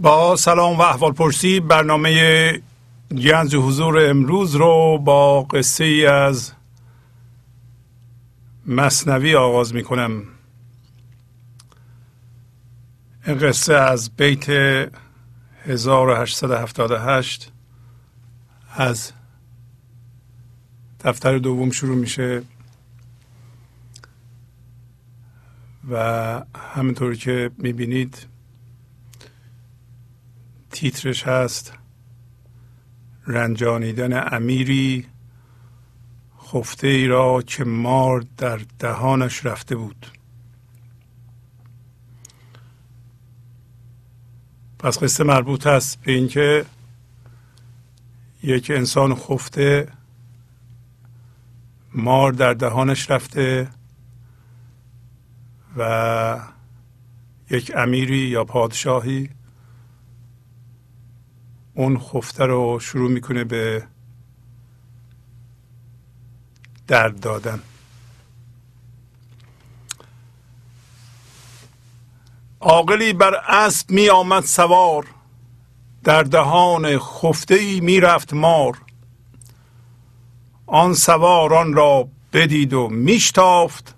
با سلام و احوال پرسی برنامه گنج حضور امروز رو با قصه ای از مصنوی آغاز می کنم این قصه از بیت 1878 از دفتر دوم شروع میشه و همینطور که می‌بینید تیترش هست. رنجانیدن امیری خفته ای را که مار در دهانش رفته بود. پس قصه مربوط است به اینکه یک انسان خفته مار در دهانش رفته و یک امیری یا پادشاهی اون خفته رو شروع می‌کنه به درد دادن. عاقلی بر اسب می آمد سوار در دهان خفته ای می رفت مار. آن سوار آن را بدید و میشتافت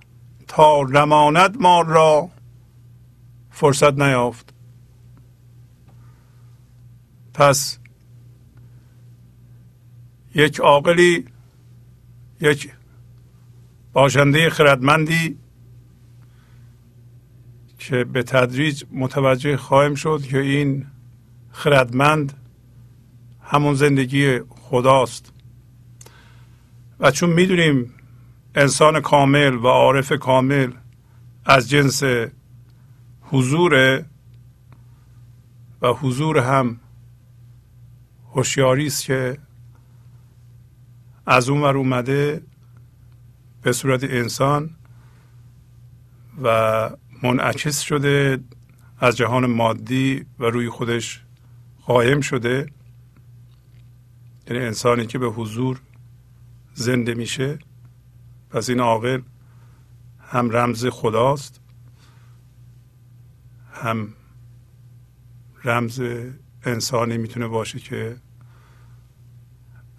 تا نماند مار را. فرصت نیافت. پس یک عاقلی یک باشنده خردمندی که به تدریج متوجه خواهیم شد که این خردمند همون زندگی خداست. و چون می‌دونیم انسان کامل و عارف کامل از جنس حضور و حضور هم هوشیاری است که از اون ور اومده به صورت انسان و منعکس شده از جهان مادی و روی خودش قایم شده. یعنی انسانی که به حضور زنده میشه. پس این عاقل هم رمز خداست هم رمز انسانی می‌تونه باشه که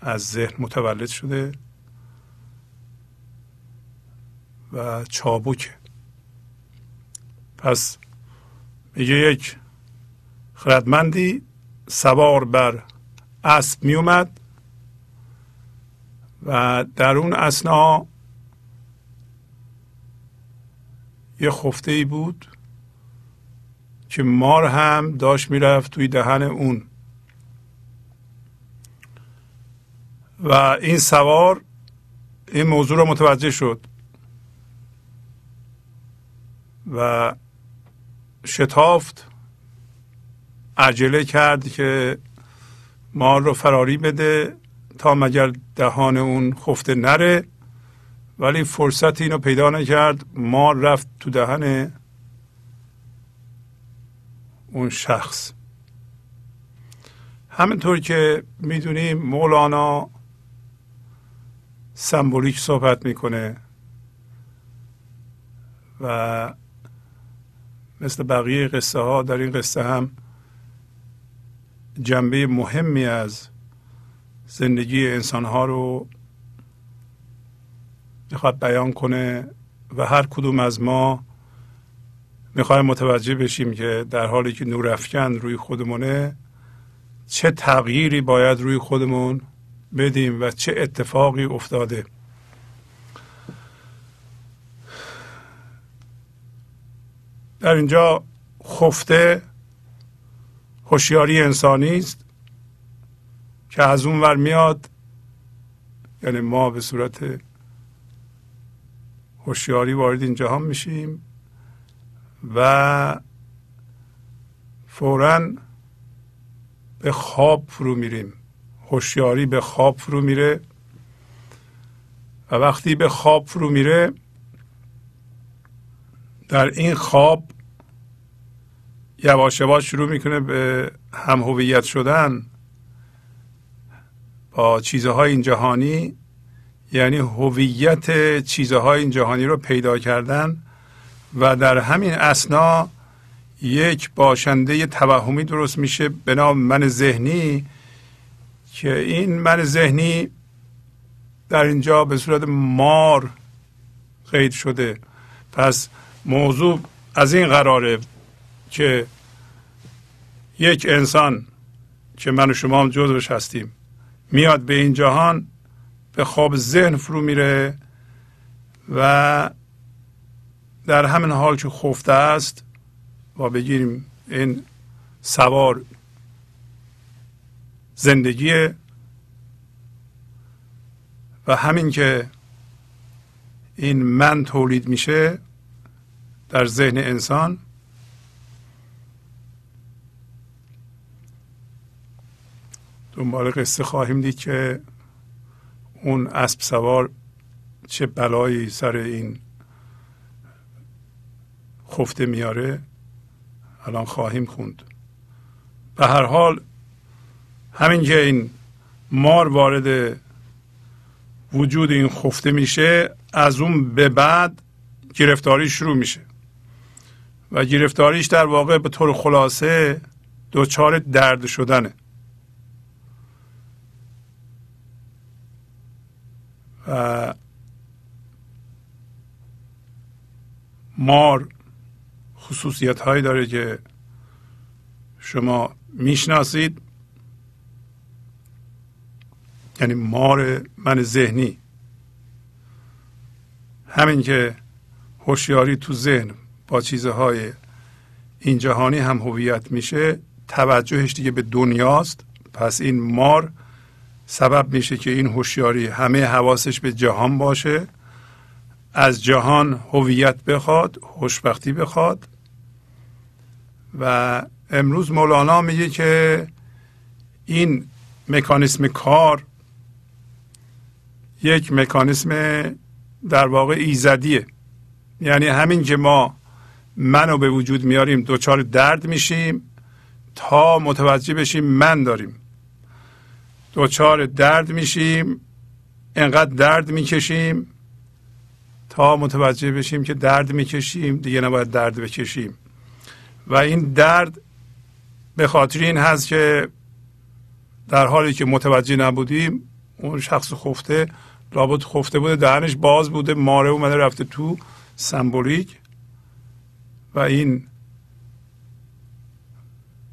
از ذهن متولد شده و چابکه. پس میگه یک خردمندی سوار بر اسب میومد و در اون اسنا یه خفته ای بود که مار هم داشت می‌رفت توی دهن اون. و این سوار این موضوع رو متوجه شد. و شتافت عجله کرد که مار رو فراری بده تا مگر دهان اون خفته نره. ولی فرصت اینو پیدا نکرد. مار رفت تو دهن اون شخص. همینطور که می‌دونیم مولانا سمبولیک صحبت می‌کنه و مثل بقیه قصه ها در این قصه هم جنبه مهمی از زندگی انسان ها رو می‌خواد بیان کنه و هر کدوم از ما می‌خوایم متوجه بشیم که در حالی که نور افکن روی خودمونه چه تغییری باید روی خودمون بدیم و چه اتفاقی افتاده؟ در اینجا خفته هوشیاری انسانی است که از اون ور میاد یعنی ما به صورت هوشیاری وارد این جهان میشیم. و فورا به خواب فرو میریم. هوشیاری به خواب فرو میره و وقتی به خواب فرو میره در این خواب یواش یواش شروع می‌کنه به هم هویت شدن با چیزهای این جهانی یعنی هویت چیزهای این جهانی رو پیدا کردن. و در همین اسنا یک باشنده توهمی درست میشه به نام من ذهنی که این من ذهنی در اینجا به صورت مار قید شده. پس موضوع از این قراره که یک انسان که من و شما هم جزوش هستیم میاد به این جهان به خواب ذهن فرو میره و در همین حال که خفته است و بگیریم این سوار زندگی و همین که این من تولید میشه در ذهن انسان دنبال قصه خواهیم دید که اون اسب سوار چه بلایی سر این خفته میاره الان خواهیم خوند. به هر حال همین که این مار وارد وجود این خفته میشه از اون به بعد گرفتاری شروع میشه. و گرفتاریش در واقع به طور خلاصه دچار درد شدنه. و مار خصوصیت هایی داره که شما می‌شناسید. یعنی مار من ذهنی. همین که هوشیاری تو ذهن با چیزهای این جهانی هم هویت میشه توجهش دیگه به دنیاست. پس این مار سبب میشه که این هوشیاری همه حواسش به جهان باشه. از جهان هویت بخواد خوشبختی بخواد. و امروز مولانا میگه که این مکانیسم کار یک مکانیسم در واقع ایزدیه. یعنی همین که ما منو به وجود میاریم دچار درد میشیم تا متوجه بشیم من داریم. دچار درد میشیم انقدر درد می‌کشیم تا متوجه بشیم که درد می‌کشیم دیگه نباید درد بکشیم. و این درد به خاطر این هست که در حالی که متوجه نبودیم اون شخص خفته لابد خفته بوده دهنش باز بوده ماره اومده رفته تو سمبولیک و این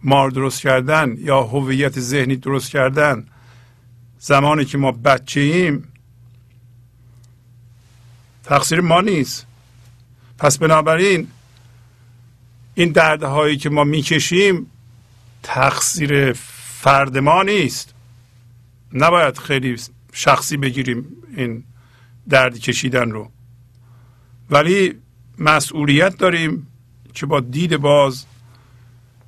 مار درست کردن یا هویت ذهنی درست کردن زمانی که ما بچه ایم تقصیر ما نیست. پس بنابراین این دردهایی که ما می‌کشیم تقصیر فرد ما نیست. نباید خیلی شخصی بگیریم این درد کشیدن رو. ولی مسئولیت داریم که با دید باز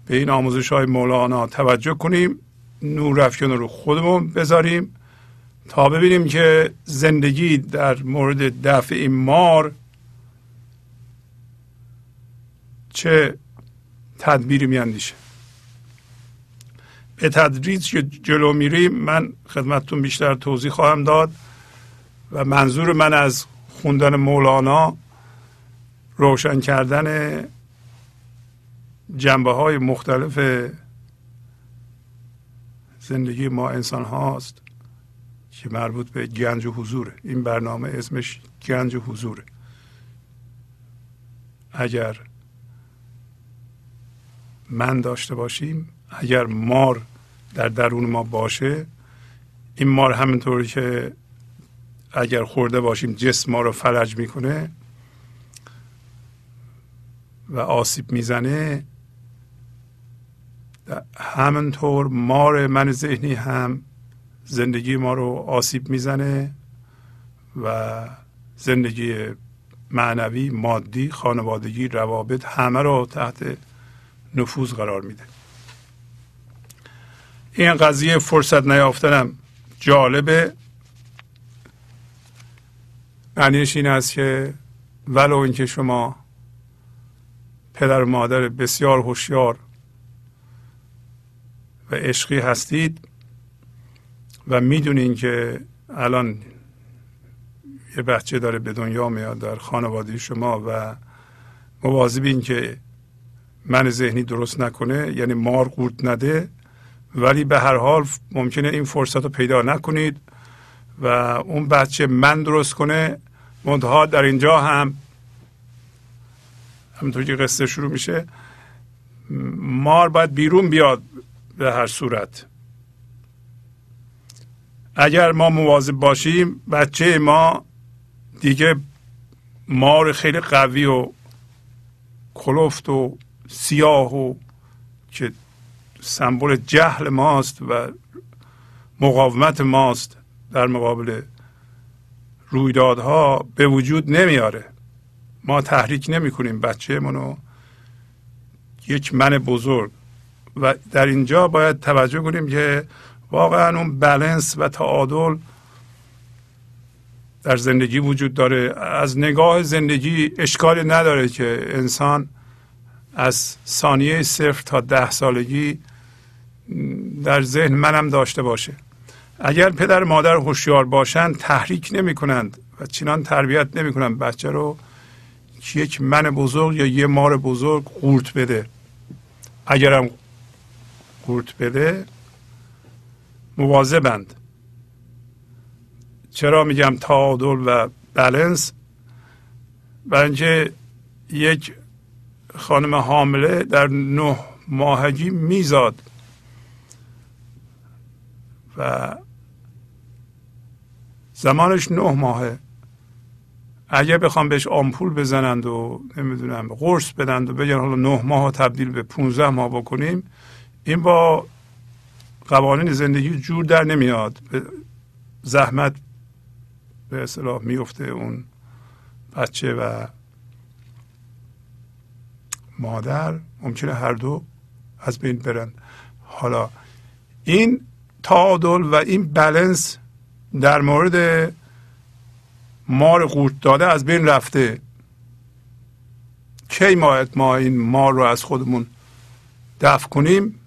به این آموزش های مولانا توجه کنیم نور افکن رو خودمون بذاریم تا ببینیم که زندگی در مورد دفع این مار چه تدبیری میاندیشه. به تدریج که جلو میریم من خدمتتون بیشتر توضیح خواهم داد و منظور من از خوندن مولانا روشن کردن جنبه های مختلف زندگی ما انسان هاست که مربوط به گنج و حضوره این برنامه اسمش گنج و حضوره اگر من داشته باشیم اگر مار در درون ما باشه این مار همینطوری که اگر خورده باشیم جسم ما رو فلج می‌کنه و آسیب می‌زنه همینطور مار من ذهنی هم زندگی ما رو آسیب می‌زنه و زندگی معنوی مادی خانوادگی روابط همه رو تحت نفوذ قرار میده. این قضیه فرصت نیافتنم جالبه. معنیش این است که ولو اینکه شما پدر و مادر بسیار هوشیار و عشقی هستید و می‌دونین که الان یه بچه داره به دنیا میاد در خانواده شما و مواظبین که من ذهنی درست نکنه یعنی مار قورت نده ولی به هر حال ممکنه این فرصت رو پیدا نکنید و اون بچه من درست کنه منتها در اینجا هم همونطور که قصه شروع میشه مار باید بیرون بیاد به هر صورت. اگر ما مواظب باشیم بچه ما دیگه مار خیلی قوی و کلفت و سیاه و که سمبل جهل ماست و مقاومت ماست در مقابل رویدادها به وجود نمیاره. ما تحریک نمی کنیم بچه منو یک من بزرگ. و در اینجا باید توجه کنیم که واقعا اون بلنس و تعادل در زندگی وجود داره. از نگاه زندگی اشکالی نداره که انسان از ثانیه صفر تا ده سالگی در ذهن منم داشته باشه. اگر پدر مادر هوشیار باشند تحریک نمی کنند و چنان تربیت نمی کنند بچه رو یک من بزرگ یا یه مار بزرگ قورت بده. اگرم قورت بده مواظبند. چرا میگم تعادل و بلنس برای اینکه یک خانم حامله در نه ماهگی میزاد و زمانش نه ماهه. اگر بخوام بهش آمپول بزنند و نمی‌دونم قرص بدند و بگن حالا نه ماه تبدیل به 15 ماه بکنیم این با قوانین زندگی جور در نمیاد. به زحمت به اصطلاح میفته اون بچه و مادر ممکنه هر دو از بین برن. حالا این تعادل و این بلنس در مورد مار قورت داده از بین رفته. کی ما ما این مار رو از خودمون دفع کنیم؟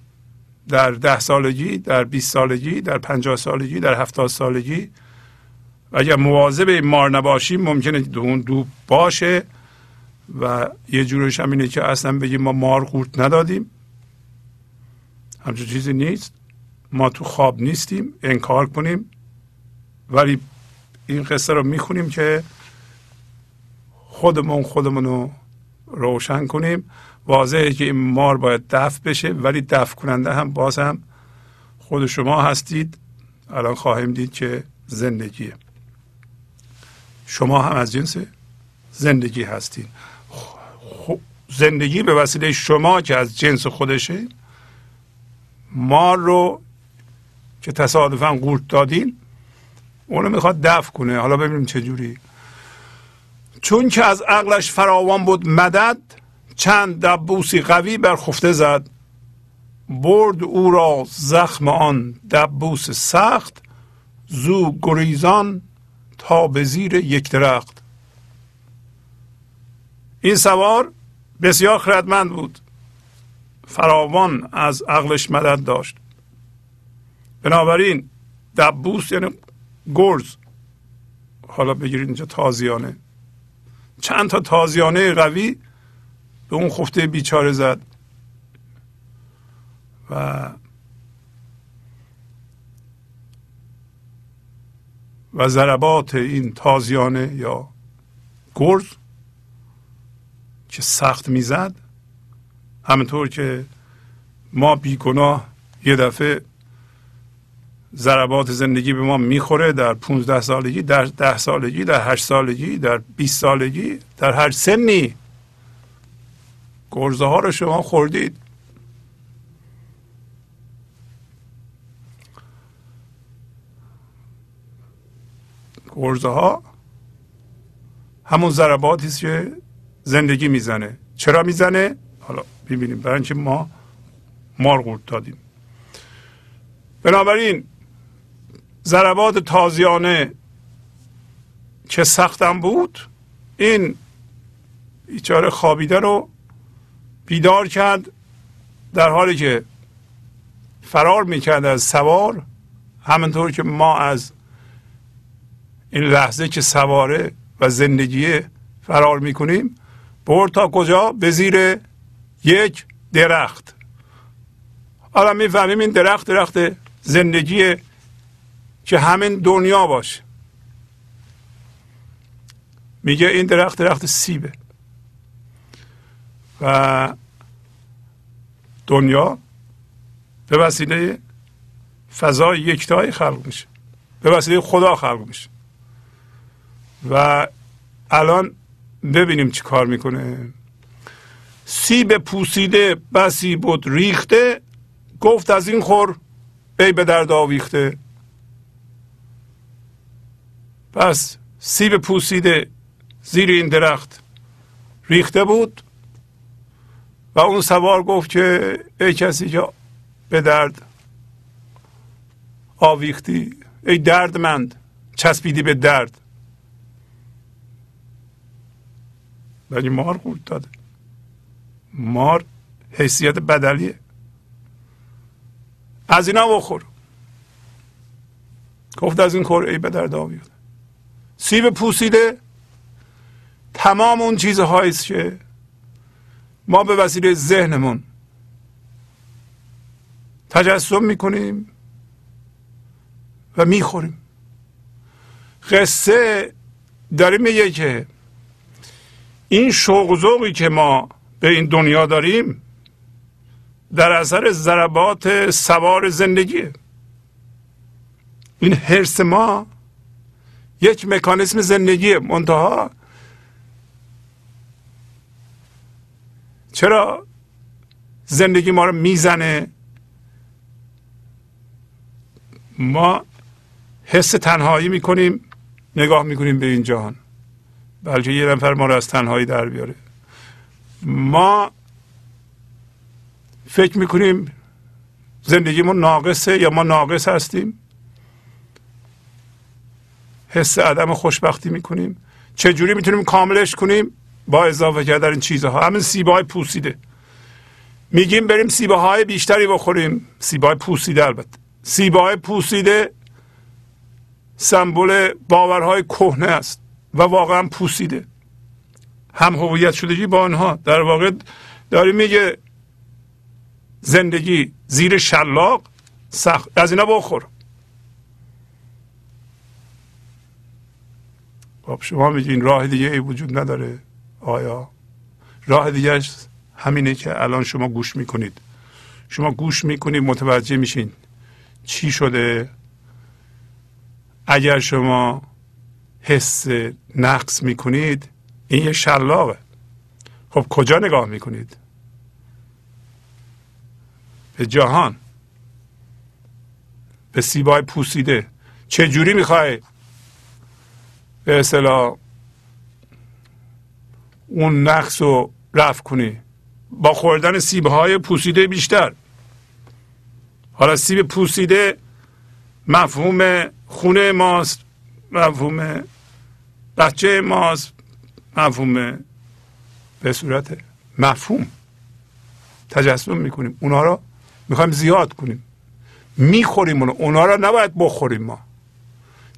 در ده سالگی در 20 سالگی در پنجاه سالگی در هفتاد سالگی؟ اگر مواظب این مار نباشیم ممکنه اون دو باشه. و یه جورش هم اینه که اصلا بگیم ما مار قورت ندادیم. همچون چیزی نیست. ما تو خواب نیستیم انکار کنیم. ولی این قصه رو می‌خونیم که خودمون خودمون رو روشن کنیم. واضحه که این مار باید دفع بشه ولی دفع کننده هم باز هم خود شما هستید. الان خواهیم دید که زندگیه. شما هم از جنس زندگی هستید زندگی به وسیله شما که از جنس خودشه مار رو که تصادفا قورت دادین اونو می‌خواد دفع کنه. حالا ببینیم چه جوری. چون که از عقلش فراوان بود مدد چند دبوسی قوی بر خفته زد برد او را زخم آن دبوس سخت زو گریزان تا به زیر یک درخت. این سوار بسیار خردمند بود. فراوان از عقلش مدد داشت. بنابراین دبوس یعنی گرز. حالا بگیرید اینجا تازیانه. چند تا تازیانه قوی به اون خفته بیچاره زد. و و ضربات این تازیانه یا گرز که سخت می‌زد. همینطور که ما بیگناه یه دفعه ضربات زندگی به ما می‌خوره در 15 سالگی در ده سالگی در هشت سالگی در 20 سالگی در هر سنی. گرزه ها رو شما خوردید. گرزه ها همون ضرباتی است که زندگی می‌زنه. چرا می‌زنه؟ حالا ببینیم. برای اینکه ما مار قورت دادیم بنابراین ضربات تازیانه که سختم بود این بیچاره خوابیده رو بیدار کرد در حالی که فرار می‌کرد از سوار. همونطور که ما از این لحظه که سواره و زندگی فرار می‌کنیم برد تا کجا؟ به زیر یک درخت. حالا می‌فهمیم این درخت درخت زندگی که همین دنیا باشه. میگه این درخت درخت سیبه. و دنیا به وسیله فضای یکتایی خلق میشه. به وسیله خدا خلق میشه. و الان ببینیم چی کار می‌کنه. سیب پوسیده بسی بود ریخته گفت از این خور ای به درد آویخته. پس سیب پوسیده زیر این درخت ریخته بود و اون سوار گفت که ای کسی که به درد آویختی ای دردمند چسبیدی به درد. ولی مار قورت داده. مار حیثیت بدلیه. از اینا بخور. گفت از این ای به درد آویخته سیب پوسیده. تمام اون چیزهایی است که ما به وسیله ذهنمون تجسم می‌کنیم و می‌خوریم. قصه داره میگه که این شوق ذوقی که ما به این دنیا داریم در اثر ضربات سوار زندگی. این حرس ما یک مکانیسم زندگی منتها. چرا زندگی ما رو می‌زنه؟ ما حس تنهایی می‌کنیم نگاه می‌کنیم به این جهان. بلکه یه نفر ما رو از تنهایی در بیاره. ما فکر می‌کنیم زندگیمون ناقصه یا ما ناقص هستیم؟ حس عدم خوشبختی می‌کنیم؟ چجوری می‌تونیم کاملش کنیم؟ با اضافه کردن این چیزها. همین سیبای پوسیده. میگیم بریم سیبه های بیشتری بخوریم. سیبای پوسیده البته. سیبای پوسیده سمبل باورهای کهنه است. و واقعا پوسیده. هم هویت شدگی با آنها. در واقع داری میگه زندگی زیر شلاق سخت. از اینا بخور. خب شما میگین راه دیگه ای وجود نداره. آیا؟ راه دیگه همینه که الان شما گوش می‌کنید. شما گوش می‌کنید متوجه میشین چی شده. اگر شما حس نقص می‌کنید این یه شلاقه. خب کجا نگاه می‌کنید؟ به جهان. به سیبای پوسیده. چه جوری می‌خوای؟ به اصطلاح اون نقص رو رفع کنی. با خوردن سیب های پوسیده بیشتر. حالا سیب پوسیده مفهوم خونه ماست مفهوم بچه ماست مفهوم به صورت مفهوم تجسم می‌کنیم. اونا رو می‌خوایم زیاد کنیم. می‌خوریم اونا رو نباید بخوریم ما.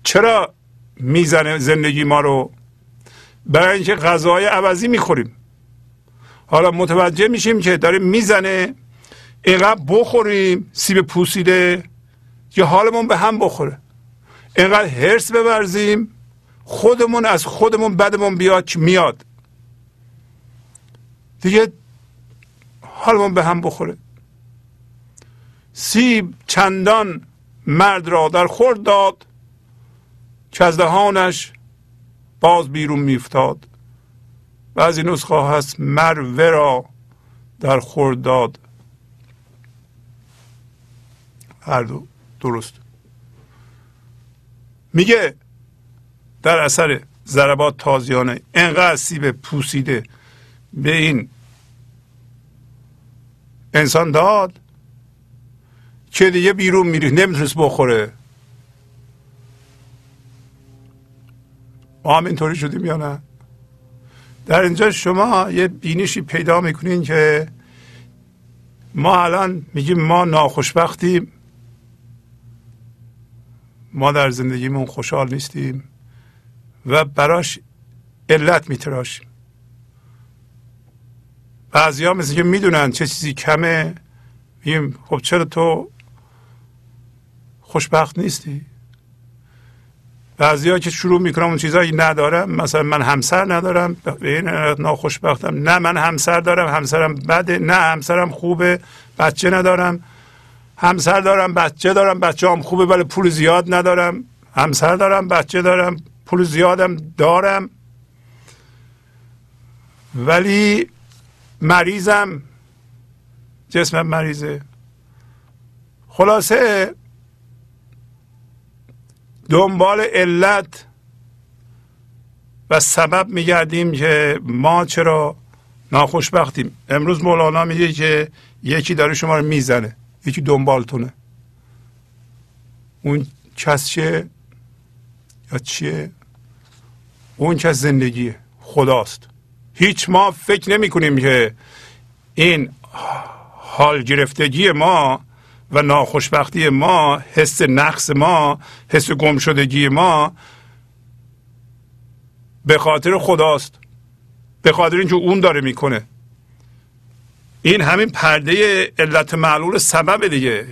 چرا می‌زنه زندگی ما رو؟ برای اینکه غذای عوضی می‌خوریم. حالا متوجه میشیم که داره می‌زنه اینقدر بخوریم سیب پوسیده که حالمون به هم بخوره. اینقدر هرس ببرزیم خودمون از خودمون بدمون بیاد میاد. دیگه حالمون به هم بخوره. سیب چندان مرد را در خورد داد که از دهانش باز بیرون میفتاد بعضی نسخه هست مر را در خورد داد. هر دو درست. میگه در اثر ضربات تازیانه. انقدر سیب پوسیده به این انسان داد که دیگه بیرون میری. نمی‌تونست بخوره. ما هم اینطوری شدیم یا نه؟ در اینجا شما یه بینشی پیدا می‌کنین که ما الان میگیم ما ناخوشبختیم. ما در زندگیمون خوشحال نیستیم. و براش علت میتراشیم بعضی ها مثل که می‌دونن چه چیزی کمه میگیم خب چرا تو خوشبخت نیستی؟ بعضی ها که شروع می‌کنم اون چیزهایی ندارم مثلا من همسر ندارم به این ناخوشبختم. نه من همسر دارم همسرم بده نه همسرم خوبه بچه ندارم. همسر دارم بچه دارم بچه هم خوبه ولی پول زیاد ندارم. همسر دارم بچه دارم. پول زیادم دارم. ولی مریضم جسمم مریضه. خلاصه دنبال علت و سبب میگردیم که ما چرا ناخوشبختیم. امروز مولانا میگه که یکی داره شما رو می‌زنه یکی دنبالتونه. اون کس چیه یا چیه؟ اون کس زندگیه خداست. هیچ ما فکر نمی کنیم که این حال گرفتگی ما و ناخوشبختی ما حس نقص ما حس گمشدگی ما به خاطر خداست. به خاطر اینکه اون داره می‌کنه. این همین پرده علت معلول سبب دیگه.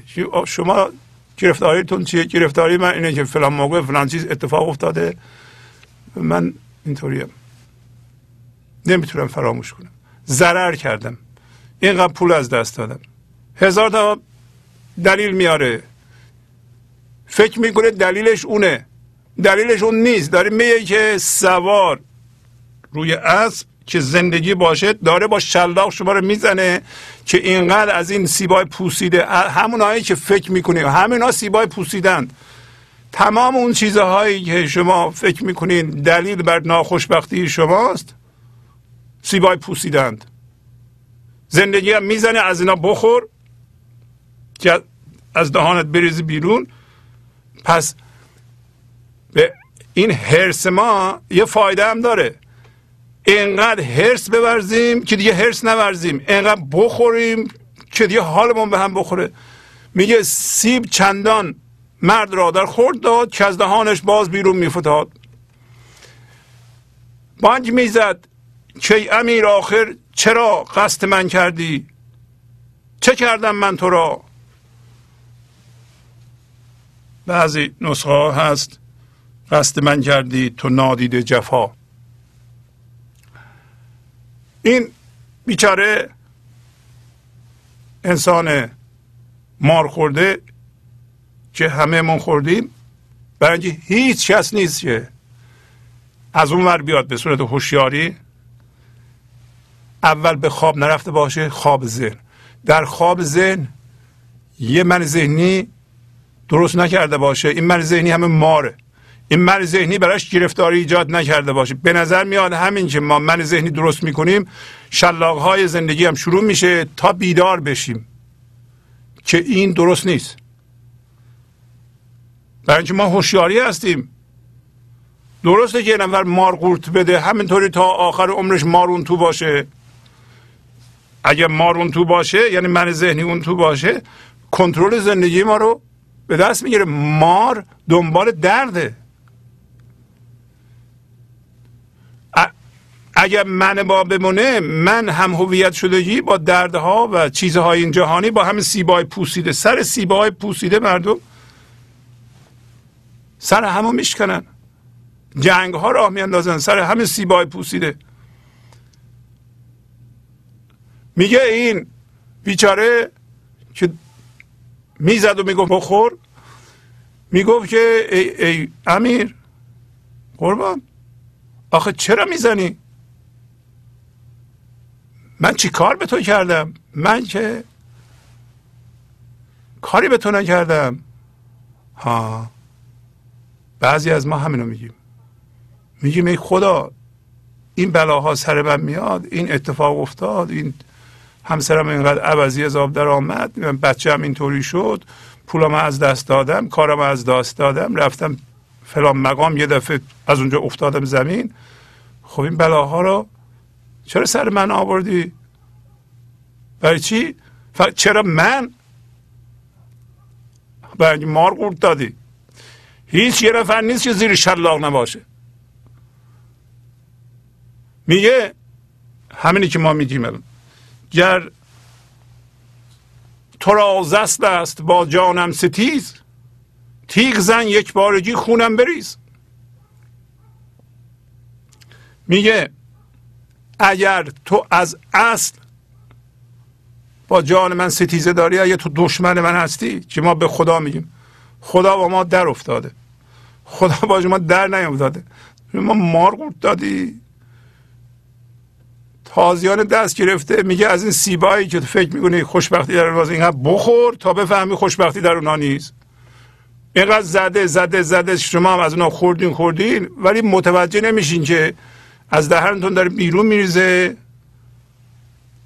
شما گرفتاریتون چیه؟ گرفتاری من اینه که فلان موقع فلان چیز اتفاق افتاده. من اینطوریم نمی‌تونم فراموش کنم. ضرر کردم. اینقدر پول از دست دادم. هزار تا دلیل میاره. فکر می‌کنه دلیلش اونه. دلیلش اون نیست. داره میگه که سوار روی اسب که زندگی باشه داره با شلاق شما رو می‌زنه که اینقدر از این سیبای پوسیده. همون که فکر می‌کنه همین ها سیبای پوسیدند. تمام اون چیزهایی که شما فکر می‌کنین دلیل بر ناخوشبختی شماست سیبای پوسیدند. زندگی هم می‌زنه از اینا بخور که از دهانت بریزی بیرون. پس به این هرس ما یه فایده هم داره. اینقدر هرس بورزیم که دیگه هرس نورزیم. اینقدر بخوریم که دیگه حالمون به هم بخوره. میگه سیب چندان مرد را در خورد داد که از دهانش باز بیرون میفتاد. بانج می‌زد. که امیر آخر چرا قصد من کردی؟ چه کردم من تو را؟ بعضی نسخه هست. قصد من کردی تو نادیده جفا. این بیچاره انسان مار خورده که همه من خوردیم برای هیچ کس نیست که از اون ور بیاد به صورت هوشیاری اول به خواب نرفته باشه خواب ذهن. در خواب ذهن یه من ذهنی درست نکرده باشه این من ذهنی همه ماره. این من ذهنی براش گرفتاری ایجاد نکرده باشه. به نظر میاد همین که ما من ذهنی درست می‌کنیم شلاق های زندگی هم شروع میشه تا بیدار بشیم. که این درست نیست. برای اینکه ما هوشیاری هستیم. درسته که نفر مار قورت بده همینطوری تا آخر عمرش مارون تو باشه. اگه مارون تو باشه یعنی من ذهنی اون تو باشه کنترل زندگی ما رو به دست می‌گیره. مار دنبال درده. اگر من با بمونه من هم هویت شدگی با دردها و چیزهای این جهانی با همین سیبای پوسیده سر سیبای پوسیده مردم سر همو میشکنن. جنگ ها راه میاندازن سر همه سیبای پوسیده. میگه این بیچاره که می‌زد و می‌گفت بخور می‌گفت که ای, ای امیر قربان. آخه چرا می‌زنی؟ من چی کار به تو کردم؟ من که کاری به تو نکردم. ها. بعضی از ما همینو میگیم. میگیم ای خدا این بلاها سر من میاد این اتفاق افتاد این همسرم اینقدر عوضی از آب در آمد بچه هم اینطوری شد پولم از دست دادم کارم از دست دادم رفتم فلان مقام یه دفعه از اونجا افتادم زمین. خب این بلاها رو چرا سر من آوردی؟ برای چی؟ چرا من برای مار قورت دادی؟ هیچ یه نفر نیست که زیر شلاق نباشه. میگه همینی که ما میگیم الان. گر تو را زست است با جانم ستیز تیغ زن یک بارگی خونم بریز. میگه اگر تو از اصل با جان من ستیزه داری اگر تو دشمن من هستی که ما به خدا میگیم؟ خدا با ما در افتاده. خدا با ما در نیفتاده ما مار قورت دادی. تازیان دست گرفته میگه از این سیبایی که تو فکر می‌کنی خوشبختی در اونها اینقدر بخور تا بفهمی خوشبختی در اونها نیست. اینقدر زده زده زده شما هم از اونها خوردین خوردین ولی متوجه نمیشین که از دهنتون داره بیرون میریزه.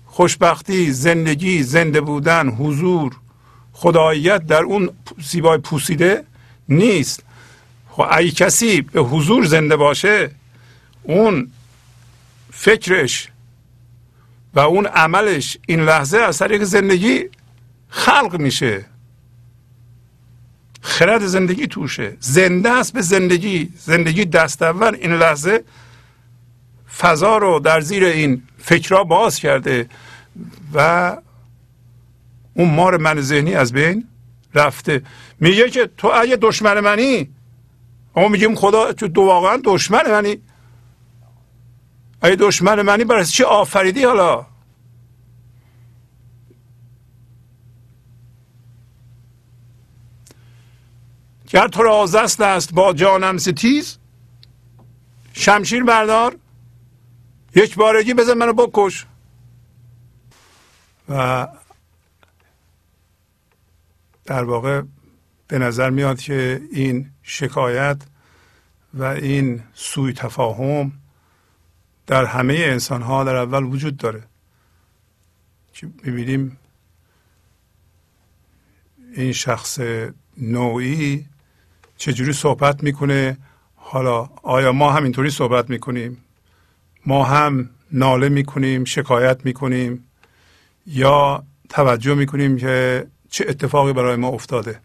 خوشبختی زندگی زنده بودن حضور. خداییت در اون سیبای پوسیده نیست. خب اگه کسی به حضور زنده باشه اون فکرش و اون عملش این لحظه از طریق زندگی خلق میشه. خرد زندگی توشه. زنده است به زندگی. زندگی دست اول این لحظه فضا رو در زیر این فکرها باز کرده و اون مار من ذهنی از بین رفته. میگه که تو اگه دشمن منی اما میگیم خدا تو دو واقعا دشمن منی. اگه دشمن منی برای چی آفریدی حالا؟ گر تو را است با جانم ستیز. شمشیر بردار. یک بارگی بزن منو بکش. و در واقع به نظر میاد که این شکایت و این سوی تفاهم در همه انسان ها در اول وجود داره. که می‌بینیم؟ این شخص نوعی چجوری صحبت می‌کنه؟ حالا آیا ما همینطوری صحبت می‌کنیم؟ ما هم ناله می‌کنیم شکایت می‌کنیم یا توجه می‌کنیم که چه اتفاقی برای ما افتاده؟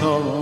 بود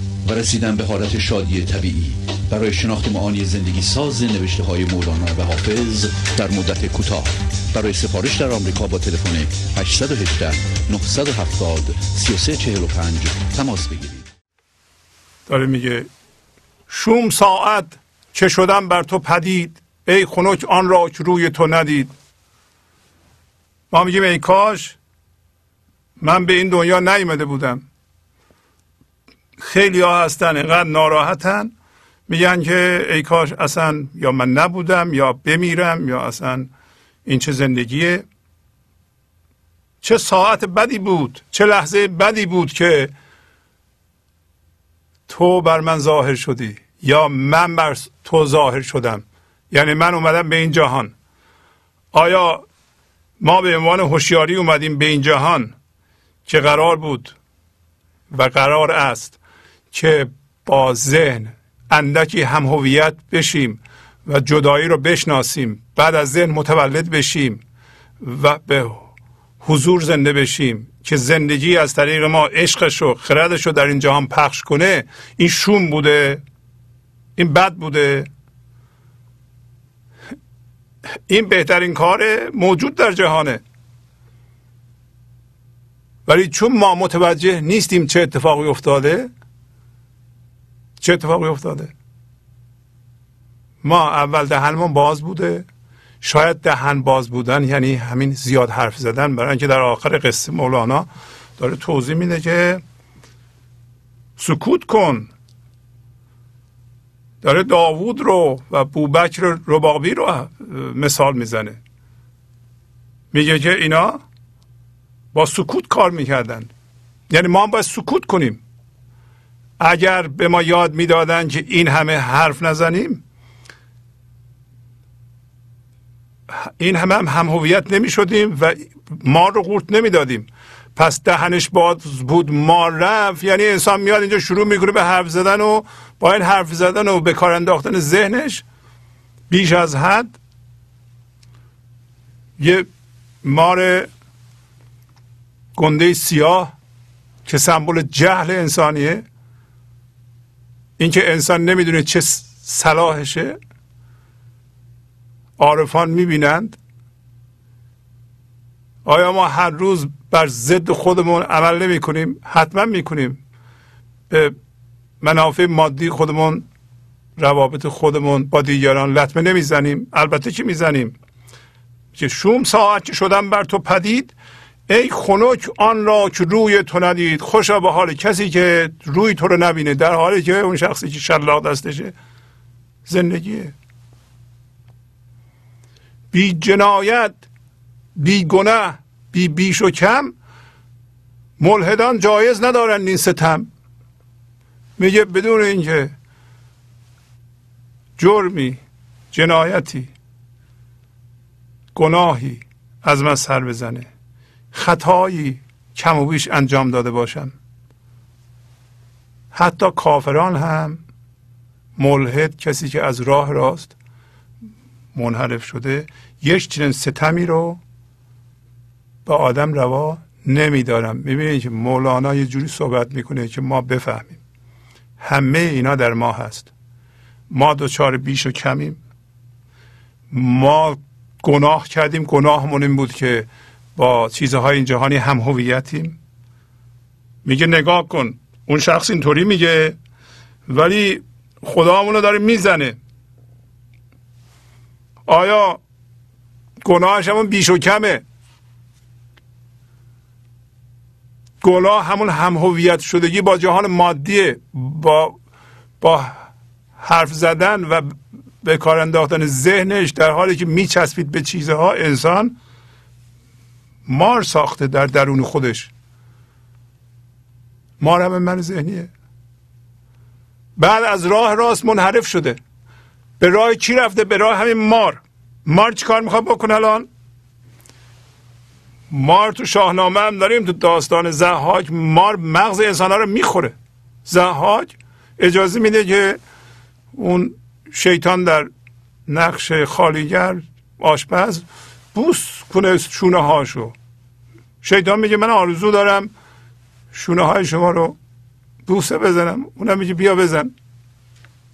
رسیدن به حالت شادی طبیعی. برای شناخت معانی زندگی ساز نوشته های مولانا و حافظ در مدت کوتاه. برای سفارش در آمریکا با تلفن 818 970 3345 تماس بگیرید. داره میگه شوم ساعت که شدم بر تو پدید ای خنک آن را که روی تو ندید. ما میگیم ای کاش من به این دنیا نیومده بودم. خیلی ها هستن اینقدر ناراحتن. میگن که ای کاش اصلا یا من نبودم یا بمیرم یا اصلا این چه زندگیه. چه ساعت بدی بود چه لحظه بدی بود که تو بر من ظاهر شدی یا من بر تو ظاهر شدم. یعنی من اومدم به این جهان. آیا ما به عنوان هوشیاری اومدیم به این جهان که قرار بود و قرار است که با ذهن اندکی هم هویت بشیم و جدایی رو بشناسیم بعد از ذهن متولد بشیم و به حضور زنده بشیم که زندگی از طریق ما عشقش و خردش رو در این جهان پخش کنه این شوم بوده این بد بوده. این بهترین کار موجود در جهانه. ولی چون ما متوجه نیستیم چه اتفاقی افتاده چه اتفاقی افتاده؟ ما اول دهنمون باز بوده. شاید دهن باز بودن یعنی همین زیاد حرف زدن برای اینکه در آخر قصه مولانا داره توضیح میده که سکوت کن. داره داوود رو و بوبکر ربابی رو مثال می‌زنه. میگه که اینا با سکوت کار می‌کردن. یعنی ما هم باید سکوت کنیم. اگر به ما یاد می‌دادن که این همه حرف نزنیم این همه هم, هم هویت نمی شدیم و ما رو قورت نمی‌دادیم. پس دهنش باز بود ما رفت. یعنی انسان میاد اینجا شروع می‌کنه به حرف زدن و با این حرف زدن و به کار انداختن ذهنش بیش از حد یه مار گنده سیاه که سمبل جهل انسانیه. اینکه انسان نمی‌دونه چه صلاحشه. عارفان می‌بینند. آیا ما هر روز بر ضد خودمون عمل نمی کنیم حتما می کنیم به منافع مادی خودمون روابط خودمون با دیگران لطمه نمی‌زنیم. البته که می‌زنیم؟ که شوم ساعت که شدم بر تو پدید ای خنک آن را که روی تو ندید خوشا به حال کسی که روی تو رو نبینه در حالی که اون شخصی که شلاق دستشه زندگیه. بی جنایت بی گناه بی بیش و کم ملحدان جایز ندارند این ستم. میگه بدون اینکه جرمی جنایتی گناهی از من سر بزنه. خطایی کم و بیش انجام داده باشم. حتی کافران هم ملحد کسی که از راه راست منحرف شده یک چنین ستمی رو به آدم روا نمیدارم. می‌بینید که مولانا یه جوری صحبت می‌کنه که ما بفهمیم. همه اینا در ما هست. ما دوچار بیش و کمیم. ما گناه کردیم گناهمون این بود که با چیزهای این جهانی هم هویتیم. میگه نگاه کن اون شخص اینطوری میگه ولی خدا رو داره می‌زنه. آیا گناهش همون بیش و کمه؟ گناه همون هم هویت شدگی با جهان مادیه با با حرف زدن و به کار انداختن ذهنش در حالی که میچسبید به چیزها انسان مار ساخته در درون خودش. مار هم من ذهنیه. بعد از راه راست منحرف شده. به راه چی رفته؟ به راه همین مار. مار چی کار می‌خواد بکنه الان؟ مار تو شاهنامه هم داریم تو داستان زهاک مار مغز انسان ها رو می‌خوره. زهاک اجازه میده که اون شیطان در نقش خالیگر آشپز بوس کنه شونه هاشو. شیطان میگه من آرزو دارم شونه های شما رو بوسه بزنم. اونم میگه بیا بزن.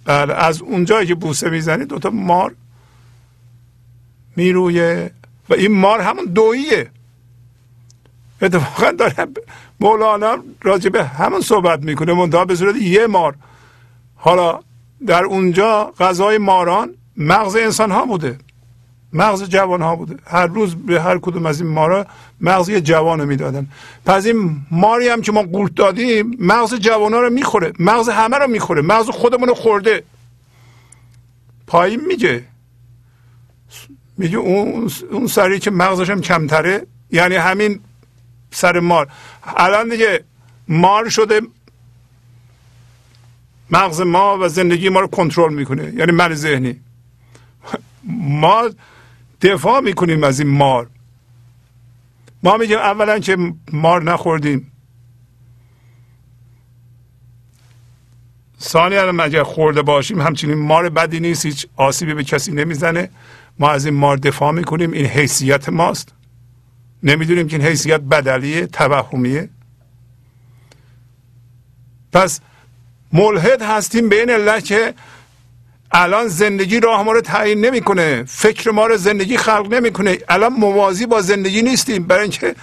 بله از اونجایی که بوسه می‌زنی دوتا مار میرویه و این مار همون دوییه. اتفاقا داره مولانا راجع به همون صحبت می‌کنه منتها به صورت یه مار. حالا در اونجا غذای ماران مغز انسان ها بوده. مغز جوان ها بوده. هر روز به هر کدوم از این مارا مغز یه جوان رو می‌دادن. پس این ماری هم که ما قورت دادیم مغز جوان ها رو می‌خوره. مغز همه رو می‌خوره. مغز خودمون رو خورده. پایین میگه. میگه اون, اون سری که مغزش هم کمتره یعنی همین سر مار. الان دیگه مار شده مغز ما و زندگی ما رو کنترل می‌کنه. یعنی من ذهنی. ما دفاع می‌کنیم از این مار. ما میگیم اولا که مار نخوردیم. ثانیا اگر خورده باشیم همچنین مار بدی نیست هیچ آسیبی به کسی نمی‌زنه. ما از این مار دفاع می‌کنیم این حیثیت ماست. نمی‌دونیم که این حیثیت بدلیه توهمیه. پس ملحد هستیم به این که الان زندگی راه ما رو تعیین نمی‌کنه. فکر ما رو زندگی خلق نمی‌کنه. الان موازی با زندگی نیستیم. برای اینکه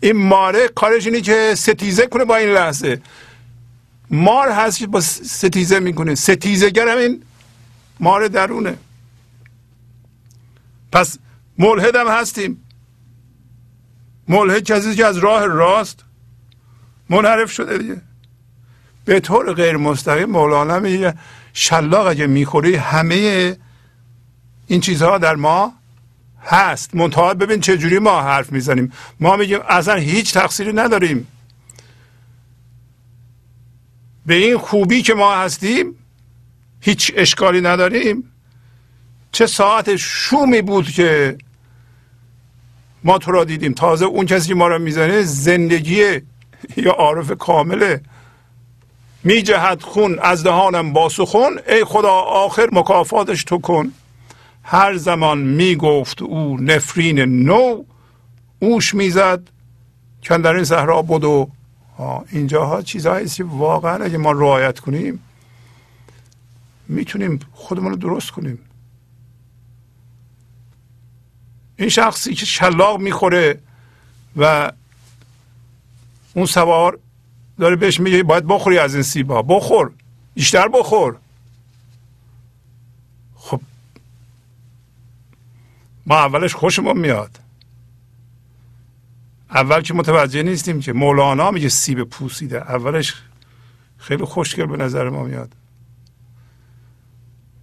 این ماره کارش اینه که ستیزه کنه با این لحظه. مار هست با ستیزه می‌کنه. ستیزه گر این مار درونه. پس ملحد هم هستیم. ملحد کسی که از راه راست منحرف شده دیگه. به طور غیر مستقیم مولانا میگه شلاق اگه می‌خوری همه این چیزها در ما هست. منتها ببین چه جوری ما حرف می‌زنیم. ما میگیم اصلا هیچ تقصیری نداریم. به این خوبی که ما هستیم هیچ اشکالی نداریم. چه ساعت شومی بود که ما تو را دیدیم. تازه اون کسی که ما را می‌زنه زندگی یا عارف کامله. می جهد خون از دهانم با سخون ای خدا آخر مکافاتش تو کن. هر زمان می گفت او نفرین نو اوش می‌زد که در این صحرا بود و اینجاها چیزهایی که واقعا اگه ما رعایت کنیم می‌تونیم خودمون رو درست کنیم. این شخصی که شلاق می‌خوره و اون سوار داره بهش میگه باید بخوری از این سیبا. بخور. بیشتر بخور. خب. ما اولش خوشمون میاد. اول که متوجه نیستیم که مولانا میگه سیب پوسیده. اولش خیلی خوشگل به نظر ما میاد.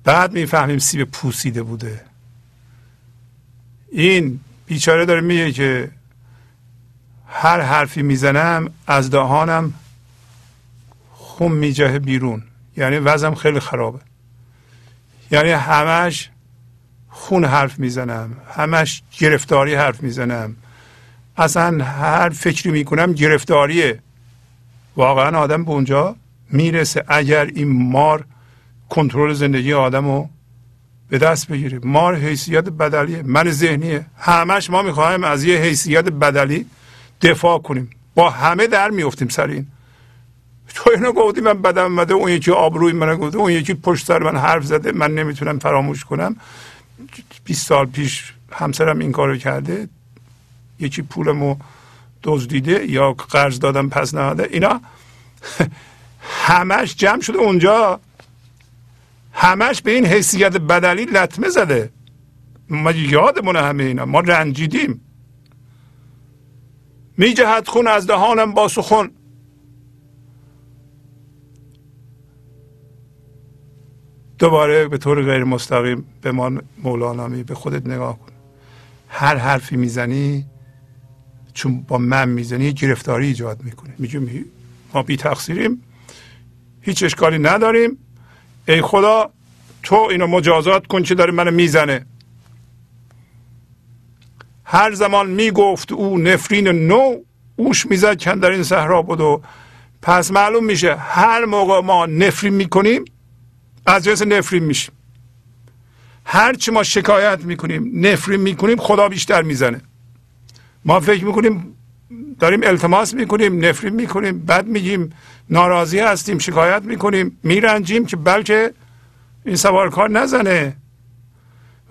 بعد می‌فهمیم سیب پوسیده بوده. این بیچاره داره میگه که هر حرفی می‌زنم از دهانم خون میجه بیرون. یعنی وزم خیلی خرابه. یعنی همش خون حرف می‌زنم همش گرفتاری حرف می‌زنم. اصلا هر فکری می‌کنم گرفتاریه. واقعا آدم به اونجا می‌رسه اگر این مار کنترل زندگی آدم رو به دست بگیره. مار حیثیت بدلیه. من ذهنیه. همش ما می‌خوایم از یه حیثیت بدلی دفاع کنیم. با همه در میفتیم سر این. تو اینو گفتی من بدم اومده اون یکی آبروی من گفته اون یکی پشت سر من حرف زده من نمی‌تونم فراموش کنم. 20 سال پیش همسرم این کارو کرده یکی پولمو دزدیده یا قرض دادم پس نهاده. اینا همش جمع شده اونجا. همش به این حیثیت بدلی لطمه زده. ما یادمونه همه اینا. ما رنجیدیم. میجهد خون از دهانم با سخن. دوباره به طور غیر مستقیم به ما مولانا می به خودت نگاه کن. هر حرفی می‌زنی چون با من می‌زنی گرفتاری ایجاد می‌کنه میگیم ما بی تقصیریم هیچ اشکالی نداریم. ای خدا تو اینو مجازات کن که داره منو می‌زنه. هر زمان می‌گفت او نفرین نو اوش می‌زد کن در این صحرا بود و پس معلوم میشه هر موقع ما نفرین می‌کنیم از جنس نفرین میشیم. هر چی ما شکایت می‌کنیم نفرین می‌کنیم خدا بیشتر می‌زنه. ما فکر می‌کنیم داریم التماس می‌کنیم نفرین می‌کنیم بد میگیم ناراضی هستیم شکایت می‌کنیم میرنجیم که بلکه این سوارکار نزنه.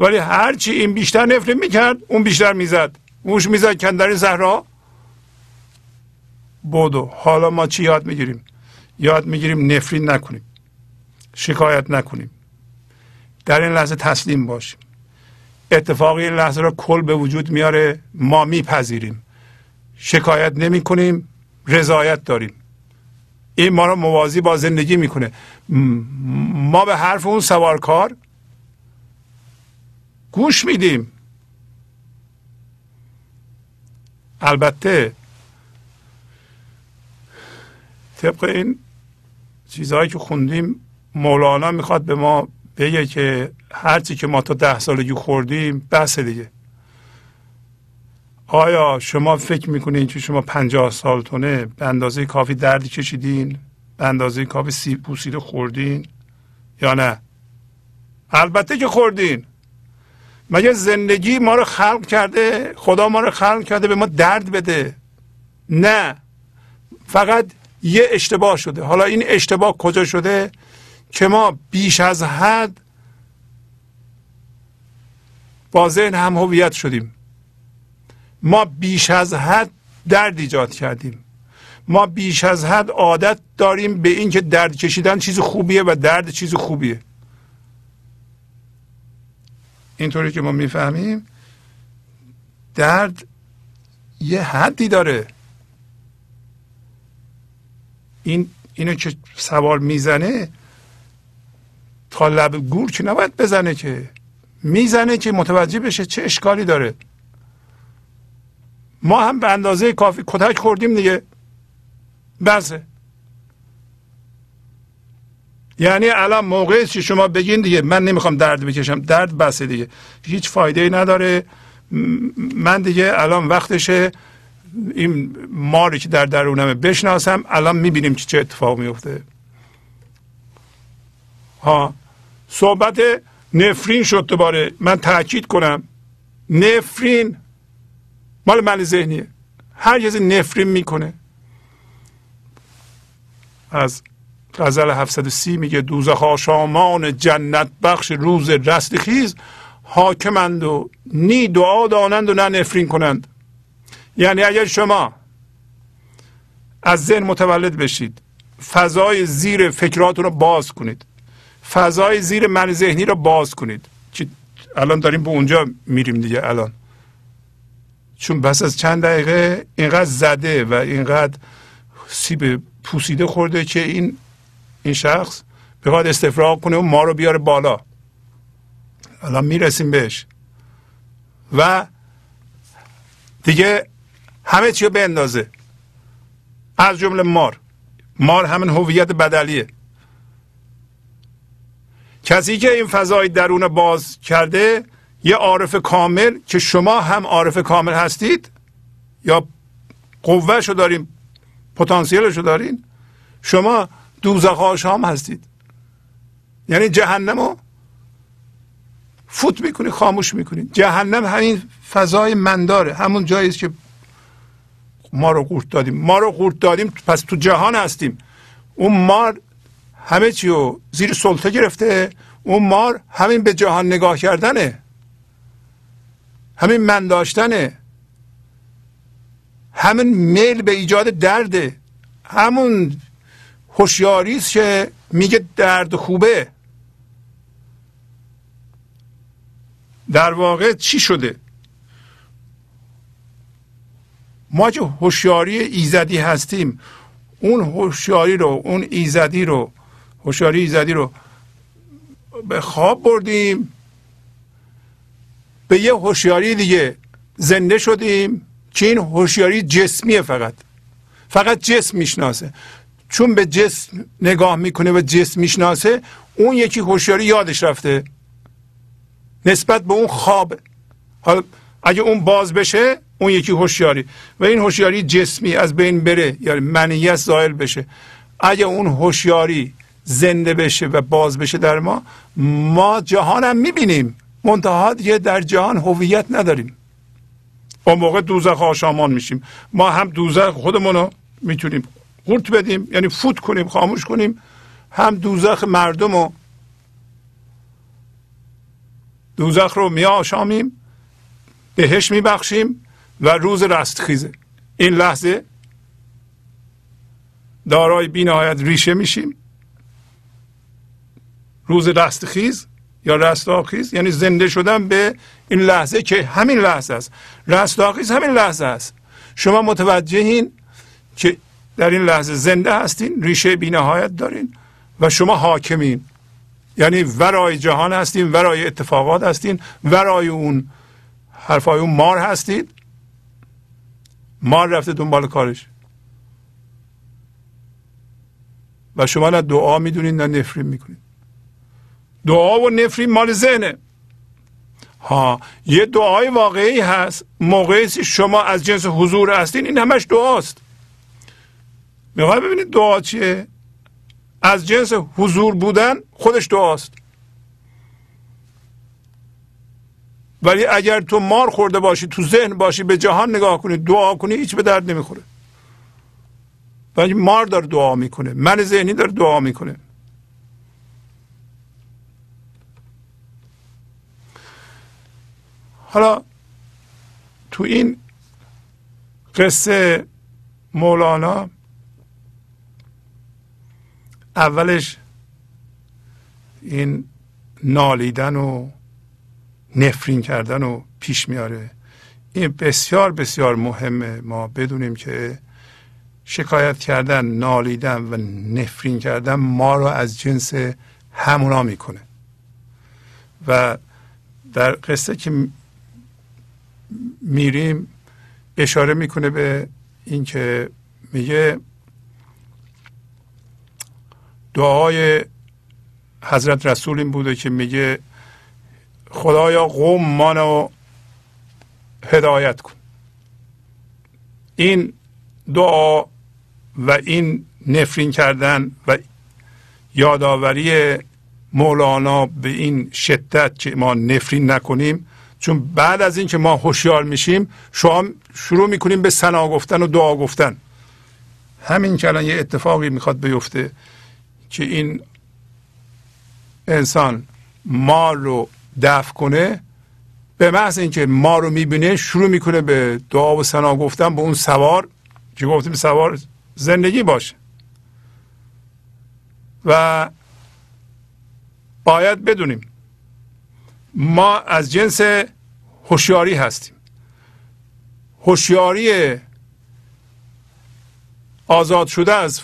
ولی هرچی این بیشتر نفرین می‌کرد اون بیشتر می‌زد. موش می‌زد کندر زهرا. بودو حالا ما چی یاد می‌گیریم؟ یاد می‌گیریم نفرین نکنیم. شکایت نکنیم. در این لحظه تسلیم باشیم. اتفاقی این لحظه را کل به وجود میاره ما میپذیریم. شکایت نمی کنیم رضایت داریم. این ما را موازی با زندگی می‌کنه. ما به حرف اون سوارکار گوش میدیم. البته طبق این چیزهایی که خوندیم مولانا می‌خواد به ما بگه که هرچی که ما تا ده سالگی خوردیم بس دیگه. آیا شما فکر می‌کنین که شما پنجاه سالتونه به اندازه کافی دردی کشیدین؟ به اندازه کافی سیب پوسیده خوردین؟ یا نه؟ البته که خوردین. مگه زندگی ما رو خلق کرده؟ خدا ما رو خلق کرده به ما درد بده؟ نه. فقط یه اشتباه شده. حالا این اشتباه کجا شده؟ که ما بیش از حد با ذهن هم هویت شدیم. ما بیش از حد درد ایجاد کردیم. ما بیش از حد عادت داریم به اینکه درد کشیدن چیز خوبیه و درد چیز خوبیه. اینطوری که ما می‌فهمیم درد یه حدی داره. این اینو که سوال می‌زنه؟ تا لب گور که نباید بزنه که؟ می‌زنه که متوجه بشه چه اشکالی داره. ما هم به اندازه کافی کتک خوردیم دیگه. بسه یعنی الان موقعی که شما بگین دیگه من نمی‌خوام درد بکشم. درد بسه دیگه. هیچ فایده ای نداره من دیگه الان وقتشه این ماری که در درونمه بشناسم الان می‌بینیم که چه اتفاق میفته ها. صحبت نفرین شد دوباره. من تاکید کنم. نفرین. مال من ذهنیه. هر کسی نفرین می‌کنه. از غزل 730 میگه دوزخ آشامان جنت بخش روز رستخیز حاکمند و نی دعا دانند و نه نفرین کنند. یعنی اگر شما از ذهن متولد بشید فضای زیر فکراتون رو باز کنید. فضای زیر من ذهنی رو باز کنید. که الان داریم به اونجا میریم دیگه الان. چون بس از چند دقیقه اینقدر زده و اینقدر سیب پوسیده خورده که این این شخص بخواد استفراغ کنه و ما رو بیاره بالا. الان می‌رسیم بهش. و دیگه همه چی رو بندازه. از جمله مار. مار همین هویت بدلیه. کسی که این فضای درون باز کرده یه عارف کامل که شما هم عارف کامل هستید یا قوهش رو دارین پتانسیلش رو دارین شما دوزخ هم هستید. یعنی جهنم رو فوت می‌کنید خاموش می‌کنید جهنم همین فضای منداره. همون جایی است که ما رو قورت دادیم. ما رو قورت دادیم پس تو جهان هستیم. اون مار همه چی رو زیر سلطه گرفته. اون مار همین به جهان نگاه کردنه. همین من داشتنه. همین میل به ایجاد درده. همون هوشیاری است که میگه درد خوبه. در واقع چی شده؟ ما که هوشیاری ایزدی هستیم اون هوشیاری رو اون ایزدی رو هوشیاری ایزدی رو به خواب بردیم به یه هوشیاری دیگه زنده شدیم که این هوشیاری جسمیه فقط. فقط جسم می‌شناسه. چون به جسم نگاه می‌کنه و جسم می‌شناسه اون یکی هوشیاری یادش رفته. نسبت به اون خواب. حالا اگه اون باز بشه اون یکی هوشیاری. و این هوشیاری جسمی از بین بره یعنی منیت زائل بشه. اگه اون هوشیاری زنده بشه و باز بشه در ما ما جهانم می‌بینیم. منتها دیگه در جهان هویت نداریم. اون موقع دوزخ آشامان میشیم. ما هم دوزخ خودمون رو می‌تونیم قورت بدیم یعنی فوت کنیم خاموش کنیم. هم دوزخ مردم رو دوزخ رو می آشامیم بهش میبخشیم و روز رستخیزه این لحظه دارای بینهایت ریشه میشیم. روز رستخیز یا رستاخیز یعنی زنده شدن به این لحظه که همین لحظه است. رستاخیز همین لحظه است. شما متوجهین که در این لحظه زنده هستین ریشه بینهایت دارین و شما حاکمین. یعنی ورای جهان هستین ورای اتفاقات هستین ورای اون حرفای اون مار هستید. مار رفته دنبال کارش. و شما نه دعا می‌دونید نه نفرین می‌کنید دعا و نفرین مال ذهنه. ها یه دعای واقعی هست. موقعی شما از جنس حضور هستین این همش دعاست. می‌خوای ببینید دعا چیه؟ از جنس حضور بودن خودش دعاست. ولی اگر تو مار خورده باشی تو ذهن باشی به جهان نگاه کنی دعا کنی هیچ به درد نمی‌خوره. ولی مار داره دعا می‌کنه من ذهنی داره دعا می‌کنه. حالا تو این قصه مولانا اولش این نالیدن و نفرین کردن و پیش میاره. این بسیار بسیار مهمه. ما بدونیم که شکایت کردن نالیدن و نفرین کردن ما رو از جنس همونا می‌کنه. و در قصه که میریم اشاره می‌کنه به اینکه میگه دعای حضرت رسول این بوده که میگه خدایا قوم مانو هدایت کن. این دعا و این نفرین کردن و یادآوری مولانا به این شدت که ما نفرین نکنیم چون بعد از اینکه ما هوشیار میشیم شما شروع می‌کنیم به سنا گفتن و دعا گفتن. همین که الان یه اتفاقی می‌خواد بیفته. که این انسان ما رو دفع کنه به محض اینکه ما رو می‌بینه شروع می‌کنه به دعا و سنا گفتن به اون سوار که گفتیم سوار زندگی باشه. و باید بدونیم ما از جنس هوشیاری هستیم. هوشیاری آزاد شده از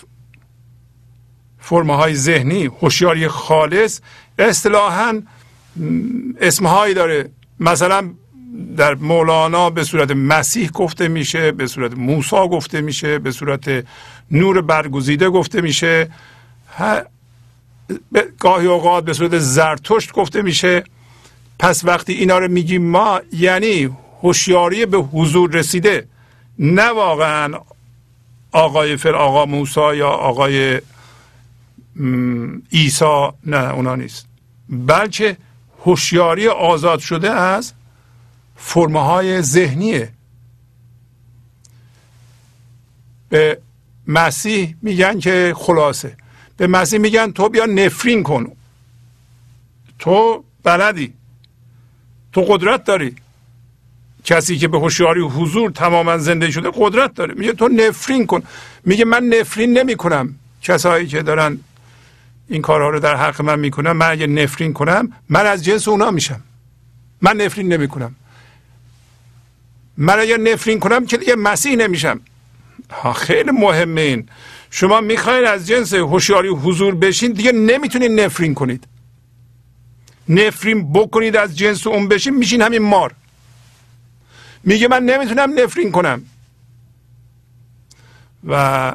فرمه های ذهنی هوشیاری خالص اصطلاحا اسمهایی داره. مثلا در مولانا به صورت مسیح گفته میشه به صورت موسا گفته میشه به صورت نور برگزیده گفته میشه. گاهی اوقات به صورت زرتشت گفته میشه. پس وقتی اینا رو میگیم ما یعنی هوشیاری به حضور رسیده. نه واقعا آقای فر آقا موسا یا آقای عیسی نه اونا نیست. بلکه هوشیاری آزاد شده از فرمه های ذهنیه. به مسیح میگن که خلاصه. به مسیح میگن تو بیا نفرین کن. تو بلدی. تو قدرت داری. کسی که به هوشیاری حضور تماما زنده شده قدرت داره. میگه تو نفرین کن. میگه من نفرین نمی کنم کسایی که دارن این کارها رو در حق من می‌کنن من اگه نفرین کنم من از جنس اونا میشم. من نفرین نمی کنم من اگر نفرین کنم که دیگه مسیح نمیشم. خیلی مهمه این. شما می‌خواین از جنس هوشیاری حضور بشین دیگه نمی‌تونید نفرین کنید. نفرین بکنید از جنس اون بشین میشین همین مار. میگه من نمی‌تونم نفرین کنم. و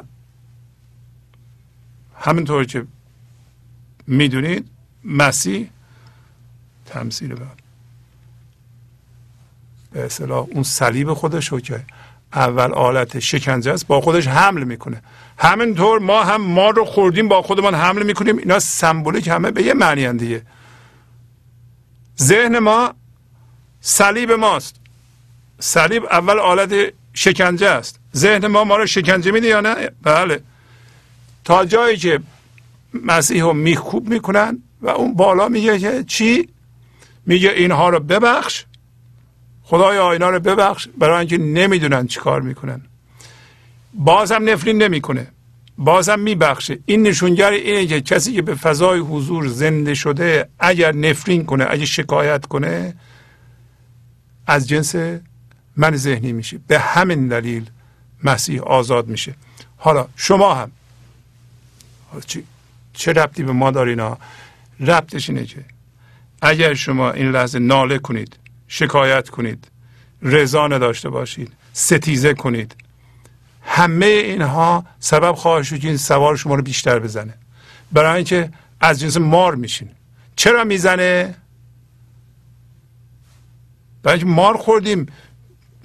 همینطور که می‌دونید مسیح تمثیل بعد به اصطلاح اون صلیب خودش رو که اول آلت شکنجه است با خودش حمل می‌کنه. همینطور ما هم ما رو خوردیم با خودمان حمل می‌کنیم. اینا سمبولیک همه به یه معنی دیگه. ذهن ما صلیب ماست. صلیب اول آلت شکنجه است. ذهن ما ما رو شکنجه میده یا نه؟ بله. تا جایی که مسیح رو میخوب می‌کنن و اون بالا میگه که چی؟ میگه اینها رو ببخش. خدای آینا رو ببخش برای اینکه نمی‌دونن چی کار می‌کنن. بازم نفرین نمی‌کنه. بازم میبخشه. این نشونگر اینه که کسی که به فضای حضور زنده شده اگر نفرین کنه اگر شکایت کنه از جنس من ذهنی میشه. به همین دلیل مسیح آزاد میشه. حالا شما هم. چه ربطی به ما دارینا ربطش اینه که اگر شما این لحظه ناله کنید شکایت کنید رضا نداشته باشید ستیزه کنید همه اینها سبب خواهد شد که این سوار شما رو بیشتر بزنه. برای اینکه از جنس مار میشین. چرا می‌زنه؟ برای اینکه مار خوردیم.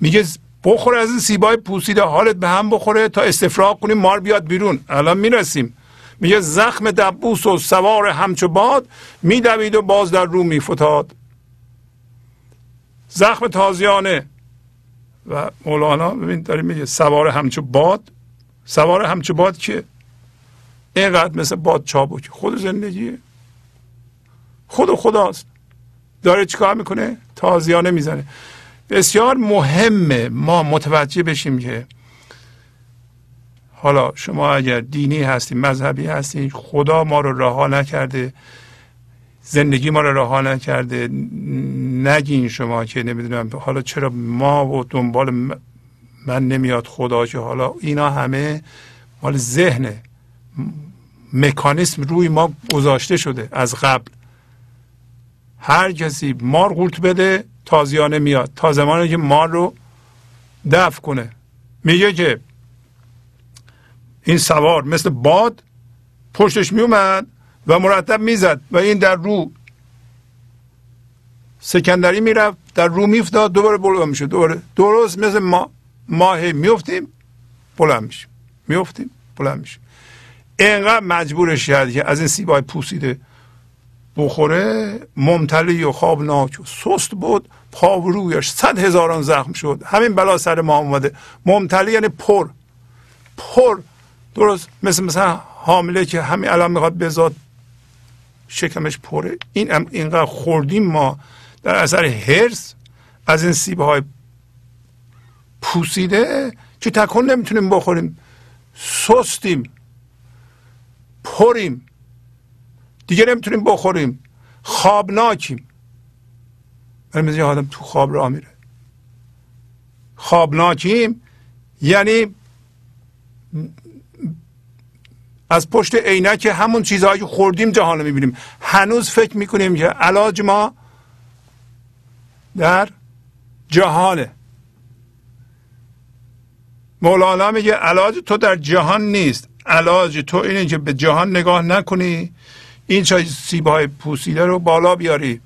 میگه بخور از این سیبای پوسیده حالت به هم بخوره تا استفراغ کنیم مار بیاد بیرون. الان می‌رسیم. میگه زخم دبوس و سوار همچو باد میدوید و باز در رو میفتاد. زخم تازیانه. و مولانا ببین داره میگه سوار همچو باد. سوار همچو باد که اینقدر مثل باد چابک خود زندگیه خود و خداست. داره چیکار می‌کنه؟ تازیانه می‌زنه. بسیار مهمه ما متوجه بشیم که حالا شما اگر دینی هستید مذهبی هستید خدا ما رو رها نکرده زندگی ما رو رها نکرده نگین شما که نمی‌دونم حالا چرا ما و دنبال من نمیاد خدا که حالا اینا همه مال ذهنه. مکانیسم روی ما گذاشته شده از قبل. هر کسی مار قورت بده تازیانه میاد. تا زمانی که مار رو دفع کنه. میگه که این سوار مثل باد پشتش میومد و مرتب می‌زد و این در رو سکندری می‌رفت در رو میفتاد دوباره بلند میشه دوباره. درست مثل ما ماه میفتیم بلند میشیم. میفتیم بلند میشیم. اینقدر مجبورش کرد که از این سیبای پوسیده بخوره ممتلی و خوابناک و سست بود پا و رویش صد هزاران زخم شد. همین بلا سر ما اومده. ممتلی یعنی پر. پر درست مثل مثلا حامله که همین الان می‌خواد بزاد شکمش پره. این اینقدر خوردیم ما. در اثر هرس از این سیبه های پوسیده که تکن نمی‌تونیم بخوریم. سستیم. پریم. دیگه نمی‌تونیم بخوریم. خوابناکیم. مثل آدم تو خواب را میره. خوابناکیم. یعنی از پشت عینک همون چیزهایی که خوردیم جهان رو می‌بینیم. هنوز فکر می‌کنیم که علاج ما در جهانه. مولانا میگه علاج تو در جهان نیست. علاج تو اینه که به جهان نگاه نکنی. این چای سیبهای پوسیده رو بالا بیاری.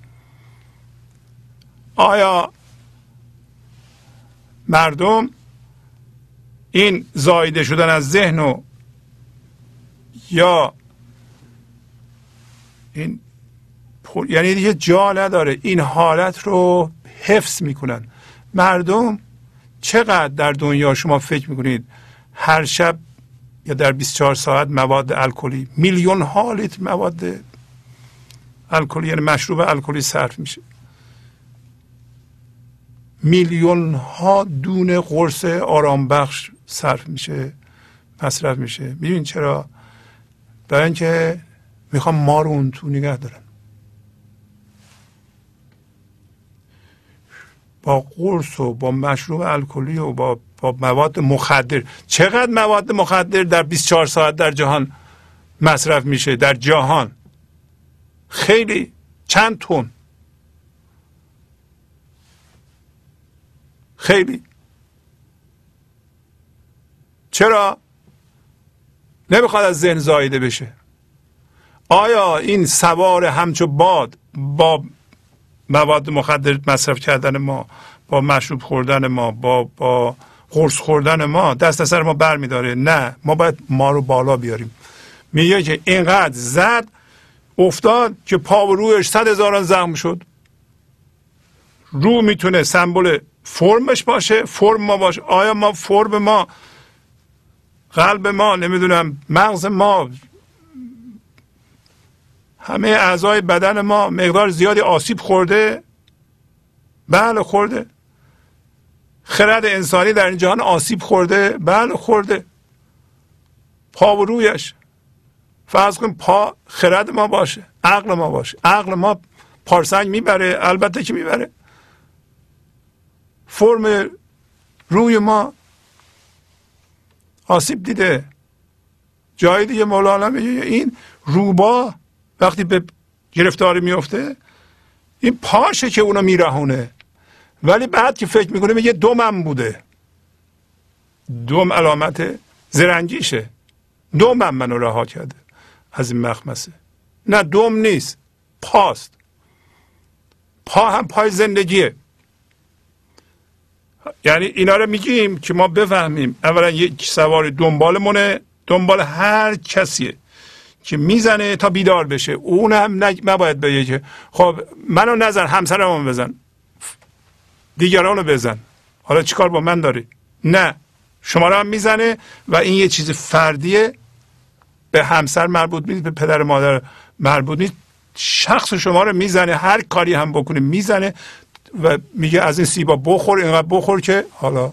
آیا مردم این زایده شدن از ذهن و یا این یعنی دیگه جا نداره. این حالت رو حفظ می‌کنن. مردم چقدر در دنیا شما فکر می‌کنید هر شب یا در 24 ساعت مواد الکلی میلیون ها لیتر مواد الکلی یعنی مشروب الکلی صرف میشه. میلیون ها دونه قرص آرام بخش صرف میشه مصرف میشه. میبین چرا؟ برای اینکه می‌خوام ما رو اون تو نگه دارن. با قرص و با مشروب الکلی و با, با مواد مخدر. چقدر مواد مخدر در 24 ساعت در جهان مصرف میشه؟ در جهان. خیلی. چند تن. خیلی. چرا؟ نمی‌خواد از ذهن زایده بشه. آیا این سوار همچو باد با مواد مخدر مصرف کردن ما با مشروب خوردن ما با با قرص خوردن ما دست از سر ما بر میداره نه ما باید ما رو بالا بیاریم. میگه که اینقدر زد افتاد که پا و رویش صد هزاران زخم شد. رو می‌تونه سمبل فرمش باشه فرم ما باشه آیا ما فرم ما قلب ما نمی‌دونم مغز ما همه اعضای بدن ما مقدار زیادی آسیب خورده. بله خورده. خرد انسانی در این جهان آسیب خورده. بله خورده. پا و رویش. فرض کن پا خرد ما باشه عقل ما باشه. عقل ما پارسنگ می‌بره البته که می‌بره. فرم روی ما آسیب دیده. جای دیگه مولانا میگه این روبا وقتی به گرفتاری میفته این پاشه که اونو میرهونه. ولی بعد که فکر می‌کنه میگه دومم بوده. دوم علامت زرنگیشه. دومم منو رها کرده. از این مخمسه. نه دوم نیست. پاست. پا هم پای زندگیه. یعنی اینا رو میگیم که ما بفهمیم. اولا یک سوار دنبالمونه دنبال هر کسیه که می‌زنه تا بیدار بشه. اون هم نباید بگه که خب منو نزن همسرمو بزن. دیگرانو بزن. حالا چیکار با من داری؟ نه. شما رو هم می‌زنه و این یه چیز فردیه. به همسر مربوط نیست به پدر مادر مربوط نیست. شخص شما رو می‌زنه هر کاری هم بکنه می‌زنه. و میگه از این سیبا بخور اینقدر بخور که حالا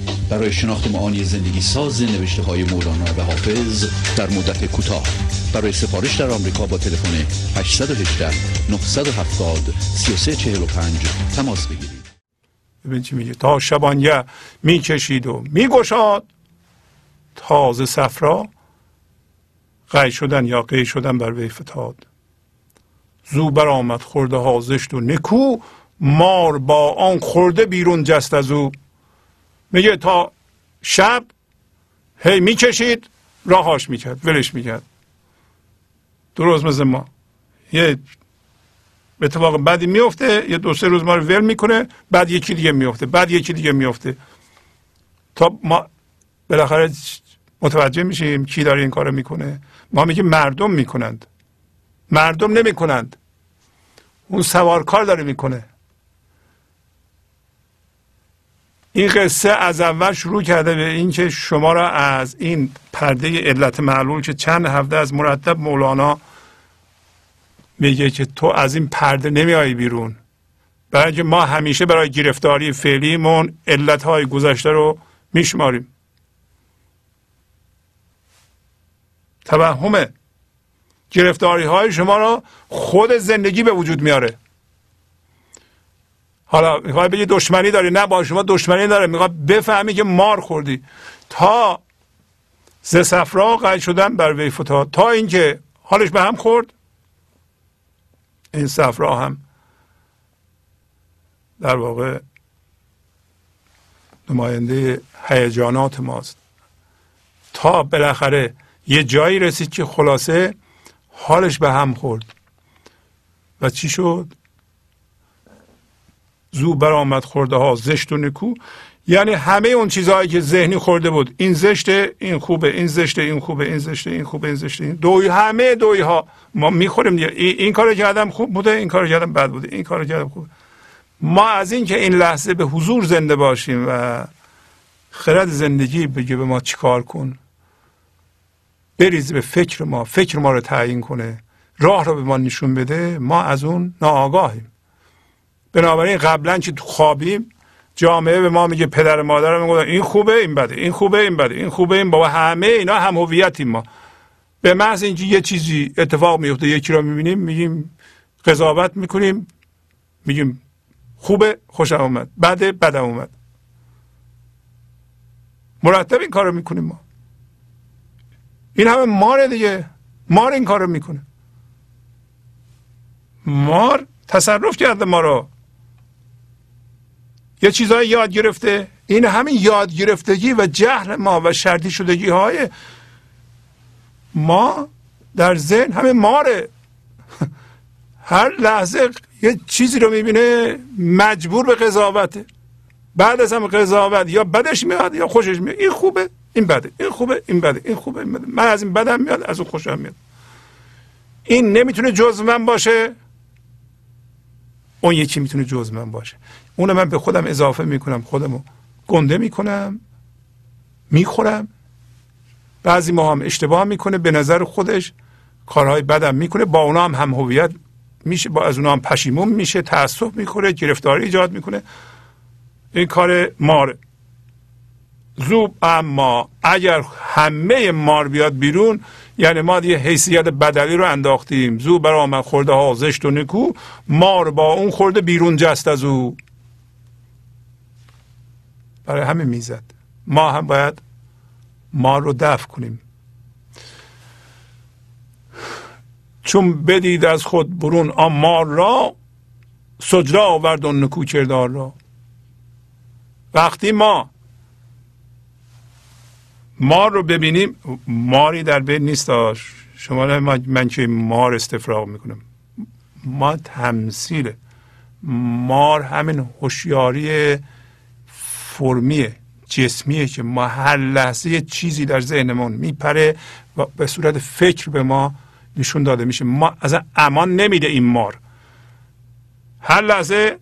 برای شناخت معانی زندگی ساز نوشته های مولانا و حافظ در مدت کوتاه. برای سفارش در آمریکا با تلفن 818 970 3345 تماس بگیرید. ببین چی میگه. تا شبانیه می‌کشید و میگشاد. تازه صفرا قی شدن یا قی شدن بر وی فتاد. زو برآمد خورده ها زشت و نکو. مار با آن خورده بیرون جست از او. میگه تا شب هی می‌کشید راهاش می‌کرد ولش می‌کرد. درست مثل ما. یه اتفاق بدی میفته یه دو سه روز ما رو ول می‌کنه بعد یکی دیگه میفته بعد یکی دیگه میفته. تا ما بالاخره متوجه میشیم کی داره این کارو می‌کنه. ما میگیم مردم می‌کنند. مردم نمی‌کنند. اون سوارکار داره می‌کنه. این قصه از اول شروع کرده به اینکه شما را از این پرده علت معلول که چند هفته از مرتب مولانا میگه که تو از این پرده نمیایی بیرون. اینکه ما همیشه برای گرفتاری فعلیمون علت های گذشته رو میشماریم. توهمه. گرفتاری های شما را خود زندگی به وجود میاره. حالا می‌خوای بگی دشمنی داری؟ نه با شما دشمنی داره. می‌خوای بفهمی که مار خوردی. تا ز صفرا قید شدن بر وی فتاد تا اینکه حالش به هم خورد. این صفرا هم در واقع نماینده هیجانات ماست. تا بالاخره یه جایی رسید که خلاصه حالش به هم خورد. و چی شد؟ زو برآمد خورده ها زشت و نکو. یعنی همه اون چیزهایی که ذهنی خورده بود این زشته این خوبه این زشته این خوبه این زشته این خوبه این زشته این دوی همه دوی ها. ما می‌خوریم دیگه. این, کارو کردم خوب بوده این کارو کردم بد بوده این کارو کردم خوب. ما از این که این لحظه به حضور زنده باشیم و خرد زندگی بگه به ما چیکار کن. بریز به فکر ما فکر ما رو تعیین کنه. راه رو به ما نشون بده. ما از اون ناآگاهیم. بنابراین قبلا که تو خوابیم جامعه به ما میگه پدر مادر میگه این خوبه این بده این خوبه این بده این خوبه این بابا همه اینا هم هویتیم ما. به محض اینکه یه چیزی اتفاق میفته یکی رو می‌بینیم میگیم قضاوت می‌کنیم میگیم خوبه خوشم اومد بده بدم اومد. مرتب این کار رو می‌کنیم ما. این همه مار دیگه. مار این کار رو می‌کنه. مار تصرف کرده ما رو. یه چیزهایی یاد گرفته. این همین یاد گرفتگی و جهل ما و شرطی شدگی های ما در ذهن همه ماره. هر لحظه یه چیزی رو می‌بینه مجبور به قضاوته بعد از هم قضاوت یا بدش میاد یا خوشش میاد. این خوبه این بده این خوبه این بده این خوبه این بده. من از این بدم میاد از اون خوشم میاد. این نمی‌تونه جز من باشه. اون یکی می‌تونه جز من باشه. اونو من به خودم اضافه می‌کنم خودمو گنده می‌کنم می‌خورم. بعضی ما هم اشتباه می‌کنه به نظر خودش کارهای بدم می‌کنه. با اونا هم هم هویت میشه با از اونا هم پشیمون میشه تعصب می‌کنه گرفتاری ایجاد می‌کنه. این کار ماره زوب اما اگر همه مار بیاد بیرون یعنی ما یه حیثیت بدلی رو انداختیم. زو برآمد خورده ها زشت و نکو مار با اون خورده بیرون جست از او. برای همه می‌زد. ما هم باید مار رو دفع کنیم. چون بدید از خود برون آن مار را سجده آورد اون نکو کردار را. وقتی ما مار رو ببینیم. ماری در بین نیست شما من که مار استفراغ می‌کنم. ما تمثیل. مار همین هوشیاری فرمیه جسمیه که ما هر لحظه چیزی در ذهنمون میپره و به صورت فکر به ما نشون داده میشه. ما از امان نمیده این مار. هر لحظه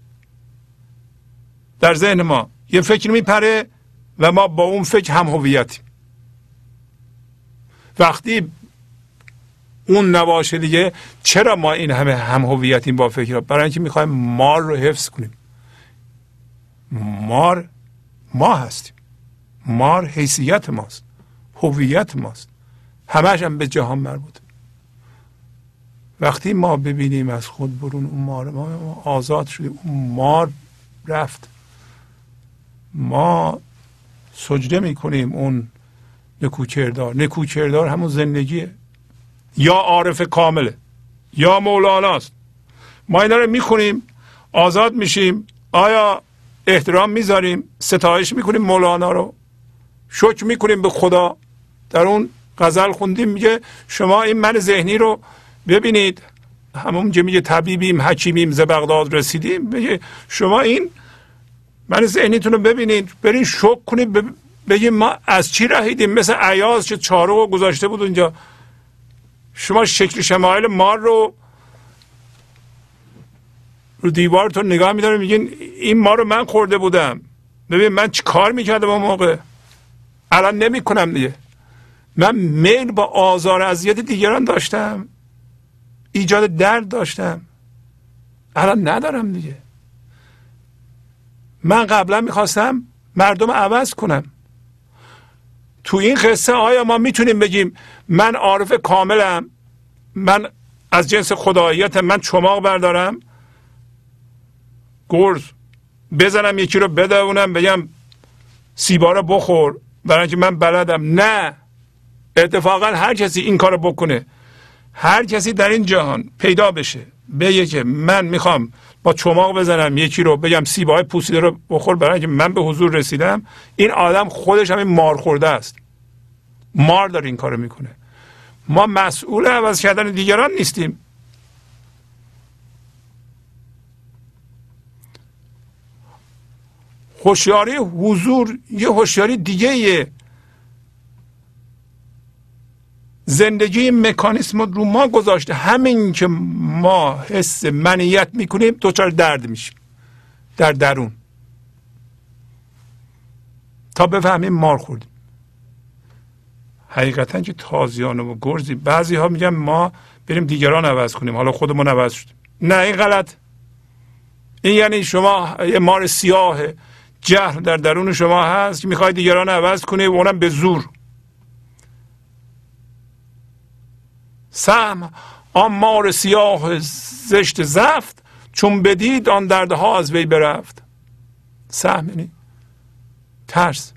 در ذهن ما یه فکر میپره و ما با اون فکر هم هویتیم. وقتی اون نباشه دیگه چرا ما این همه هم هویتیم با فکر؟ برای اینکه می‌خوایم مار رو حفظ کنیم. مار ما هستیم. مار حیثیت ماست. هویت ماست. همش هم به جهان مربوطه وقتی ما ببینیم از خود برون اون مار ما آزاد شدیم. اون مار رفت. ما سجده می‌کنیم. اون نکوکردار نکوکردار همون زندگیه. یا عارف کامله یا مولاناست ما اینا رو می‌خونیم آزاد میشیم. آیا احترام می‌ذاریم؟ ستایش می‌کنیم مولانا رو. شکر می‌کنیم به خدا. در اون غزل خوندیم میگه شما این من ذهنی رو ببینید. همون که میگه طبیبیم حکیمیم ز بغداد رسیدیم. میگه شما این من ذهنیتون رو ببینید. برین شکر کنید بگیم ما از چی رهیدیم؟ مثل عیاز که چارو گذاشته بود اونجا. شما شکل شمایل مار رو رو دیوارتون نگاه میداره میگین این ما رو من خورده بودم. ببین من چی کار می‌کردم اون موقع؟ الان نمی‌کنم دیگه. من میل با آزار اذیت دیگران داشتم. ایجاد درد داشتم. الان ندارم دیگه. من قبلا می‌خواستم مردم عوض کنم. تو این قصه آیا ما می‌تونیم بگیم من عارف کاملم؟ من از جنس خداییت من چماق بردارم؟ گرز بزنم یکی رو بدونم بگم سیبا رو بخور برای اینکه من بلدم. نه. اتفاقا هر کسی این کارو بکنه هر کسی در این جهان پیدا بشه بگه که من می‌خوام با چماق بزنم یکی رو بگم سیبای پوسیده رو بخور برای اینکه من به حضور رسیدم. این آدم خودش همین مار خورده است. مار داره این کارو می‌کنه. ما مسئول عوض کردن دیگران نیستیم. هوشیاری حضور یه هوشیاری دیگه زندگی مکانیسم رو ما گذاشته. همین که ما حس منیت می‌کنیم دوچار درد میشیم. در درون. تا بفهمیم مار خوردیم. حقیقتا که تازیانه و گرزی بعضی ها میگن ما بریم دیگران عوض کنیم. حالا خودمون عوض شدیم. نه این غلط. این یعنی شما یه مار سیاه جهل در درون شما هست که می‌خواید دیگران عوض کنه و اونم به زور. سهم آن مار سیاه زشت زفت چون بدید آن دردها از وی برفت. سهم یعنی ترس.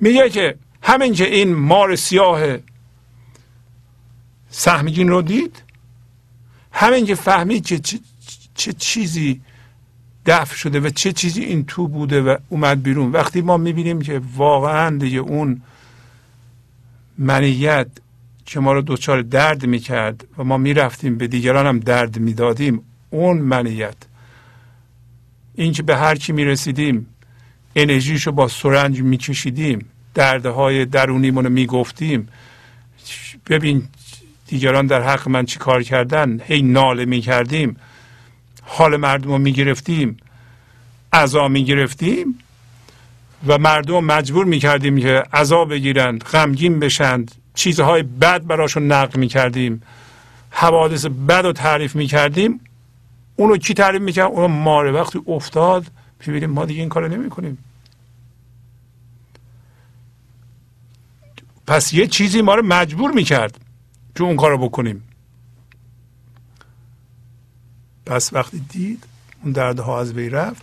میگه که همین که این مار سیاه سهمگین رو دید همین که فهمید که چه, چه چیزی دفع شده و چه چیزی این تو بوده و اومد بیرون. وقتی ما می‌بینیم که واقعا دیگه اون منیت که ما رو دچار درد می‌کرد و ما می‌رفتیم به دیگران هم درد می‌دادیم. اون منیت. این که به هر کی می‌رسیدیم انرژیشو با سرنج میکشیدیم. دردهای درونیمون رو می‌گفتیم. ببین دیگران در حق من چی کار کردن؟ هی ناله می‌کردیم. حال مردم رو می‌گرفتیم. عذا می‌گرفتیم. و مردم مجبور می‌کردیم که عذا بگیرند غمگین بشند. چیزهای بد براشون نقل می‌کردیم حوادث بد رو تعریف می‌کردیم. اونو کی تعریف می‌کرد؟ اونو ماره. وقتی افتاد ببینیم ما دیگه این کارو نمی‌کنیم. پس یه چیزی ما رو مجبور می‌کرد که اون کارو بکنیم. پس وقتی دید اون دردها از وی رفت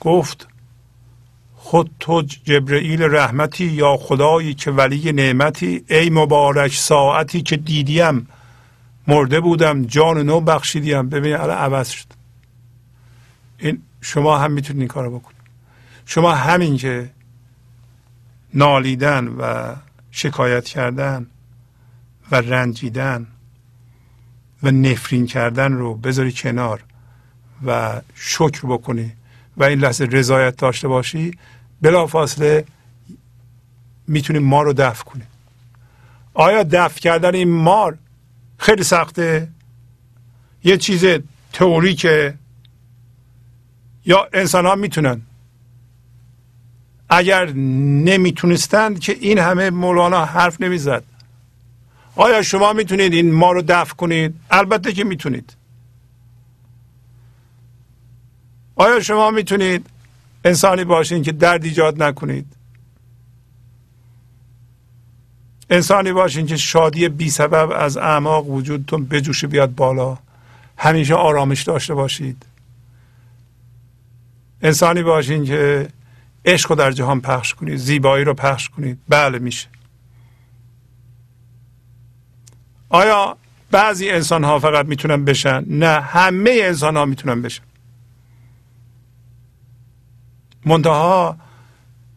گفت خود تو جبرئیل رحمتی یا خدایی که ولی نعمتی ای مبارک ساعتی که دیدیم مرده بودم جان نو بخشیدیم. ببین الان عوض شد. این شما هم می‌تونید این کارو بکنید. شما همین که نالیدن و شکایت کردن و رنجیدن و نفرین کردن رو بذاری کنار و شکر بکنی و این لحظه رضایت داشته باشی بلافاصله می‌تونی ما رو دفع کنی آیا دفع کردن این مار خیلی سخته؟ یه چیز تئوریکه یا انسان ها می‌تونن. اگر نمی‌تونستند که این همه مولانا حرف نمی‌زد. آیا شما می‌تونید این ما رو دفع کنید؟ البته که می‌تونید. آیا شما می‌تونید انسانی باشین که درد ایجاد نکنید. انسانی باشین که شادی بی سبب از اعماق وجودتون بجوشه بیاد بالا. همیشه آرامش داشته باشید. انسانی باشین که عشق رو در جهان پخش کنید زیبایی رو پخش کنید. بله میشه. آیا بعضی انسان ها فقط می‌تونن بشن؟ نه همه انسان ها می‌تونن بشن. منتها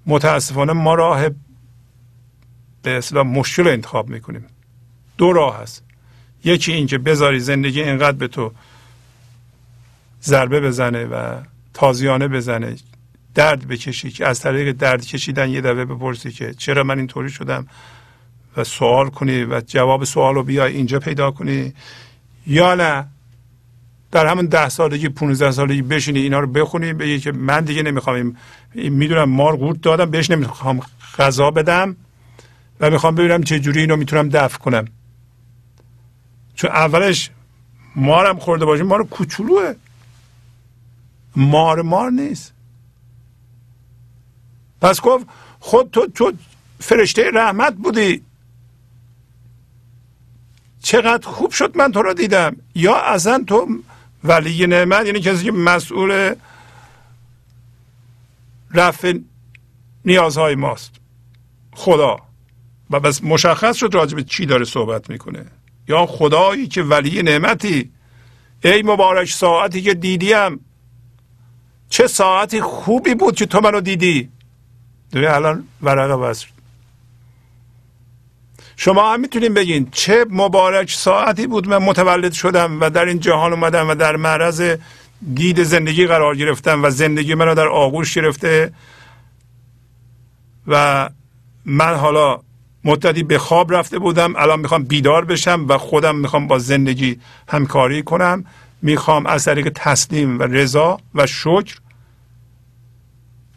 متاسفانه ما راه به اصطلاح مشکل انتخاب می‌کنیم. دو راه هست. یکی اینکه بذاری زندگی اینقدر به تو ضربه بزنه و تازیانه بزنه درد بکشی که از طریق درد کشیدن یه دفعه بپرسی که چرا من اینطوری شدم و سوال کنی و جواب سوال رو بیای اینجا پیدا کنی یا نه. در همون ده سالگی 15 سالگی بشینی اینا رو بخونی بگی که من دیگه نمی‌خوام می‌دونم مار قورت دادم بهش نمی‌خوام غذا بدم و می‌خوام ببینم چه جوری اینو می‌تونم دفع کنم. چون اولش مارم خورده باشیم مار کوچولوه. مار مار نیست. پس گفت خود تو تو فرشته رحمت بودی. چقدر خوب شد من تو رو دیدم. یا اصلا تو ولی نعمت یعنی کسی که مسئول رفع نیازهای ماست. خدا. و بس مشخص شد راجع به چی داره صحبت می‌کنه. یا خدایی که ولی نعمتی. ای مبارک ساعتی که دیدیم. چه ساعتی خوبی بود که تو منو دیدی. دوی الان ورقه وصل شما هم می‌تونیم بگین چه مبارک ساعتی بود من متولد شدم و در این جهان اومدم و در معرض دید زندگی قرار گرفتم و زندگی منو در آغوش گرفته و من حالا مدتی به خواب رفته بودم الان می‌خوام بیدار بشم و خودم می‌خوام با زندگی همکاری کنم. می‌خوام از طریق تسلیم و رضا و شکر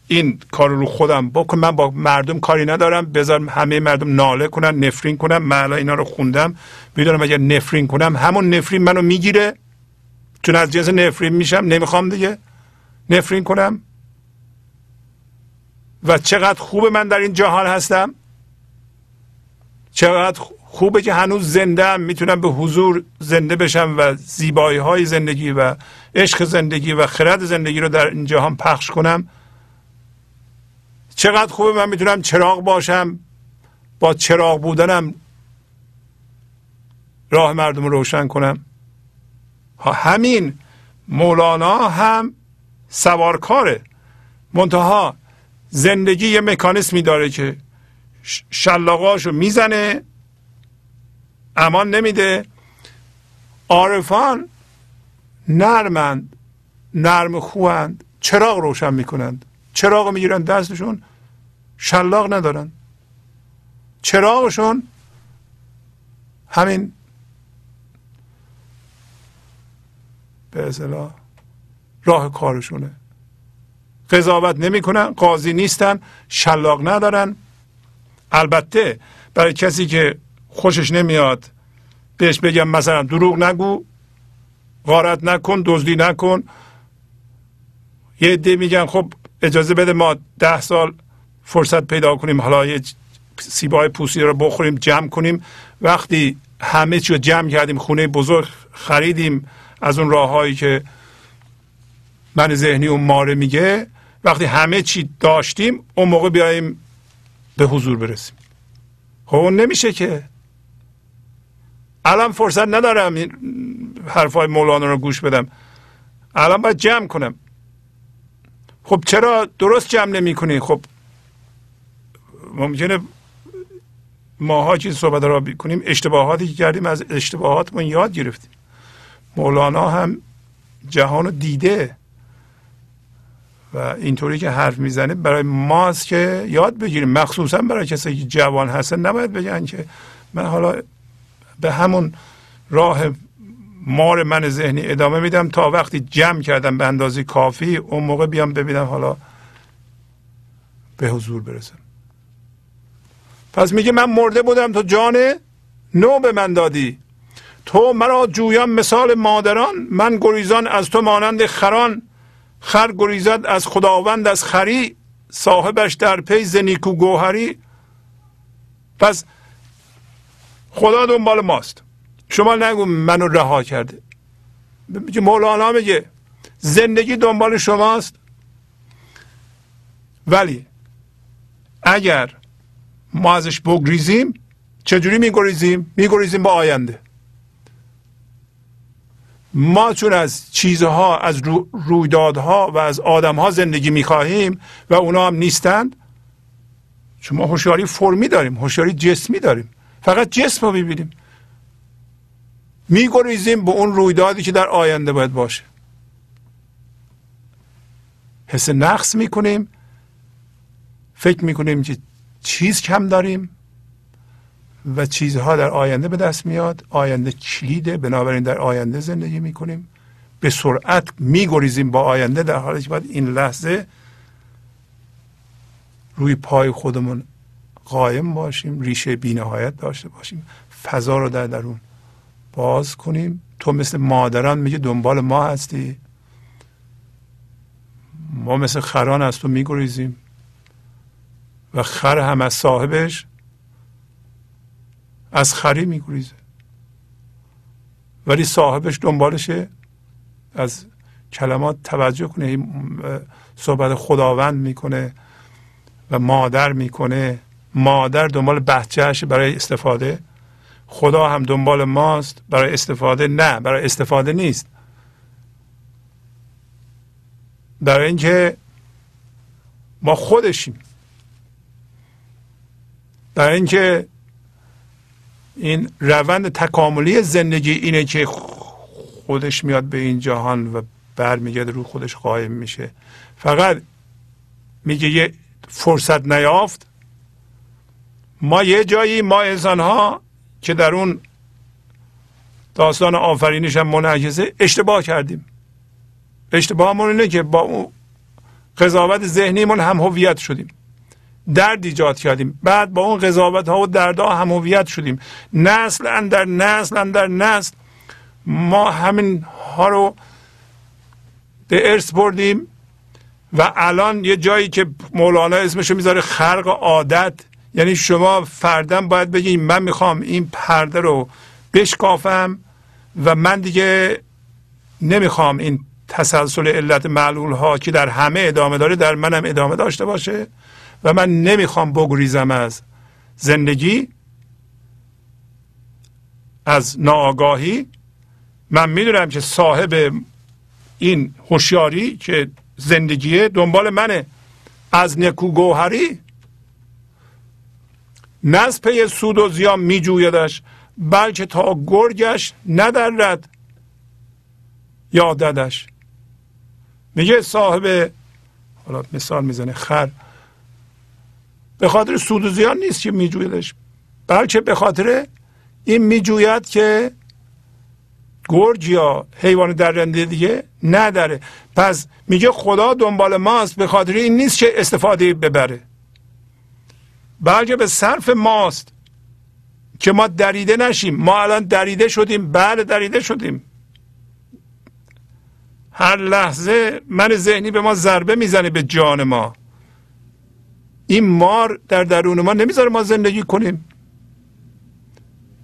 این کار رو خودم بکن. من با مردم کاری ندارم. بذار همه مردم ناله کنن نفرین کنم من اینا رو خوندم. می‌دونم اگر نفرین کنم همون نفرین منو می‌گیره. چون از جنس نفرین میشم نمی‌خوام دیگه. نفرین کنم. و چقدر خوبه من در این جهان هستم. چقدر خوبه که هنوز زنده می‌تونم به حضور زنده بشم و زیبایی های زندگی و عشق زندگی و خرد زندگی رو در این جهان پخش کنم. چقدر خوبه من می‌تونم چراغ باشم. با چراغ بودنم راه مردم رو روشن کنم. همین مولانا هم سوارکاره. منتها زندگی یه مکانیسمی داره که شلاقاشو می‌زنه امان نمیده. عارفان نرمند نرم خوند چراغ روشن می‌کنند. چراغ می‌گیرن دستشون شلاق ندارن. چراغشون همین به اصطلاح راه کارشونه. قضاوت نمی‌کنن قاضی نیستن شلاق ندارن. البته برای کسی که خوشش نمیاد بهش بگم مثلا دروغ نگو غارت نکن دزدی نکن. یه عده میگن خب اجازه بده ما ده سال فرصت پیدا کنیم حالا یه سیبای پوسی رو بخوریم جمع کنیم. وقتی همه چی رو جمع کردیم خونه بزرگ خریدیم از اون راههایی که من ذهنی اون ماره میگه وقتی همه چی داشتیم اون موقع بیایم به حضور برسیم. خب اون نمیشه که. الان فرصت ندارم این حرفای مولانا رو گوش بدم. الان باید جمع کنم. خب چرا درست جمع نمی کنی خب ممکنه ماها چیز صحبت را کنیم اشتباهاتی که کردیم از اشتباهاتمون یاد گرفتیم. مولانا هم جهان رو دیده و اینطوری که حرف می‌زنه برای ماست که یاد بگیریم. مخصوصا برای کسایی که جوان هستن نباید بگن که من حالا به همون راه مار من ذهنی ادامه میدم. تا وقتی جمع کردم به اندازه کافی اون موقع بیام ببینم حالا به حضور برسم. پس میگه من مرده بودم تو جان نو به من دادی. تو مرا جویان مثال مادران من گریزان از تو مانند خران. خر گریزد از خداوند از خری صاحبش در پی زنیکو گوهری. پس خدا دنبال ماست. شما نگو منو رها کرده. مولانا میگه زندگی دنبال شماست. ولی اگر ما ازش بگریزیم. چجوری میگریزیم؟ میگریزیم با آینده. ما چون از چیزها از رویدادها و از آدمها زندگی می‌خواهیم و اونا هم نیستند چون ما هوشیاری فرمی داریم هوشیاری جسمی داریم. فقط جسم رو می‌بینیم. میگریزیم به اون رویدادی که در آینده باید باشه. حس نقص می‌کنیم. فکر می‌کنیم که چیز کم داریم و چیزها در آینده به دست میاد. آینده کلیده بنابراین در آینده زندگی می‌کنیم. به سرعت میگریزیم با آینده در حالی که باید این لحظه روی پای خودمون قایم باشیم ریشه بینهایت داشته باشیم. فضا رو در درون باز کنیم. تو مثل مادران میگه دنبال ما هستی. ما مثل خران از تو میگریزیم. و خر هم از صاحبش از خری میگریزه. ولی صاحبش دنبالشه از کلمات توجه کنه صحبت خداوند می‌کنه و مادر می‌کنه. مادر دنبال بچهش برای استفاده. خدا هم دنبال ماست برای استفاده. نه برای استفاده نیست. برای اینکه ما خودشیم. برای اینکه این روند تکاملی زندگی اینه که خودش میاد به این جهان و برمیگرده رو خودش قایم میشه. فقط میگه یه فرصت نیافت. ما یه جایی ما انسان ها که در اون داستان آفرینش هم منعکسه اشتباه کردیم. اشتباهمون اینه که با اون قضاوت ذهنیمون هم هویت شدیم. درد ایجاد کردیم. بعد با اون قضاوت ها و دردها هم هویت شدیم. نسل اندر نسل اندر نسل. ما همین ها رو به ارث بردیم و الان یه جایی که مولانا اسمشو می‌ذاره خرق عادت. یعنی شما فردم باید بگیم من می‌خوام این پرده رو بشکافم و من دیگه نمی‌خوام این تسلسل علت معلول ها که در همه ادامه داره در منم ادامه داشته باشه. و من نمی‌خوام بگریزم از زندگی از ناآگاهی. من می‌دونم که صاحب این هوشیاری که زندگیه دنبال منه. از نکوگوهری نه از پی سود و زیان میجویدش بلکه تا گرگش ندرد یاددش میگه صاحب حالا مثال می‌زنه خر. به خاطر سود و زیان نیست که میجویدش. بلکه به خاطر این میجوید که گرگ یا حیوان درنده دیگه نداره. پس میگه خدا دنبال ماست به خاطر این نیست که استفاده ببره. بلکه به صرف ماست که ما دریده نشیم. ما الان دریده شدیم. بله دریده شدیم. هر لحظه من ذهنی به ما ضربه می‌زنه به جان ما. این مار در درون ما نمی‌ذاره ما زندگی کنیم.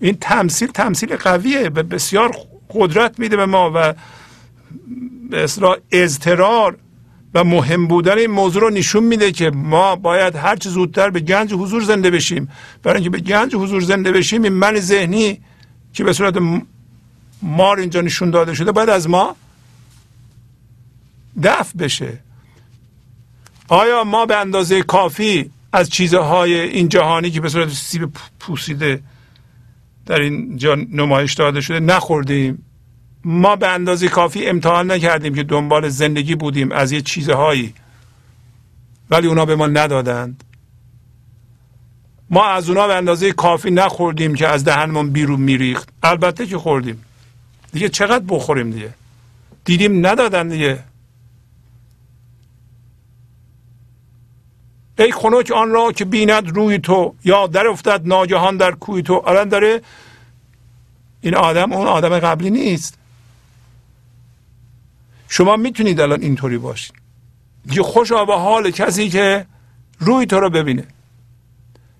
این تمثیل تمثیل قویه. بسیار قدرت میده به ما و به اصطلاح اضطرار و مهم بودن این موضوع رو نشون میده که ما باید هر زودتر به گنج حضور زنده بشیم. برای اینکه به گنج حضور زنده بشیم این من ذهنی که به صورت مار اینجا نشون داده شده باید از ما دفع بشه. آیا ما به اندازه کافی از چیزهای این جهانی که به صورت سیب پوسیده در اینجا نمایش داده شده نخوردیم؟ ما به اندازه کافی امتحان نکردیم که دنبال زندگی بودیم از یه چیزهایی ولی اونا به ما ندادند. ما از اونا به اندازه کافی نخوردیم که از دهنمون بیرون میریخت. البته که خوردیم. دیگه چقدر بخوریم دیگه؟ دیدیم ندادن دیگه. ای خنک آن را که بیند روی تو یا در افتد ناگهان در کوی تو. الان داره این آدم اون آدم قبلی نیست. شما می‌تونید الان اینطوری باشید یه خوش به حال کسی که روی تو رو ببینه.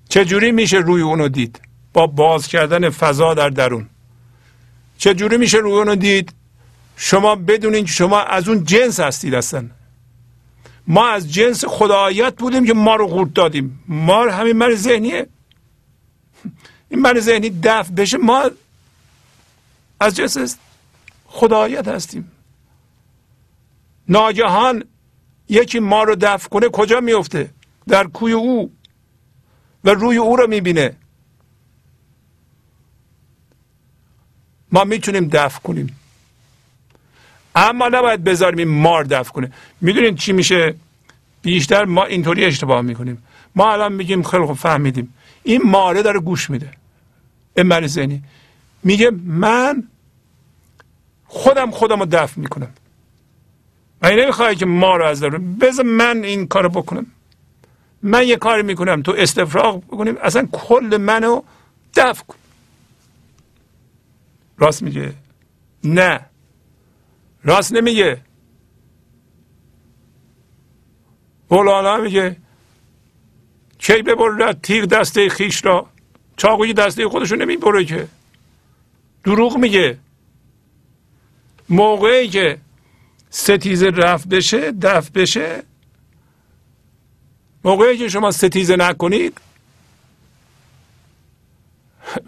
چجوری میشه روی اونو دید؟ با باز کردن فضا در درون. چجوری میشه روی اونو دید؟ شما بدونین که شما از اون جنس هستید هستن ما از جنس خدایت بودیم که ما رو قورت دادیم. ما همین من ذهنیه. این من ذهنی دفع بشه ما از جنس خدایت هستیم. ناگهان یکی ما رو دفع کنه کجا میفته؟ در کوی او. و روی او رو می‌بینه. ما می‌تونیم دفع کنیم. اما نباید بذاریم این مار دفع کنه. می‌دونید چی میشه؟ بیشتر ما اینطوری اشتباه می‌کنیم. ما الان میگیم خیلی خوب فهمیدیم. این ماره داره گوش میده. این زنی میگه من خودم خودم رو دفع می‌کنم. من نمی‌خوای که ما رو از درون بذار من این کارو بکنم. من یه کاری می‌کنم. تو استفراغ بکنیم. اصلا کل منو دفع کن. راست میگه. نه. راست نمیگه. مولانا میگه کی ببرد تیغ دسته خیش را چاقوی دسته خودشو نمی‌بره که. دروغ میگه. موقعی که ستیزه رفت بشه دفع بشه موقعی که شما ستیزه نکنید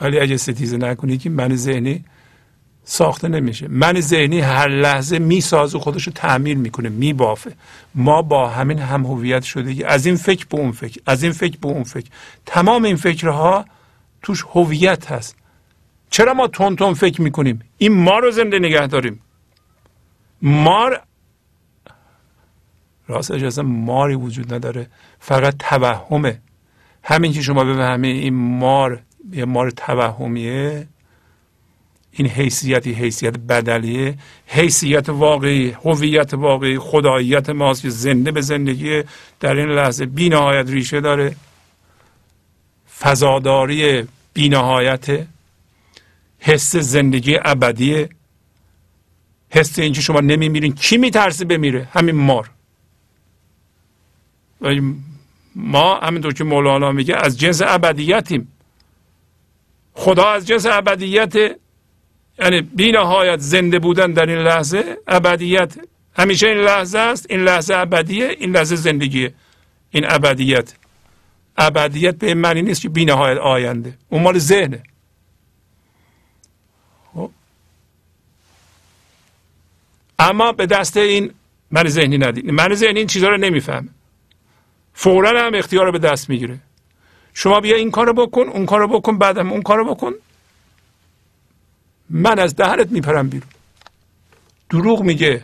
ولی اگه ستیزه نکنید که من ذهنی ساخته نمیشه. من ذهنی هر لحظه می‌سازه خودش رو تعمیر می‌کنه میبافه. ما با همین هم هویت شده از این فکر به اون فکر از این فکر به اون فکر. تمام این فکرها توش هویت هست. چرا ما تون تون فکر می‌کنیم؟ این ما رو زنده نگه داریم. مار راستش اصلا ماری وجود نداره. فقط توهمه. همین که شما بفهمید این مار یه مار توهمیه. این حیثیتی حیثیت بدلیه. حیثیت واقعی هویت واقعی خداییت ماست که زنده به زندگی در این لحظه بی نهایت ریشه داره. فضاداری بی نهایت حس زندگی ابدیه. حس اینکه شما نمیمیرین کی میترسه بمیره؟ همین مار. ما همینطور که مولانا میگه از جنس ابدیتیم. خدا از جنس ابدیت یعنی بی نهایت زنده بودن در این لحظه ابدیت. همیشه این لحظه است این لحظه ابدیه این لحظه زندگیه. این ابدیت. ابدیت به معنی نیست که بی نهایت آینده. اون مال ذهنه. خب. اما به دست این من ذهنی ندید. من ذهنی این چیزها رو نمی‌فهمه. فورا هم اختیار رو به دست می‌گیره. شما بیا این کارو بکن اون کارو بکن بعدم اون کارو بکن. من از دهنت میپرم بیرون. دروغ میگه.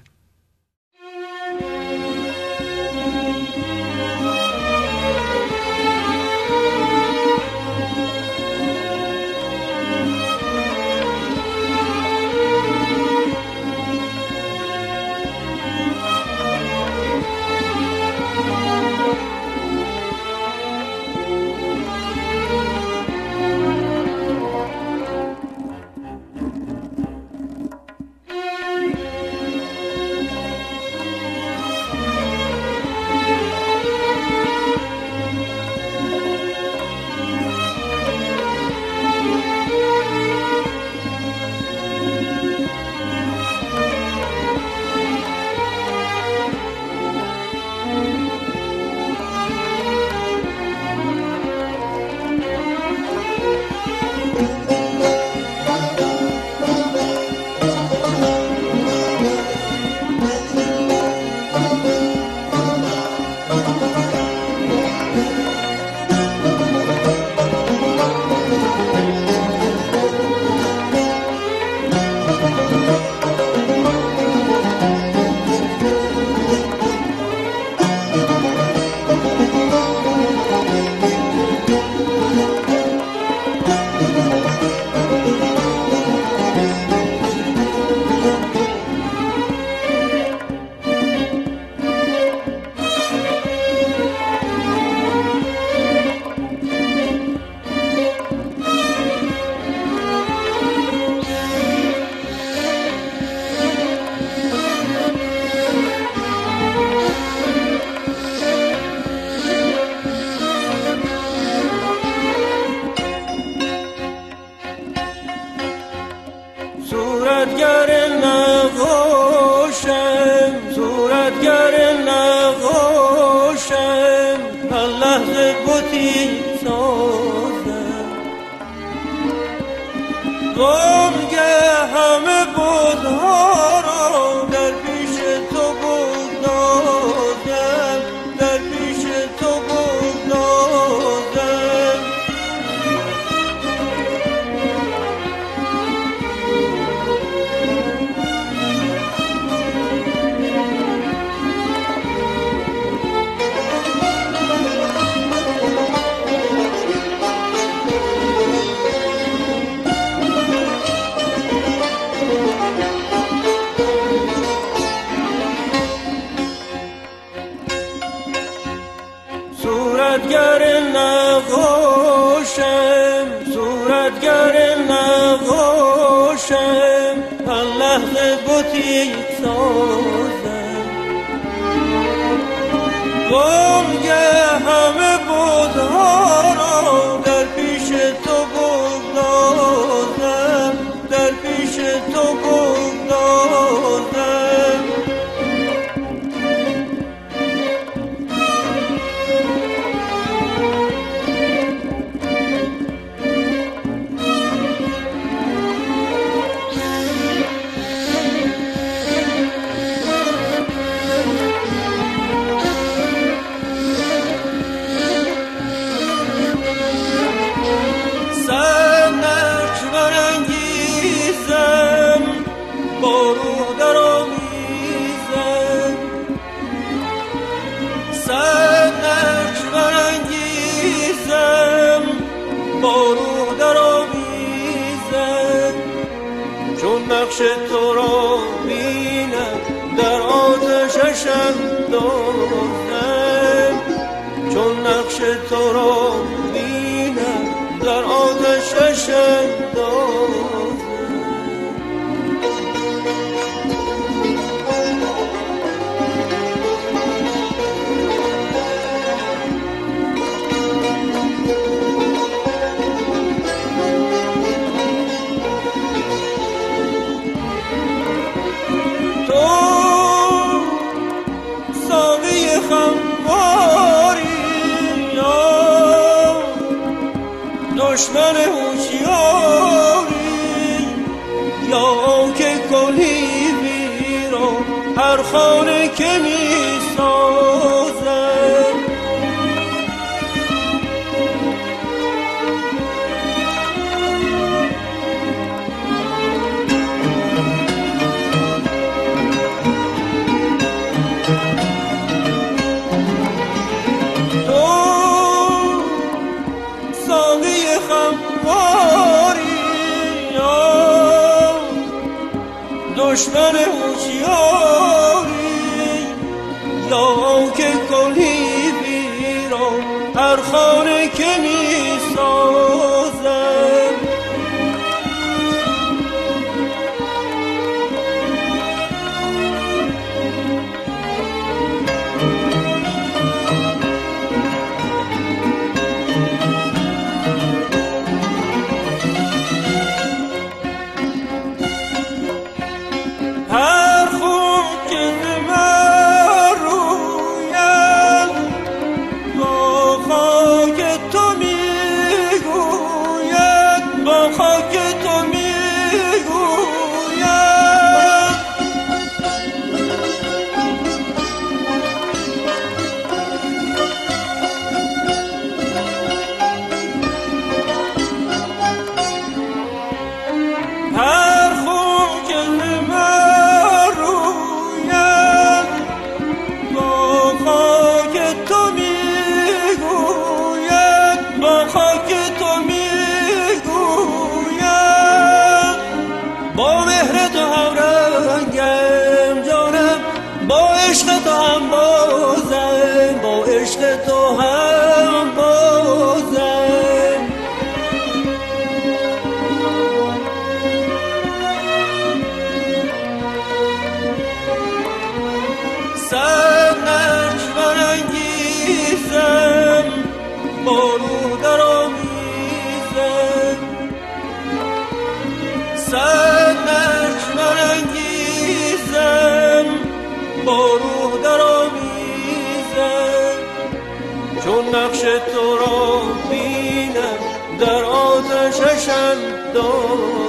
نقش تو را بینم در آتشش اندازم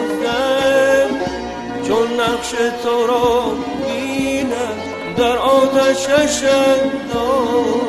چون نقش تو را بینم در آتشش اندازم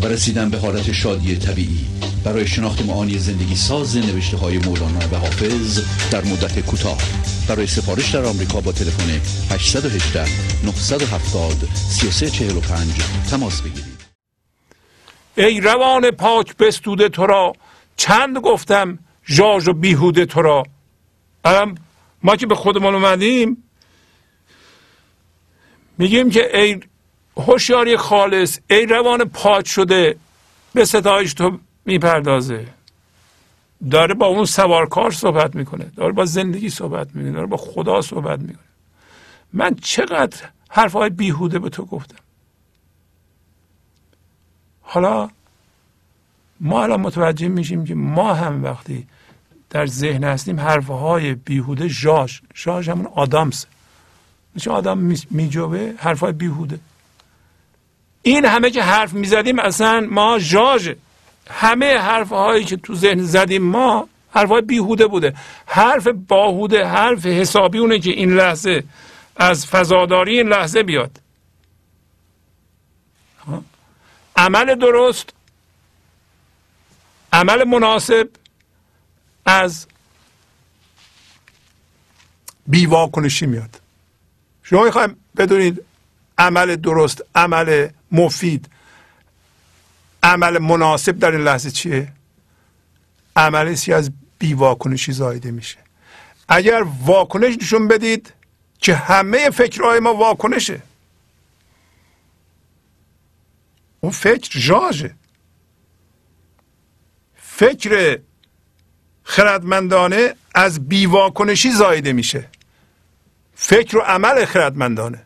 و رسیدن به حالت شادی طبیعی. برای شناخت معانی زندگی ساز نوشته های مولانا و حافظ در مدت کوتاه. برای سفارش در آمریکا با تلفن 818 970 3345 تماس بگیرید. ای روان پاک بستوده تو را چند گفتم ژاژ و بیهوده تو را. ما که به خودمون اومدیم میگیم که ای هوشیاری خالص ای روان پاک شده به ستایش تو می‌پردازه. داره با اون سوارکار صحبت می‌کنه داره با زندگی صحبت می‌کنه داره با خدا صحبت می‌کنه. من چقدر حرفهای بیهوده به تو گفتم؟ حالا ما الان متوجه میشیم که ما هم وقتی در ذهن هستیم حرفهای بیهوده ژاژ ژاژ همون آدامس. مثل آدم میجوه حرفهای بیهوده. این همه که حرف می‌زدیم اصلا ما ژاژ. همه حرف هایی که تو ذهن زدیم ما حرف های بیهوده بوده. حرف باهوده حرف حسابی اونه که این لحظه از فضاداری این لحظه بیاد. عمل درست عمل مناسب از بیواکنشی میاد. شما می‌خوایم بدونید عمل درست عمل مفید. عمل مناسب در این لحظه چیه؟ عملی از بیواکنشی زایده میشه. اگر واکنش نشون بدید که همه فکرهای ما واکنشه. اون فکر ژاژه. فکر خردمندانه از بیواکنشی زایده میشه. فکر و عمل خردمندانه.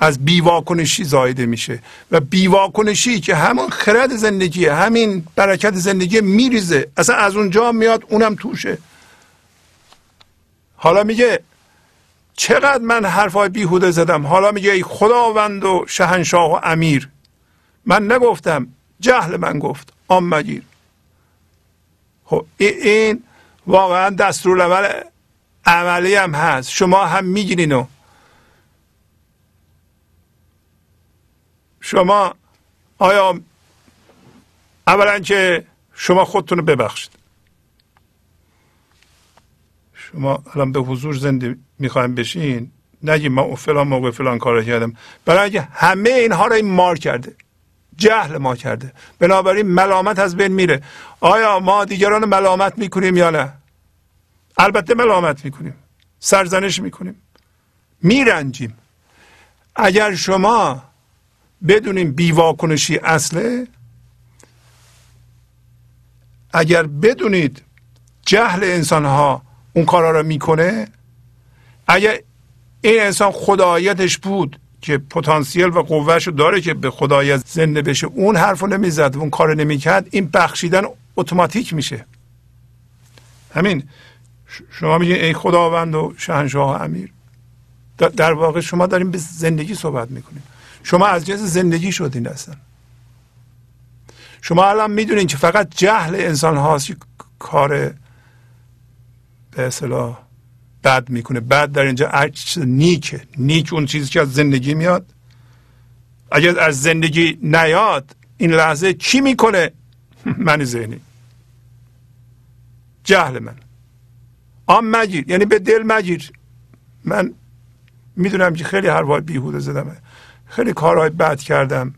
از بیواکنشی زایده میشه. و بیواکنشی که همون خرد زندگی همین برکت زندگی میریزه. اصلا از اونجا میاد اونم توشه. حالا میگه چقدر من حرفای بیهوده زدم؟ حالا میگه ای خداوند و شهنشاه و امیر. من نگفتم جهل من گفت آم مگیر. خب این واقعا دستور عملی هم هست. شما هم می‌گیرین شما آیا اولا که شما خودتون رو ببخشید. شما الان به حضور زنده می‌خوایم بشین. نگیم من فلان موقع فلان کار کردم. برای اینکه همه اینها رو این مار کرده. جهل ما کرده. بنابراین ملامت از بین میره. آیا ما دیگران ملامت می‌کنیم یا نه؟ البته ملامت می‌کنیم. سرزنش می‌کنیم. میرنجیم. اگر شما بدونیم بیواکنشی اصله؟ اگر بدونید جهل انسان ها اون کارا رو می‌کنه اگر این انسان خدایتش بود که پتانسیل و قوهش رو داره که به خدایت زنده بشه اون حرف رو نمی‌زد اون کار نمی‌کرد این بخشیدن اتوماتیک میشه. همین. شما میگین ای خداوند و شهنشاه امیر. در واقع شما داریم به زندگی صحبت می‌کنیم شما از جنس زندگی شدین اصلا. شما الان می‌دونین که فقط جهل انسان هاست که کار به اصطلاح بد می‌کنه. بد در اینجا عکس نیکه. نیک اون چیزی که از زندگی میاد. اگر از زندگی نیاد این لحظه چی می‌کنه؟ من ذهنی. جهل من. آن مگیر یعنی به دل مگیر من می‌دونم که خیلی حرفای بیهوده زدم. خیلی کارهای بد کردم.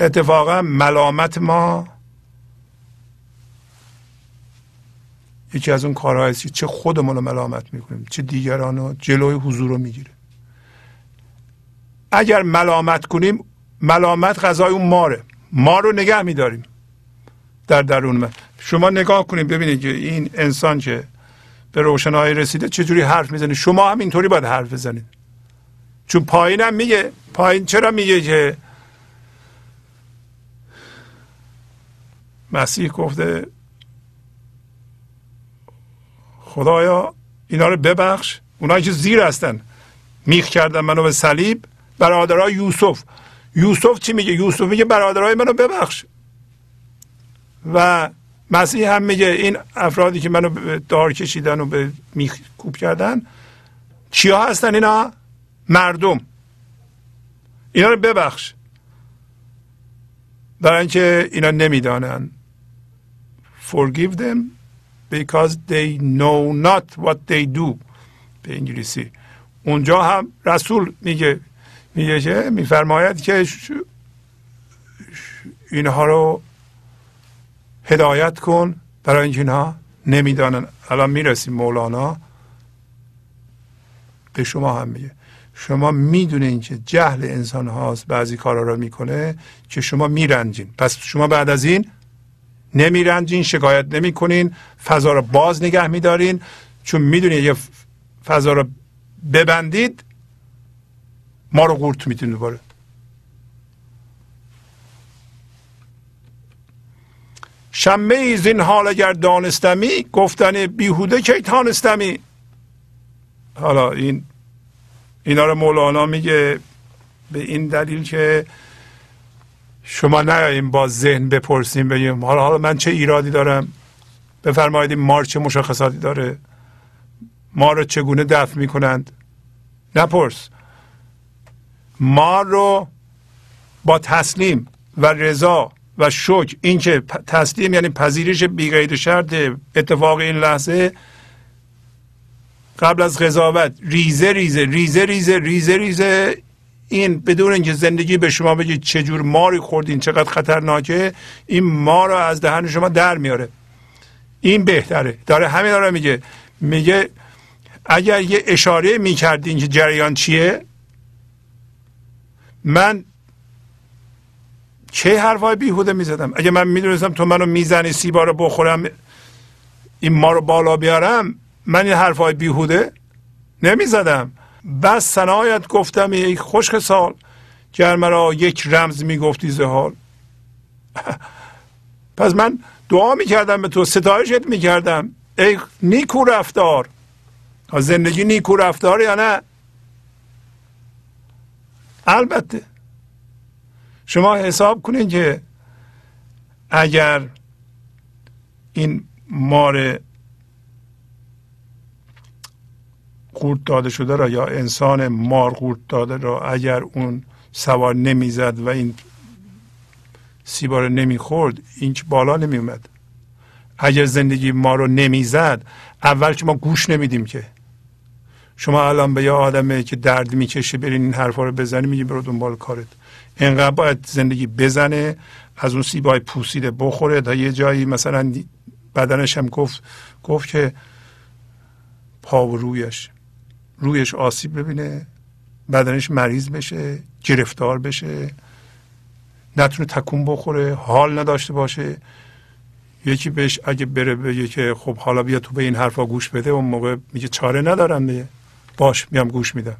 اتفاقا ملامت ما یکی از اون کارهایی است چه خودمون رو ملامت می‌کنیم چه دیگران رو جلوی حضور رو می‌گیره اگر ملامت کنیم ملامت غذای اون ماره. ما رو نگه میداریم. در درون من شما نگاه کنید ببینید که این انسان که به روشنایی رسیده چجوری حرف می‌زنه. شما هم اینطوری باید حرف بزنید. چون پایینم میگه. پایین چرا میگه که مسیح گفته خدایا اینا رو ببخش. اونایی که زیر هستن. میخ کردن منو به صلیب. برادرای یوسف. یوسف چی میگه؟ یوسف میگه برادرای منو ببخش. و مسیح هم میگه این افرادی که منو دار کشیدن و به میخ کوب کردن چیا هستن اینا؟ مردم. اینا رو ببخش. برای اینکه اینا نمی‌دانن. Forgive them because they know not what they do. به انگلیسی. اونجا هم رسول میگه میگه که میفرماید که اینها رو هدایت کن. برای اینکه اینها نمی‌دانن. الان می‌رسیم مولانا. به شما هم میگه. شما می‌دونین که جهل انسان هاست بعضی کارا رو می‌کنه که شما میرنجین. پس شما بعد از این نمیرنجین شکایت نمی‌کنین فضا رو باز نگه میدارین. چون می‌دونین یه فضا رو ببندید ما رو قورت میدین دوباره. شمه ای این حال اگر دانستمی گفتن بیهوده که تانستمی. حالا این اینا رو مولانا میگه به این دلیل که شما نیاییم با ذهن بپرسیم بگیم حالا حالا من چه ایرادی دارم؟ بفرمایید این مار چه مشخصاتی داره؟ ما رو چگونه دفع می‌کنند؟ نپرس. ما رو با تسلیم و رضا و شکر اینکه تسلیم یعنی پذیرش بیغیر شرط اتفاق این لحظه قبل از قضاوت ریزه ریزه ریزه ریزه ریزه ریزه. این بدون اینکه زندگی به شما بگه چجور ماری خوردین چقدر خطرناکه این ما رو از دهن شما در میاره. این بهتره. داره همین داره میگه. میگه اگر یه اشاره می‌کردین که جریان چیه من چه حرفای بیهوده می‌زدم؟ اگه من می‌دونستم تو منو می‌زنی سیبا رو بخورم این ما رو بالا بیارم من این حرفای بیهوده نمی‌زدم. بس سنایت گفتم ای خشک سال گر مرا یک رمز می‌گفتی زهال پس من دعا می‌کردم به تو ستایشت می‌کردم. ای نیکو رفتار. زندگی نیکو رفتار یا نه؟ البته. شما حساب کنید که اگر این مار قورت داده شده را یا انسان مار قورت داده را اگر اون سوار نمی‌زد و این سیبا رو نمی‌خورد این که بالا نمیومد. اگر زندگی ما رو نمی‌زد اول که ما گوش نمیدیم که. شما الان به یه آدمه که درد می‌کشه برین این حرفا رو بزنی میگی برو دنبال کارت. انقدر باید زندگی بزنه از اون سیبای پوسیده بخوره. تا یه جایی مثلا بدنش هم گفت گفت که پا رویش. رویش آسیب ببینه بدنش مریض بشه گرفتار بشه نتونه تکون بخوره حال نداشته باشه. یکی بهش اگه بره بگه که خب حالا بیا تو به این حرفا گوش بده اون موقع میگه چاره ندارم دیگه. باش میام گوش میدم.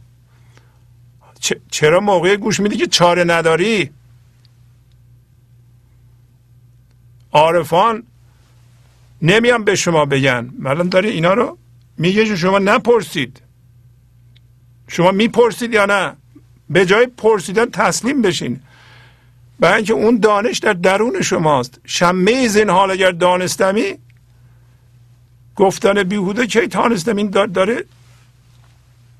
چرا موقع گوش میدی که چاره نداری؟ عارفان نمیان به شما بگن. الان داری اینا رو میگه شما نپرسید. شما می‌پرسید یا نه؟ به جای پرسیدن تسلیم بشین. برای اینکه اون دانش در درون شماست. شمه زین حال اگر دانستمی گفتن بیهوده کی تانستم؟ این داره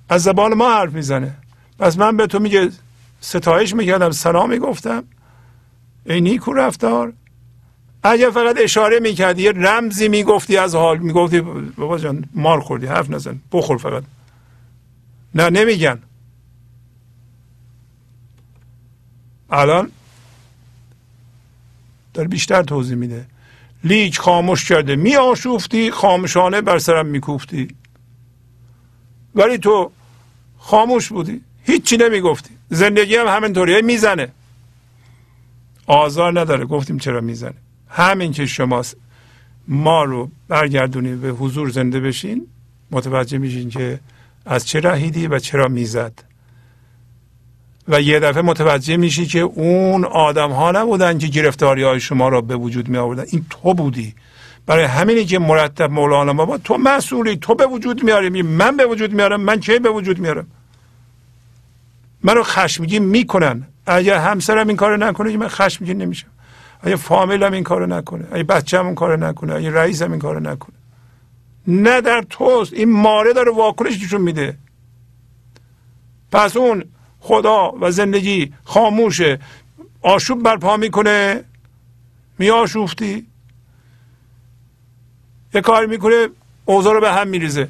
از زبان ما حرف می‌زنه. پس من به تو میگه ستایش می‌کردم سلام می‌گفتم. ای نیکو رفتار. اگر فقط اشاره می‌کردی یه رمزی می‌گفتی از حال می‌گفتی بابا جان مار خوردی حرف نزن. بخور فقط. نه نمیگن. الان داره بیشتر توضیح میده. لیک خاموش کرده می آشوفتی خاموشانه بر سرم میکوفتی. ولی تو خاموش بودی هیچی نمی‌گفتی. زندگی هم همینطوری می‌زنه. آزار نداره گفتیم چرا می‌زنه. همین که شما ما رو برگردونی به حضور زنده بشین. متوجه میشین که از چه رهیدی و چرا می‌زد؟ و یه دفعه متوجه میشی که اون آدم ها نبودن که گرفتاری های شما را به وجود می آوردن این تو بودی. برای همینی که مرتب مولانا بابا تو مسئولی تو به وجود میاری. من به وجود میارم من چه به وجود میارم؟ منو خشمگین می‌کنن. اگر همسرم این کارو نکنه من خشمگین نمیشم. اگه فامیلم این کارو نکنه اگه بچه‌م این کارو نکنه اگه رئیسم این کارو نکنه. نه در توست. این ماره داره واکنش نشون میده. پس اون خدا و زندگی خاموشه. آشوب برپا می‌کنه. می آشوفتی یه کار می‌کنه اوضاع رو به هم میریزه.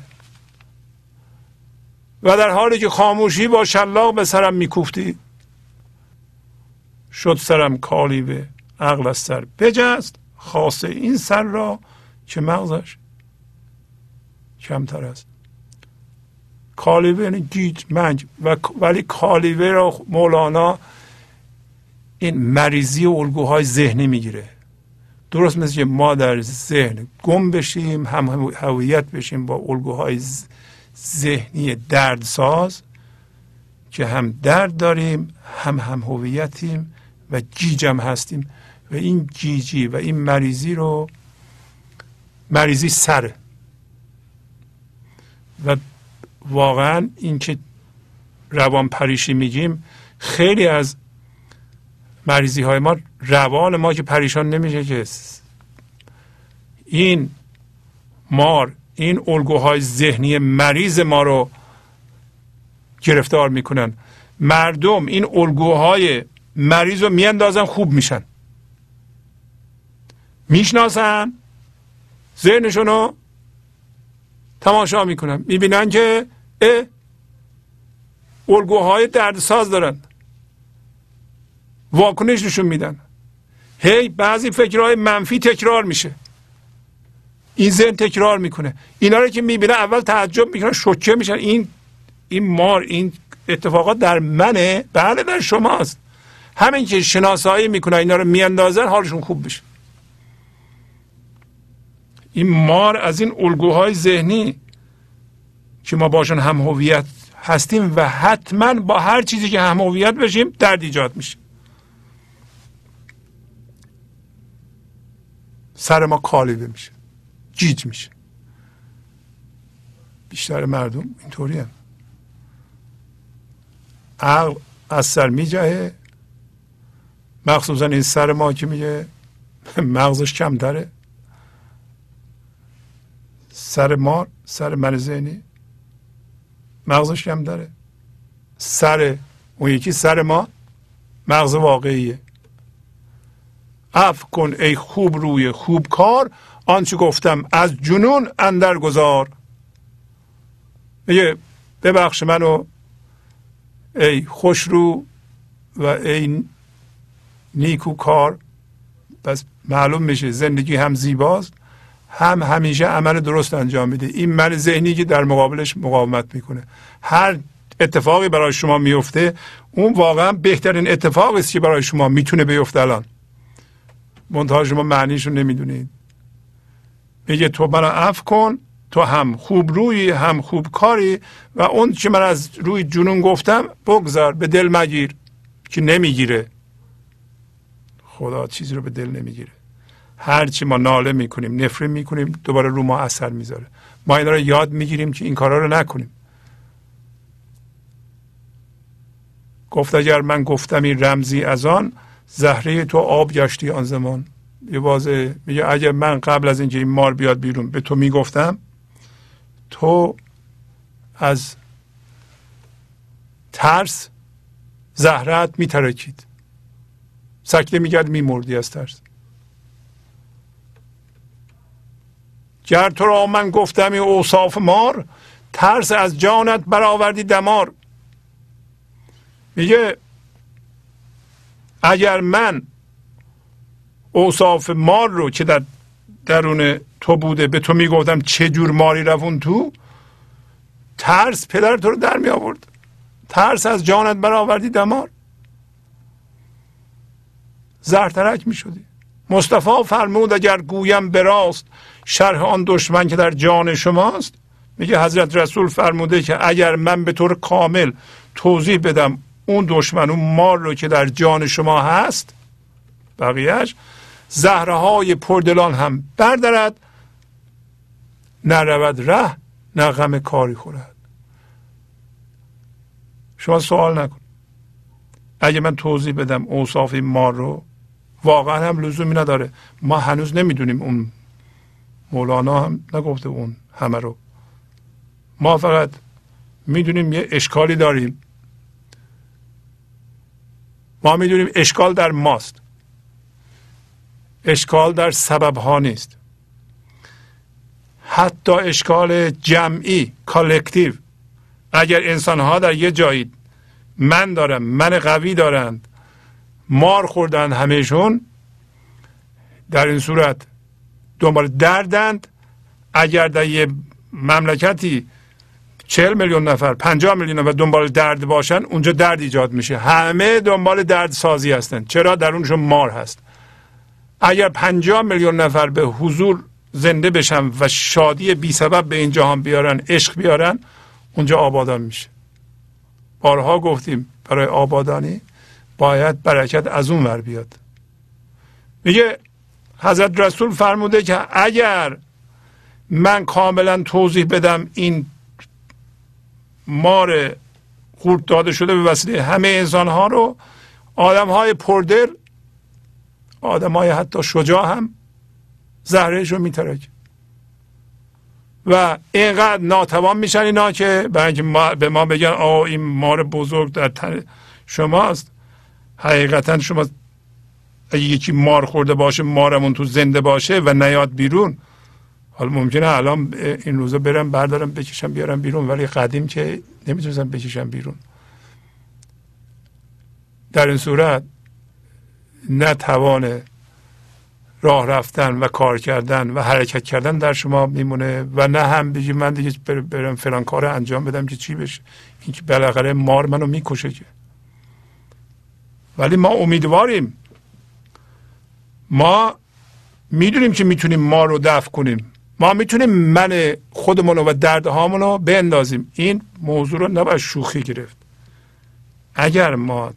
و در حالی که خاموشی با شلاق به سرم میکوفتی شد سرم کالیوه عقل از سر بجست خاصه این سر را که مغزش کمتر است. کالیوه یعنی گیج منج و ولی کالیوه را مولانا این مریضی و الگوهای ذهنی می‌گیره. درست مثل ما در ذهن گم بشیم هم هویت بشیم با الگوهای ذهنی دردساز که هم درد داریم هم هم هویتیم و گیجم هستیم. و این گیجی و این مریضی رو مریضی سره. و واقعا این که روان پریشی میگیم خیلی از مریضی های ما روان ما که پریشان نمیشه که این مار این الگوهای ذهنی مریض ما رو گرفتار می‌کنن. مردم این الگوهای مریض رو میاندازن خوب میشن. می‌شناسن ذهنشون رو تماشا می‌کنن. می‌بینن که اه الگوهای دردساز دارن. واکنش نشون میدن. هی بعضی فکرهای منفی تکرار میشه. این ذهن تکرار می‌کنه. اینا رو که می‌بینه اول تعجب می‌کنه شوکه میشن. این این مار این اتفاقات در منه. بله در شماست. همین که شناسایی می‌کنه اینا رو میاندازن حالشون خوب بشه. این مار از این الگوهای ذهنی که ما باشون هم هویت هستیم و حتما با هر چیزی که هم هویت بشیم درد ایجاد میشه. سر ما کالیده میشه جیج میشه. بیشتر مردم اینطوری هم عقل از سر میجهه. مخصوصا این سر ما که میگه مغزش کم داره سر ما سر من ذهنی. مغزش کم داره. سر اون یکی سر ما مغز واقعیه. اف کن ای خوب روی خوب کار. آنچه گفتم از جنون اندر گذار. میگه ببخش منو ای خوش رو و ای نیکو کار. پس معلوم میشه زندگی هم زیباست. هم همیشه عمل درست انجام میده. این من ذهنی که در مقابلش مقاومت می‌کنه. هر اتفاقی برای شما میفته اون واقعا بهترین اتفاقی است که برای شما می‌تونه بیفته الان. منتها شما معنیشو نمی‌دونید. میگه تو منو عفو کن تو هم خوب روی هم خوب کاری و اون که من از روی جنون گفتم بگذار به دل مگیر که نمی‌گیره. خدا چیزی رو به دل نمی‌گیره. هرچی ما ناله می‌کنیم نفرین می‌کنیم دوباره رو ما اثر می‌ذاره. ما اینا رو یاد می‌گیریم که این کارا رو نکنیم. گفت اگر من گفتم این رمزی از آن زهره تو آب گشتی آن زمان. یه واضح میگه اگر من قبل از اینکه این مار بیاد بیرون به تو می‌گفتم تو از ترس زهرت میترکید. سکته میگرد میمردی از ترس. گر تو را من گفتم این اوصاف مار ترس از جانت برآوردی دمار. میگه اگر من اوصاف مار رو که در درون تو بوده به تو می‌گفتم چه جور ماری رفون تو ترس پدر تو رو در می آورد. ترس از جانت برآوردی دمار. زرترک می شدی. مصطفی فرمود اگر گویم براست شرح آن دشمن که در جان شماست. میگه حضرت رسول فرموده که اگر من به طور کامل توضیح بدم اون دشمن اون مار رو که در جان شما هست بقیهش زهره های پردلان هم بردارد نرود ره نه غم کاری خورد. شما سوال نکن. اگه من توضیح بدم اوصاف این مار رو واقعا هم لزومی نداره. ما هنوز نمی‌دونیم اون مولانا هم نگفته اون همه رو. ما فقط می‌دونیم یه اشکالی داریم. ما می‌دونیم اشکال در ماست. اشکال در سبب ها نیست. حتی اشکال جمعی کالکتیو. اگر انسان ها در یه جایی من دارم من قوی دارند مار خوردن همهشون در این صورت دنبال دردند. اگر در یه مملکتی چهل میلیون نفر پنجاه میلیون نفر دنبال درد باشن اونجا درد ایجاد میشه. همه دنبال درد سازی هستن. چرا؟ در اونشون مار هست. اگر پنجاه میلیون نفر به حضور زنده بشن و شادی بی سبب به این جهان بیارن عشق بیارن اونجا آبادان میشه. بارها گفتیم برای آبادانی باید برکت از اون ور بیاد. میگه حضرت رسول فرموده که اگر من کاملا توضیح بدم این مار خورد داده شده به وسیله همه انسان ها رو آدم های پردر آدم های حتی شجاع هم زهرش رو میترک و اینقدر ناتوان میشن اینا که به ما بگن آه این مار بزرگ در تن شماست. حقیقتا شما اگه یکی مار خورده باشه مارمون تو زنده باشه و نیاد بیرون حالا ممکنه الان این روزا برم بردارم بکشم بیارم بیرون ولی قدیم که نمی‌تونستم بکشم بیرون. در این صورت نه توان راه رفتن و کار کردن و حرکت کردن در شما میمونه و نه هم بگی من دیگه برم فلان کار انجام بدم که چی بشه. این که بالاخره مار منو می‌کشه که. ولی ما امیدواریم. ما می‌دونیم که می‌تونیم ما رو دفع کنیم. ما می‌تونیم من خودمون و دردهامون رو بندازیم. این موضوع رو نباید شوخی گرفت. اگر ما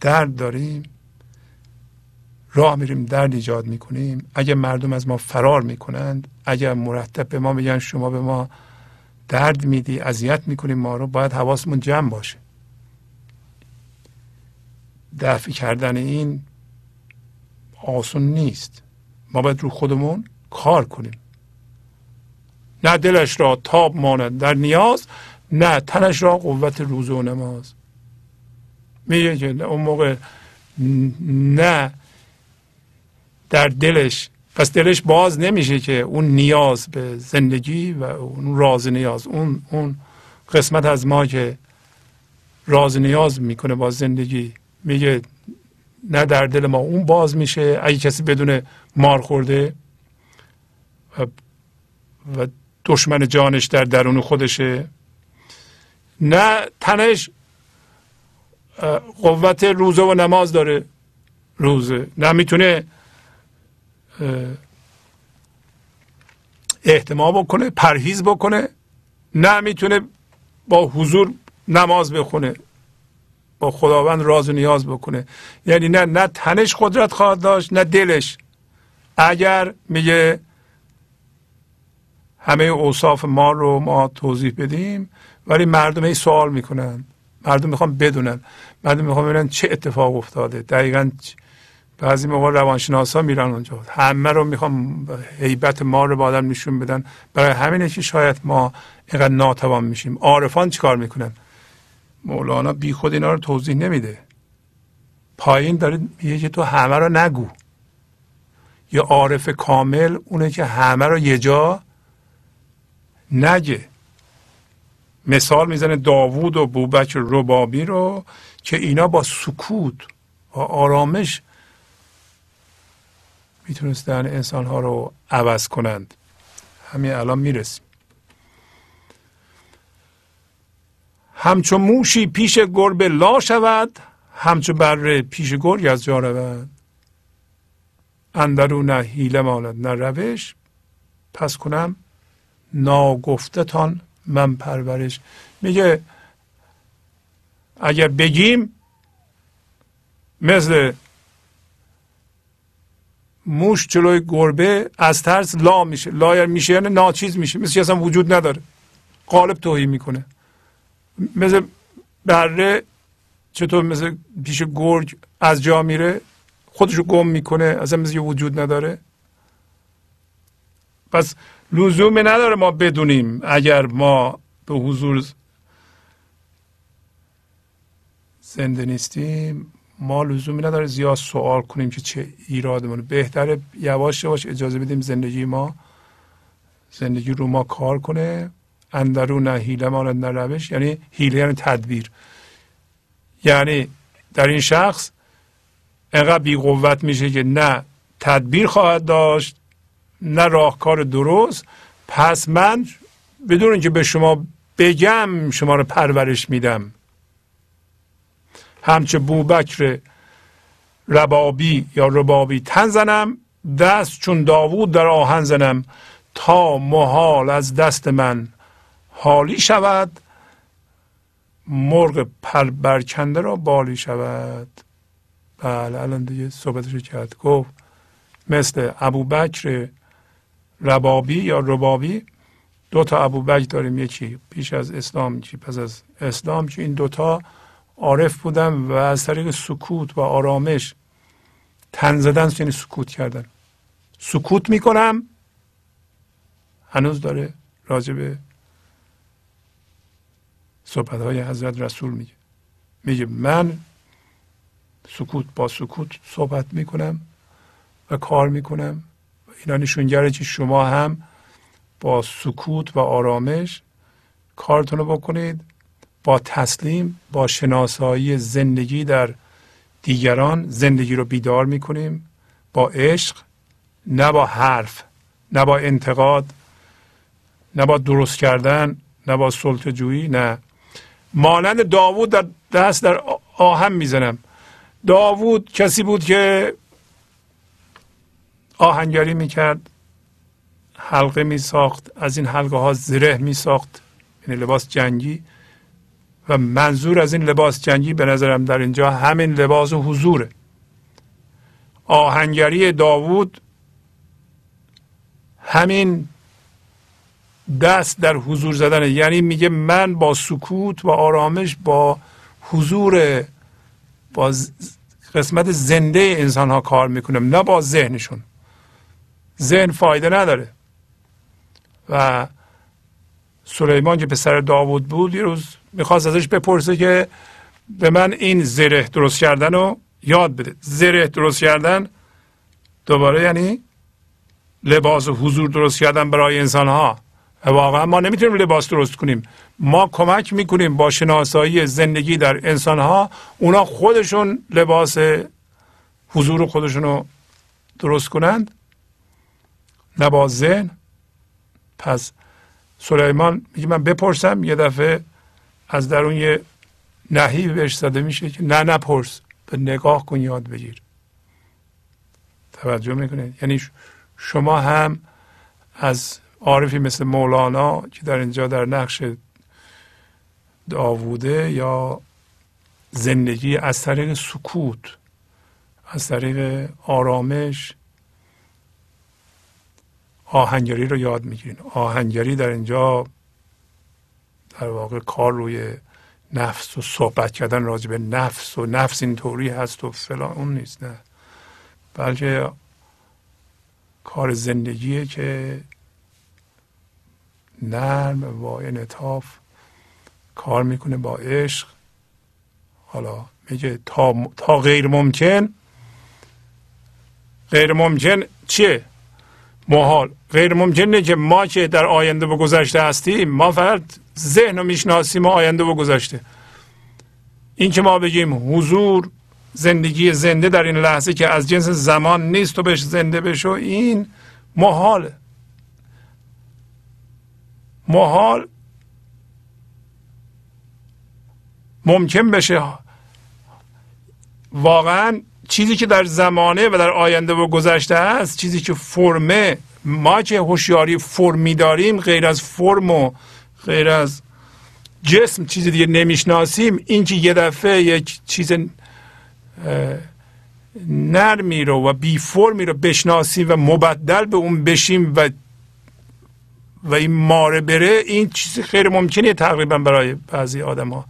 درد داریم راه میریم درد ایجاد می‌کنیم. اگر مردم از ما فرار می‌کنند اگر مرتب به ما میگن شما به ما درد میدی اذیت می‌کنیم ما رو باید حواسمون جمع باشه. دفع کردن این آسون نیست. ما باید رو خودمون کار کنیم. نه دلش را تاب ماند در نیاز نه تنش را قوت روز و نماز. میگه که اون موقع نه در دلش پس دلش باز نمیشه که اون نیاز به زندگی و اون راز نیاز اون اون قسمت از ما که راز نیاز می‌کنه با زندگی میگه نه در دل ما اون باز میشه. اگه کسی بدون مار خورده و, و دشمن جانش در درون خودشه. نه تنش قوت روزه و نماز داره. روزه. نه می‌تونه احتمام بکنه پرهیز بکنه. نه می‌تونه با حضور نماز بخونه. با خداوند راز و نیاز بکنه. یعنی نه نه تنش قدرت خواهد داشت نه دلش. اگر میگه همه اوصاف ما رو ما توضیح بدیم ولی مردم ای سوال می‌کنن. مردم می‌خوان بدونن. مردم می‌خوان ببینن چه اتفاق افتاده. دقیقا بعضی موقع روانشناس ها میرن اونجا. همه رو می‌خوام حیبت ما رو با آدم نشون بدن. برای همینه که شاید ما اینقدر ناتوان میشیم. عارفان چیکار می‌کنن؟ مولانا بی خود اینا رو توضیح نمیده. پایین داره میگه که تو همه رو نگو. یه عارف کامل اونه که همه رو یه جا نگه. مثال می‌زنه داوود و بوبک ربابی رو که اینا با سکوت و آرامش می‌تونستن انسان ها رو عوض کنند. همین الان می‌رسیم. همچون موشی پیش گربه لا شود همچو بره پیش گرگ از جا رود. اندرو نه حیله ماند نه روش. پس کنم ناگفته تان من پرورش. میگه اگر بگیم مثل موش جلوی گربه از ترس لا میشه لایر میشه یعنی ناچیز میشه. مثل اصلا وجود نداره. قالب توهی می‌کنه. مثل بره چطور مثل پیش گرگ از جا میره خودشو گم می‌کنه اصلا مثل وجود نداره. پس لزومی نداره ما بدونیم اگر ما به حضور زنده نیستیم ما لزومی نداره زیاد سوال کنیم که چه ایرادمونه. بهتره یواش یواش اجازه بدیم زندگی ما زندگی رو ما کار کنه. اندرو نه هیله مانند روش یعنی هیله یعنی تدبیر. یعنی در این شخص انقدر بی قوت میشه که نه تدبیر خواهد داشت نه راهکار درست. پس من بدون اینکه به شما بگم شما رو پرورش میدم. همچه بوبکر ربابی یا ربابی تن زنم دست چون داوود در آهن زنم تا محال از دست من حالی شود مرغ پر برکنده را بالی شود. بله الان دیگه صحبتش کرد. گفت مثل ابوبکر ربابی یا ربابی دو تا ابوبکر داریم. یکی پیش از اسلام یکی پس از اسلام. که این دوتا عارف بودن و از طریق سکوت و آرامش تن زدن یعنی سکوت کردن. سکوت می‌کنم هنوز داره راجع صحبت های حضرت رسول میگه. میگه من سکوت با سکوت صحبت می‌کنم و کار می‌کنم اینا نشونگره که شما هم با سکوت و آرامش کارتون رو بکنید با تسلیم با شناسایی زندگی در دیگران زندگی رو بیدار می‌کنیم با عشق نه با حرف نه با انتقاد نه با درست کردن نه با سلطه جویی نه. مانند داوود در دست در آهم می‌زنم. داوود کسی بود که آهنگری می‌کرد حلقه می ساخت از این حلقه ها زره می ساخت یعنی لباس جنگی. و منظور از این لباس جنگی به نظرم در اینجا همین لباس حضوره. آهنگری داوود همین دست در حضور زدن. یعنی میگه من با سکوت و آرامش با حضور با قسمت زنده انسان ها کار می‌کنم نه با ذهنشون. ذهن فایده نداره. و سلیمان که پسر داوود بود یه روز می‌خواست ازش بپرسه که به من این زره درست کردن رو یاد بده. زره درست کردن دوباره یعنی لباس و حضور درست کردن برای انسان ها واقعا ما نمی‌تونیم لباس درست کنیم. ما کمک می‌کنیم با شناسایی زندگی در انسان ها اونا خودشون لباس حضور خودشون رو درست کنند. نه با ذهن. پس سلیمان میگه من بپرسم یه دفعه از درون یه نهی بهش زده میشه که نه نپرس. به نگاه کن یاد بگیر. توجه می‌کنید؟ یعنی شما هم از عارفی مثل مولانا که در اینجا در نقش داووده یا زندگی از طریق سکوت از طریق آرامش آهنگری رو یاد می‌گیرین. آهنگری در اینجا در واقع کار روی نفس و صحبت کردن راجع به نفس و نفس اینطوری هست و فلان اون نیست نه. بلکه کار زندگیه که نرم و انعطاف کار می‌کنه با عشق. حالا میگه تا, تا غیر ممکن غیر ممکن چیه؟ محال غیر ممکنه که ما که در آینده و گذشته هستیم ما فقط ذهن و می‌شناسیم و آینده و گذشته این که ما بگیم حضور زندگی زنده در این لحظه که از جنس زمان نیست و بهش زنده بشو این محاله محال ممکن بشه واقعا چیزی که در زمانه و در آینده و گذشته است چیزی که فرمه ما که هوشیاری فرمی داریم غیر از فرم و غیر از جسم چیز دیگه نمی‌شناسیم. این که یه دفعه یک چیز نرمی رو و بی فرمی رو بشناسیم و مبدل به اون بشیم و و این ماره بره این چیز خیر ممکنه تقریبا برای بعضی آدم ها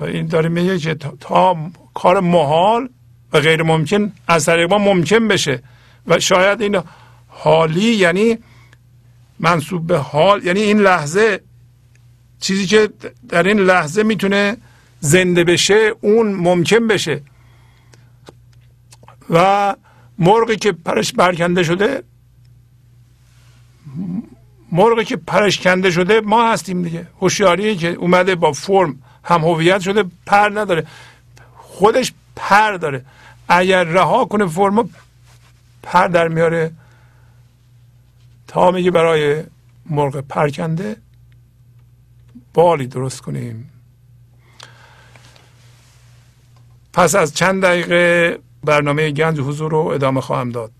و این داره میگه که تا کار محال و غیر ممکن از طریق ما ممکن بشه. و شاید این حالی یعنی منصوب به حال یعنی این لحظه چیزی که در این لحظه می‌تونه زنده بشه اون ممکن بشه. و مرغی که پرش برکنده شده مرغی که پرش کنده شده ما هستیم دیگه. هوشیاری که اومده با فرم هم هویت شده پر نداره. خودش پر داره. اگر رها کنه فرم پر در میاره. تا میگه برای مرغ پرکنده بالی درست کنیم. پس از چند دقیقه برنامه گنج حضور رو ادامه خواهم داد.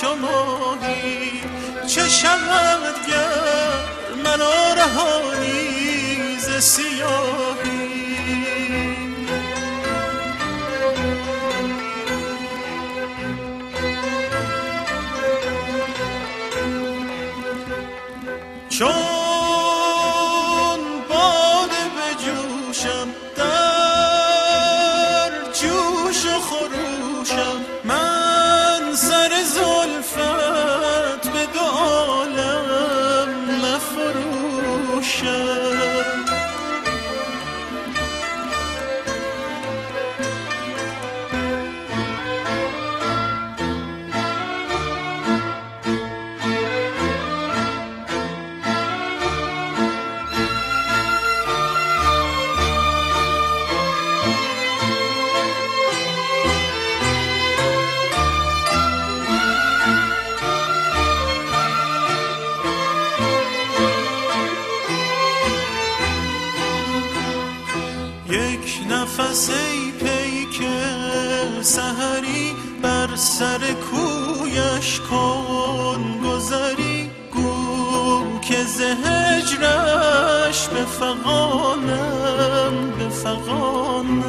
چو ماهی چه شود گر من آرهانی ز سیاهی؟ به فقانم به فقانم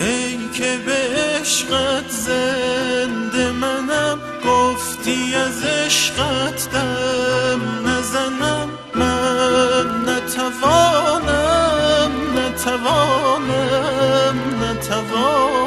ای که به عشقت زنده منم گفتی از عشقت دم نزنم. من نتوانم نتوانم نتوانم.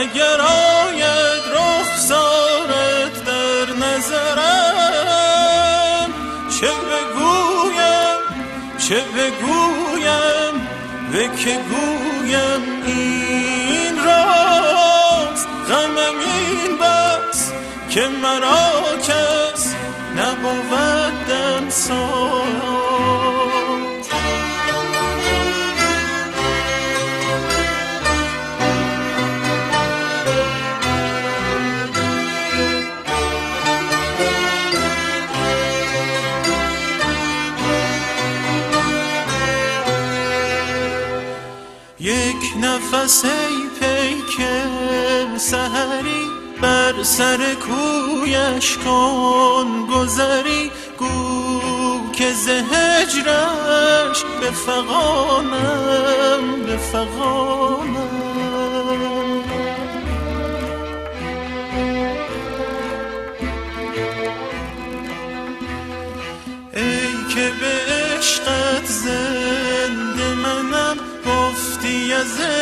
مگر آید رخسارت در نظرم چه بگویم چه بگویم به که گویم این راست غمم این بس که مرا کس نبودم ساز. نفس ای پیک سهری بر سر کویش کن گذری گو که زهجرش به فقانم به فقانم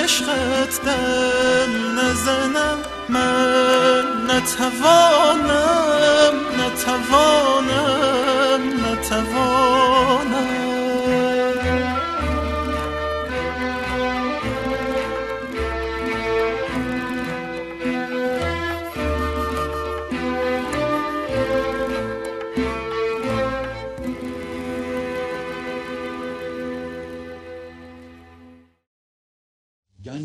عشقت دم نزنم من نتوانم نتوانم نتوانم.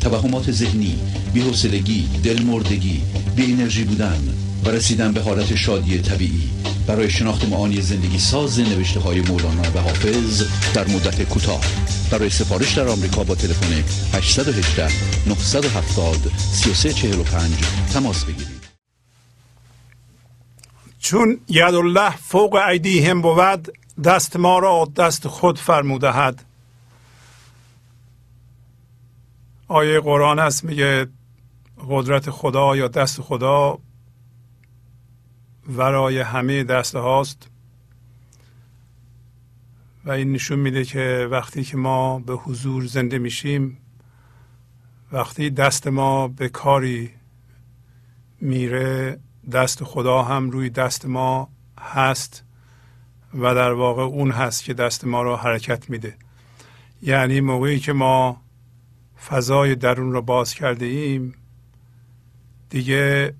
توهمات ذهنی بی‌حوصلگی دلمردگی بی انرژی بودن و رسیدن به حالت شادی طبیعی. برای شناخت معانی زندگی ساز نوشته های مولانا و حافظ در مدت کوتاه. برای سفارش در آمریکا با تلفن 818 970 3345 تماس بگیرید. چون ید الله فوق ایدیهم بود دست ما را دست خود فرمودهد آیه قرآن هست میگه قدرت خدا یا دست خدا ورای همه دست هاست. و این نشون میده که وقتی که ما به حضور زنده میشیم وقتی دست ما به کاری میره دست خدا هم روی دست ما هست و در واقع اون هست که دست ما رو حرکت میده. یعنی موقعی که ما فضای درون رو باز کرده ایم دیگه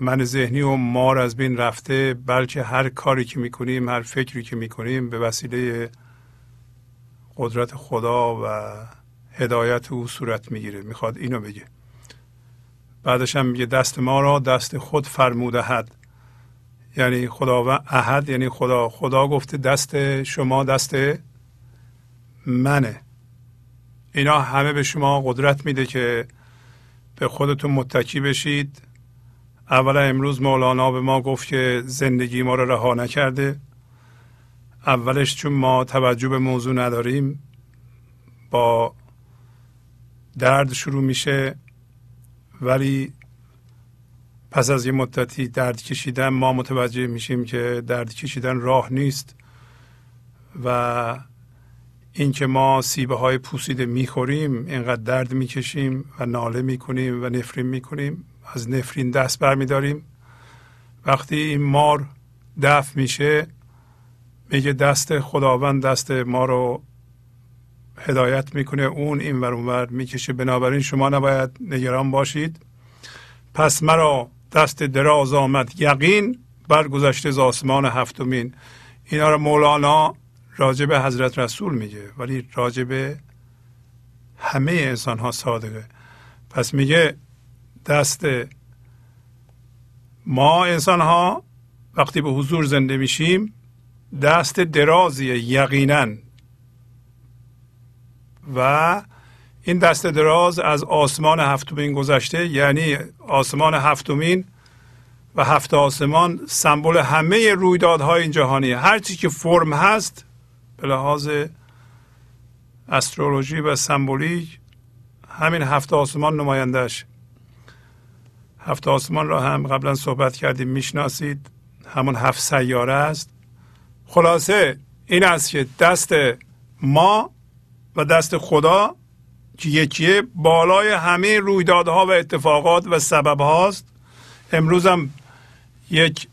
من ذهنی و مار از بین رفته بلکه هر کاری که می‌کنیم هر فکری که می‌کنیم به وسیله قدرت خدا و هدایت او صورت می‌گیره. می‌خواد اینو بگه. بعدش هم میگه دست ما را دست خود فرمودهد یعنی خدا و احد یعنی خدا. خدا گفته دست شما دست منه. اینا همه به شما قدرت میده که به خودتون متکی بشید. اولا امروز مولانا به ما گفت که زندگی ما رو رها نکرده. اولش چون ما توجه به موضوع نداریم با درد شروع میشه ولی پس از یه مدتی درد کشیدن ما متوجه میشیم که درد کشیدن راه نیست و اینکه ما سیبه های پوسیده می‌خوریم اینقدر درد می‌کشیم و ناله می‌کنیم و نفرین می‌کنیم. از نفرین دست برمیداریم. وقتی این مار دفع میشه میگه دست خداوند دست ما رو هدایت می‌کنه. اون این ور اونور می‌کشه. بنابراین شما نباید نگران باشید. پس مرا دست دراز آمد یقین بر گذشته ز آسمان هفتمین. اینا رو مولانا راجع به حضرت رسول میگه ولی راجع به همه انسان ها صادقه. پس میگه دست ما انسان ها وقتی به حضور زنده میشیم دست درازیه یقینا. و این دست دراز از آسمان هفتمین گذشته یعنی آسمان هفتمین و هفت آسمان سمبل همه رویدادهای این جهانیه هر چی که فرم هست به لحاظ استرولوژی و سمبولیک همین هفت آسمان نمایندهش هفت آسمان را هم قبلا صحبت کردیم می‌شناسید. همون هفت سیاره است. خلاصه این است که دست ما و دست خدا که یکیه بالای همه رویدادها و اتفاقات و سبب هاست. امروز هم یک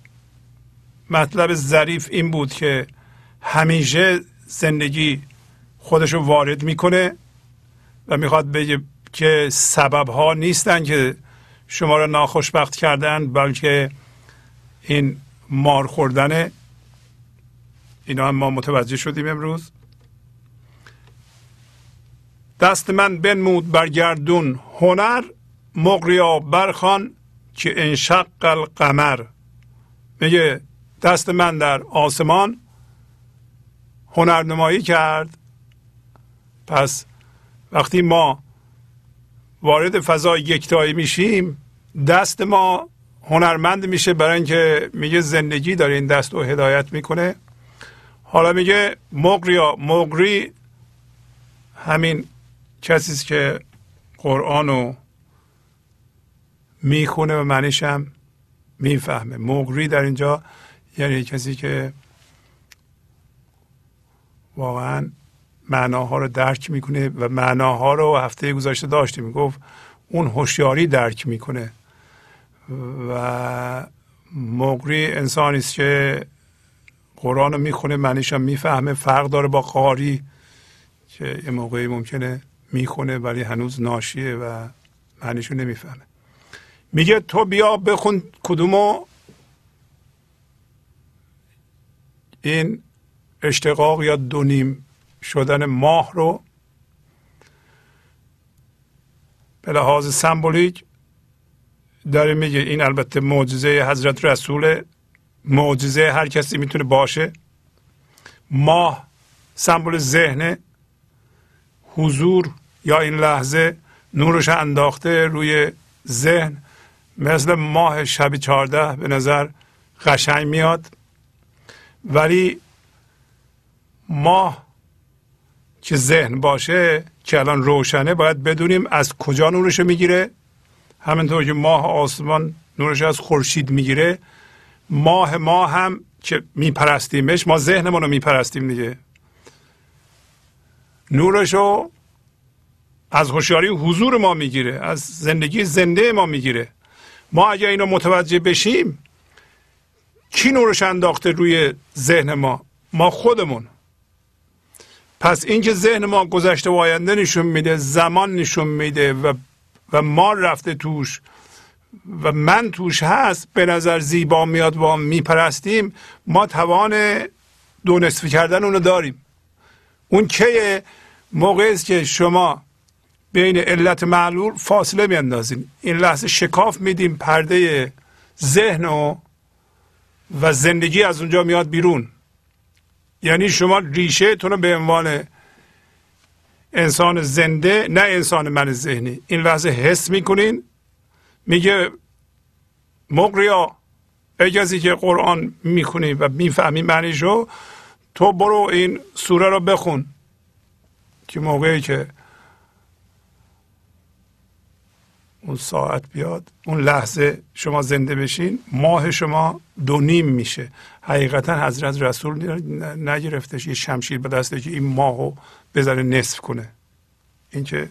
مطلب ظریف این بود که همیشه زندگی خودشو وارد می‌کنه و می‌خواد بگه که سبب ها نیستن که شما را ناخوشبخت کردن بلکه این مار خوردن اینا هم ما متوجه شدیم امروز. دست من بنمود بر گردون هنر مقریا برخان که انشق القمر. میگه دست من در آسمان هنرنمایی کرد. پس وقتی ما وارد فضای یکتایی میشیم دست ما هنرمند میشه برای اینکه میگه زندگی داره این دست رو هدایت می‌کنه. حالا میگه مقریا مقری همین کسی که قرآن رو می‌خونه و معنیش هم می‌فهمه. مقری در اینجا یعنی کسی که واقعا معناها رو درک می‌کنه و معناها رو هفته گذشته داشتیم. گفت اون هوشیاری درک می‌کنه. و مقری انسانی است که قرآن رو می‌خونه معنیش هم می‌فهمه. فرق داره با قاری که یه موقعی ممکنه می‌خونه ولی هنوز ناشیه و معنیشو نمی‌فهمه. میگه تو بیا بخون کدومو؟ این اشتقاق یا دونیم شدن ماه رو به لحاظ سمبولیک داره میگه. این البته معجزه حضرت رسول معجزه هر کسی می‌تونه باشه. ماه سمبل ذهن حضور یا این لحظه نورش انداخته روی ذهن. مثل ماه شب چهارده به نظر قشنگ میاد. ولی ماه که ذهن باشه که الان روشنه باید بدونیم از کجا نورش می‌گیره. همینطور که ماه آسمان نورش از خورشید می‌گیره. ماه ما هم که میپرستیمش ما ذهنمون رو میپرستیم دیگه. نورش رو از هوشیاری حضور ما می‌گیره از زندگی زنده ما می‌گیره. ما اگر اینو متوجه بشیم کی نورش انداخته روی ذهن ما؟ ما خودمون. پس اینکه ذهن ما گذشته و آینده نشون میده زمان نشون میده و و ما رفته توش و من توش هست به نظر زیبا میاد و میپرستیم ما توان دو نصفی کردن اونو داریم. اون که موقعی است که شما بین علت معلول فاصله میاندازیم این لحظه شکاف میدیم پرده ذهن و زندگی از اونجا میاد بیرون. یعنی شما ریشه تون رو به عنوان انسان زنده نه انسان من ذهنی. این لحظه حس می‌کنین. میگه مقریا اجازی که قرآن می‌خونی و می‌فهمی معنیشو تو برو این سوره رو بخون. که موقعی که اون ساعت بیاد اون لحظه شما زنده بشین ماه شما دو نیم میشه. حقیقتا حضرت رسول نگرفتش یه شمشیر به دسته که این ماهو بذاره نصف کنه. این که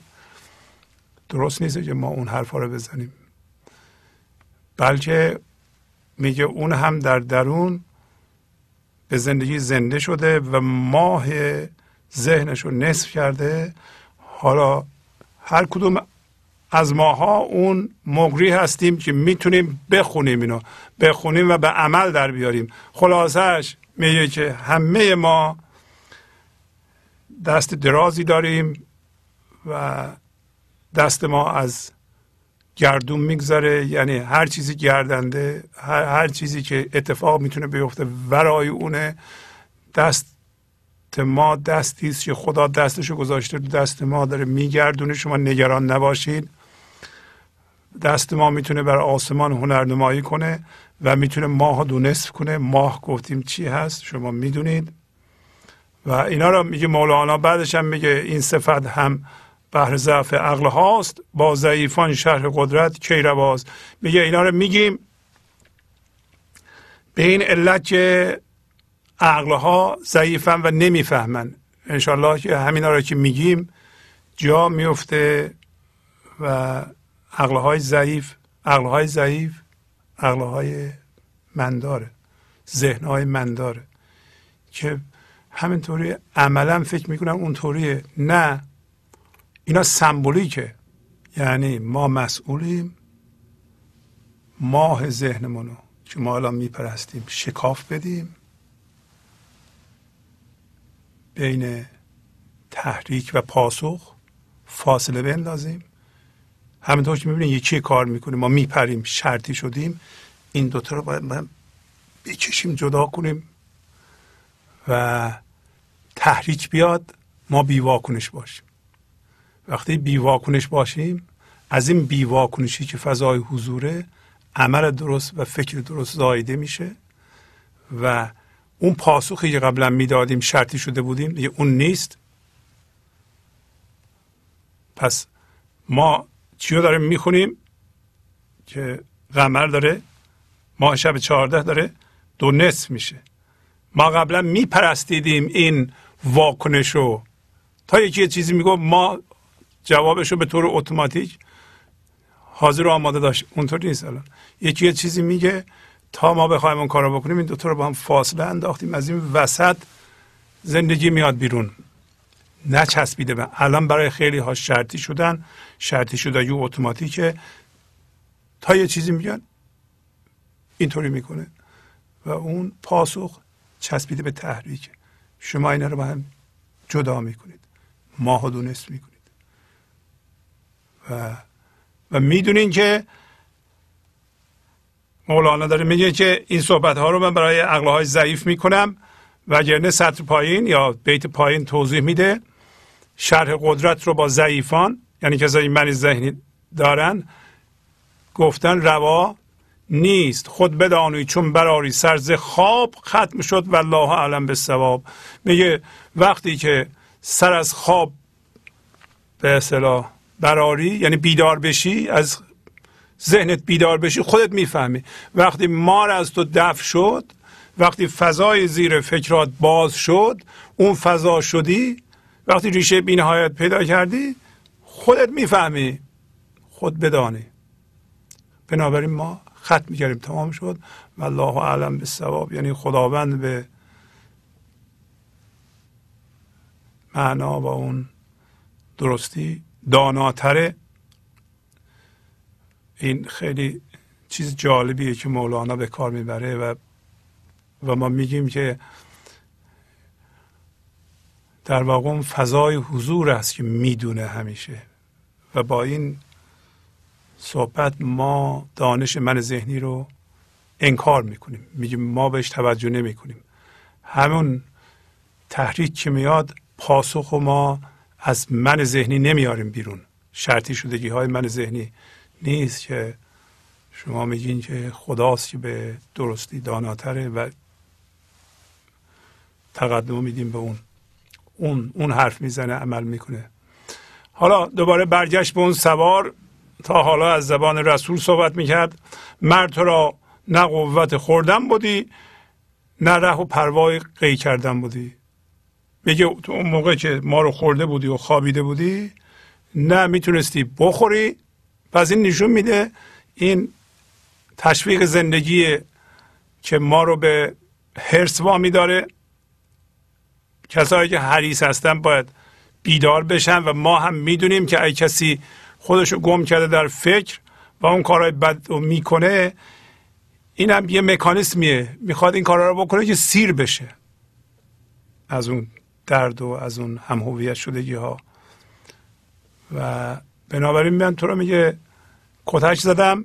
درست نیست که ما اون حرفا رو بزنیم. بلکه میگه اون هم در درون به زندگی زنده شده و ماه ذهنش رو نصف کرده. حالا هر کدوم از ماها اون مقری هستیم که می‌تونیم بخونیم اینو بخونیم و به عمل در بیاریم. خلاصش میگه که همه ما دست درازی داریم و دست ما از گردون میگذره. یعنی هر چیزی گردنده هر, هر چیزی که اتفاق می‌تونه بیفته ورای اونه دست ما دستی است که خدا دستشو گذاشته دست ما داره میگردونه. شما نگران نباشید دست ما می‌تونه بر آسمان هنرنمایی کنه و می‌تونه ماه دو نصف کنه. ماه گفتیم چی هست؟ شما می‌دونید. و اینا رو میگه مولانا بعدش هم میگه این صفت هم بهر ضعف عقل هاست. با ضعیفان شهر قدرت کی رواز میگه اینا رو میگیم. به این علت که عقل ها ضعیفن و نمی‌فهمن. انشالله که همینا رو که میگیم جا میفته و عقل های ضعیف عقل های ضعیف عقل های منداره ذهن های منداره که همینطوری عملا فکر می‌کنم اونطوریه. نه اینا سمبولیکه. یعنی ما مسئولیم ماه ذهنمونو که ما الان میپرستیم شکاف بدیم. بین تحریک و پاسخ فاصله بندازیم. همینطور که می‌بینید یکی کار می‌کنیم ما میپریم شرطی شدیم. این دوتا رو باید بکشیم جدا کنیم و تحریک بیاد ما بیواکنش باشیم. وقتی بیواکنش باشیم از این بیواکنشی که فضای حضوره عمل درست و فکر درست زایده میشه و اون پاسخی که قبلا می‌دادیم شرطی شده بودیم دیگه اون نیست. پس ما چیو داریم می‌خونیم؟ که قمر داره ماه شب چهارده داره دو نصف میشه. ما قبلا میپرستیدیم این واکنش رو تا یکی چیزی میگو ما جوابش رو به طور اتوماتیک حاضر و آماده داشت. اونطور نیست الان. یکی یه چیزی میگه تا ما بخوایم اون کارو بکنیم این دوتا رو با هم فاصله انداختیم. از این وسط زندگی میاد بیرون. نچسبیده به الان برای خیلی ها شرطی شدن. شرطی شده یو اتوماتیکه. تا یه چیزی میگن اینطوری می‌کنه. و اون پاسخ چسبیده به تحریک. شما اینا رو با هم جدا می‌کنید. ماه دونست می‌کنید. و و می‌دونین که مولانا داره میگه که این صحبت ها رو من برای عقل های ضعیف می‌کنم وگرنه سطر پایین یا بیت پایین توضیح میده. شرح قدرت رو با ضعیفان یعنی کسایی من ذهنی دارن گفتن روا نیست. خود بدانوی چون براری سرز خواب ختم شد و الله اعلم به ثواب میگه وقتی که سر از خواب به اصطلاح براری یعنی بیدار بشی از ذهنت بیدار بشی خودت می‌فهمی. وقتی مار از تو دف شد وقتی فضای زیر فکرات باز شد اون فضا شدی وقتی ریشه بینهایت پیدا کردی خودت می‌فهمی. خود بدانی. بنابراین ما خط میگریم تمام شد. و الله اعلم به ثواب یعنی خداوند به معنا با اون درستی داناتره. این خیلی چیز جالبیه که مولانا به کار می‌بره و و ما میگیم که در واقع اون فضای حضور است که می‌دونه همیشه و با این صحبت ما دانش من ذهنی رو انکار می‌کنیم. میگیم ما بهش توجه نمی‌کنیم. همون تحریک که میاد پاسخ ما از من ذهنی نمیاریم بیرون. شرطی شدگی های من ذهنی نیست که شما میگین که خداست که به درستی داناتره و تقدم میدیم به اون. اون اون حرف می‌زنه عمل می‌کنه. حالا دوباره برگشت به اون سوار تا حالا از زبان رسول صحبت می‌کرد. مرد تو را نه قوت خوردن بودی نه ره و پروای قی کردن بودی. میگه تو اون موقع که ما رو خورده بودی و خوابیده بودی نه می‌تونستی بخوری پس این نشون میده این تشویق زندگی که ما رو به هرس وامی داره. کسایی که حریص هستن باید بیدار بشن و ما هم می‌دونیم که ای کسی خودش رو گم کرده در فکر و اون کارهای بد رو می‌کنه این هم یه مکانیسمیه می‌خواد این کارها رو بکنه که سیر بشه از اون درد و از اون هم هویت شدگی ها و بنابراین من تو رو میگه کتک زدم.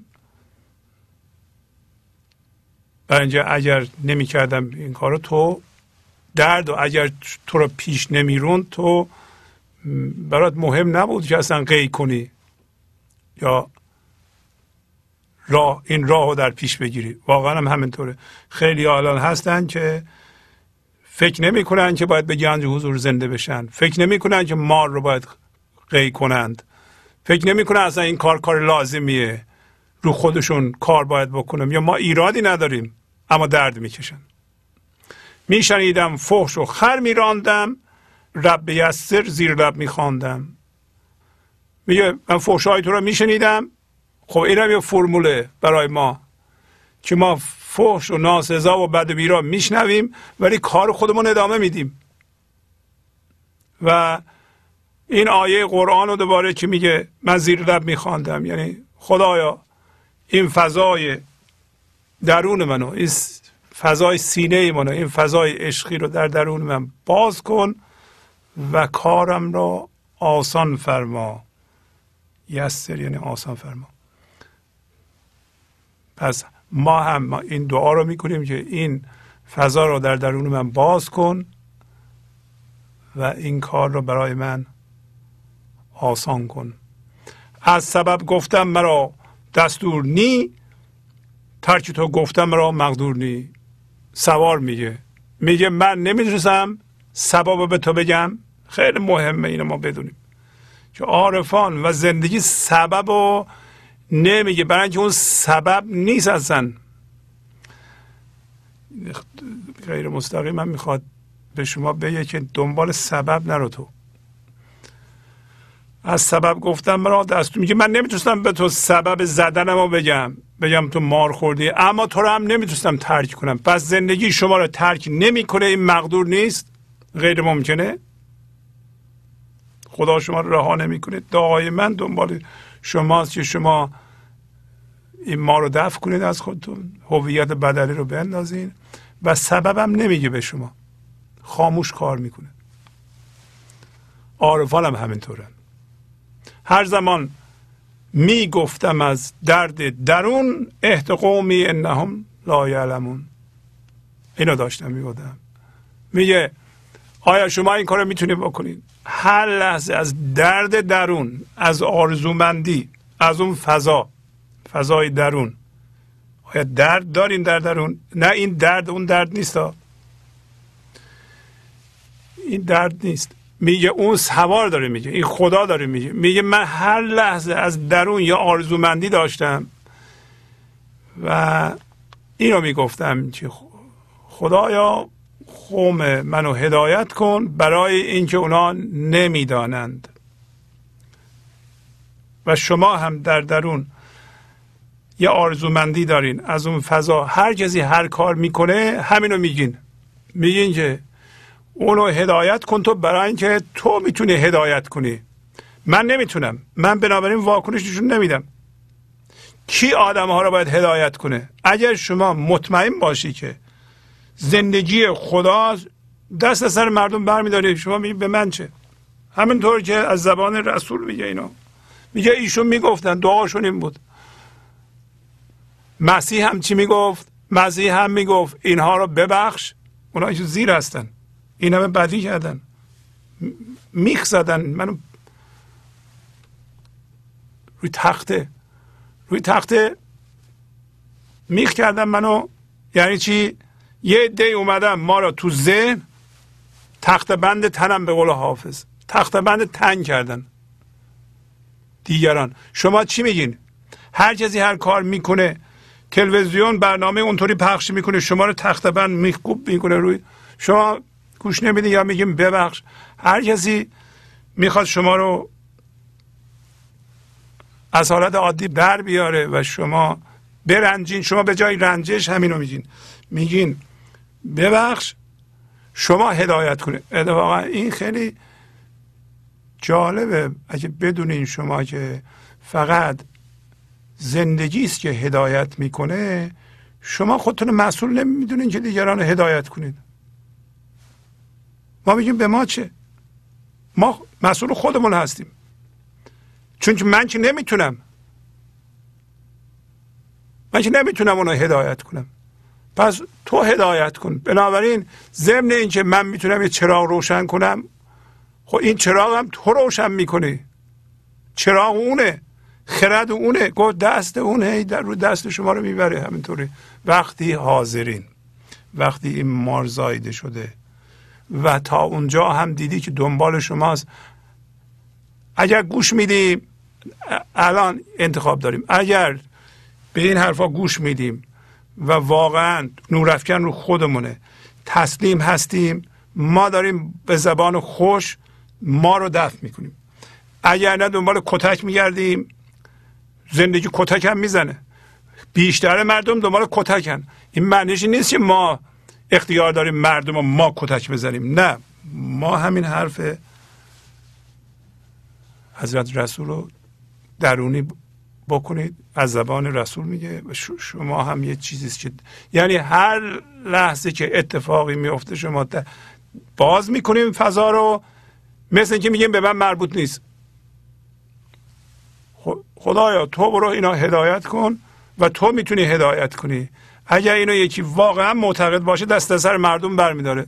برای اینجا اگر نمی کردم این کارو تو درد و اگر تو رو پیش نمیرون تو برات مهم نبود که اصلا قی کنی یا راه این راه رو در پیش بگیری. واقعا هم همینطوره. خیلی الان هستن که فکر نمی‌کنن که باید به گنج حضور زنده بشن. فکر نمی‌کنن که مار رو باید قی کنند. فکر نمی‌کنن اصلا این کار کار لازمیه. رو خودشون کار باید بکنم یا ما ایرادی نداریم اما درد می‌کشن. میشنیدم فحش و خر میراندم رب یسر زیر لب میخواندم. میگه من فحشای تو رو میشنیدم. خب این هم یه فرموله برای ما. که ما فحش و ناسزا و بد بیرا میشنویم ولی کار خودمون ادامه میدیم. و این آیه قرآن رو دوباره که میگه؟ من زیر لب میخواندم. یعنی خدایا این فضای درون منو این فضای سینه منو این فضای عشقی رو در درون من باز کن و کارم رو آسان فرما. یسر یعنی آسان فرما. پس ما هم این دعا رو می‌کنیم که این فضا رو در درون من باز کن و این کار رو برای من آسان کن. از سبب گفتم مرا دستور نی ترک تو گفتم مرا مقدور نی. سوار میگه. میگه من نمی‌دونستم سبب به تو بگم. خیلی مهمه اینو ما بدونیم. که عارفان و زندگی سبب و نمیگه. برای اینکه اون سبب نیست اصلا. غیر مستقیم من می‌خواد به شما بگه که دنبال سبب نرو تو. از سبب گفتم مرا دستور میگه. من نمی‌تونستم به تو سبب زدنمو بگم. بگم تو مار خوردی. اما تو رو هم نمی‌تونستم ترک کنم. پس زندگی شما رو ترک نمی‌کنه. این مقدور نیست. غیر ممکنه. خدا شما رو رها نمی‌کنه. دائما دنبال شماست که شما این ما رو دفع کنید از خودتون. هویت بدلی رو بندازین. و سببم نمیگه به شما. خاموش کار می‌کنه. عارفان هم همینطورن. هر زمان می گفتم از درد درون احت قومی انهم لا یعلمون. اینو داشتم می‌گفتم. میگه آیا شما این کار می‌تونید بکنید هر لحظه از درد درون از آرزومندی از اون فضا فضای درون. آیا درد دارین در درون؟ نه این درد اون درد نیست. این درد نیست. میگه اون سوار داره میگه این خدا داره میگه. میگه من هر لحظه از درون یا آرزومندی داشتم و اینو می‌گفتم که خدایا قوم منو هدایت کن برای اینکه اونا نمی‌دانند. و شما هم در درون یه آرزومندی دارین. از اون فضا هر کسی هر کار می‌کنه همینو میگین. میگین که اونو هدایت کن تو برای اینکه تو می‌تونی هدایت کنی. من نمی‌تونم. من بنابراین واکنش نشون نمیدم. کی آدم ها رو باید هدایت کنه؟ اگر شما مطمئن باشی که زندگی خدا دست سر مردم برمیداری شما میگی به من چه؟ همینطور که از زبان رسول میگه اینو. میگه ایشون می‌گفتن دعاشون این بود. مسیح هم چی می‌گفت؟ مسیح هم می‌گفت اینها رو ببخش. اونا زیر هستن. این همه بدی کردن. میخ زدن. منو روی تخته. روی تخته میخ کردن منو. یعنی چی؟ یه دی اومدن ما را تو ذهن تخت بند تنم به قول حافظ. تخت بند تنگ کردن. دیگران. شما چی میگین؟ هر کسی هر کار می‌کنه تلویزیون برنامه اونطوری پخش می‌کنه شما رو تخته بند میکوب می‌کنه روی شما گوش نمیدین یا میگیم ببخش. هر کسی می‌خواد شما رو از حالت عادی در بیاره و شما برنجین شما به جای رنجش همینو میگین. میگین ببخش شما هدایت کنید. اتفاقا این خیلی جالبه. اگه بدونین شما که فقط زندگی است که هدایت می‌کنه شما خودتون مسئول نمی‌دونین که دیگران هدایت کنید. ما میگیم به ما چه؟ ما مسئول خودمون هستیم. چون من که نمی‌تونم. من که نمی‌تونم اونو هدایت کنم. پس تو هدایت کن. بنابراین ضمن اینکه من می‌تونم یه چراغ روشن کنم خب این چراغ هم تو روشن می‌کنی. چراغ اونه خرد اونه گفت دست اونه در رو دست شما رو می‌بره. همینطوری. وقتی حاضرین وقتی این مار زایده شده و تا اونجا هم دیدی که دنبال شماست. اگر گوش میدیم الان انتخاب داریم. اگر به این حرفا گوش میدیم و واقعا نورافکن رو خودمونه تسلیم هستیم ما داریم به زبان خوش ما رو دفع می‌کنیم. اگر نه دنبال کتک میگردیم زندگی کتک هم می‌زنه. بیشتر مردم دنبال کتکن. این معنیش نیست که ما اختیار داریم مردم رو ما کتک بزنیم. نه ما همین حرف حضرت رسول رو درونی بکنید. از زبان رسول میگه شما هم یه چیزیست که یعنی هر لحظه که اتفاقی میفته شما باز می‌کنیم فضا رو. مثل اینکه میگیم به من مربوط نیست. خدایا تو برو اینا هدایت کن و تو می‌تونی هدایت کنی. اگر اینو یکی واقعا معتقد باشه دست سر مردم برمیداره.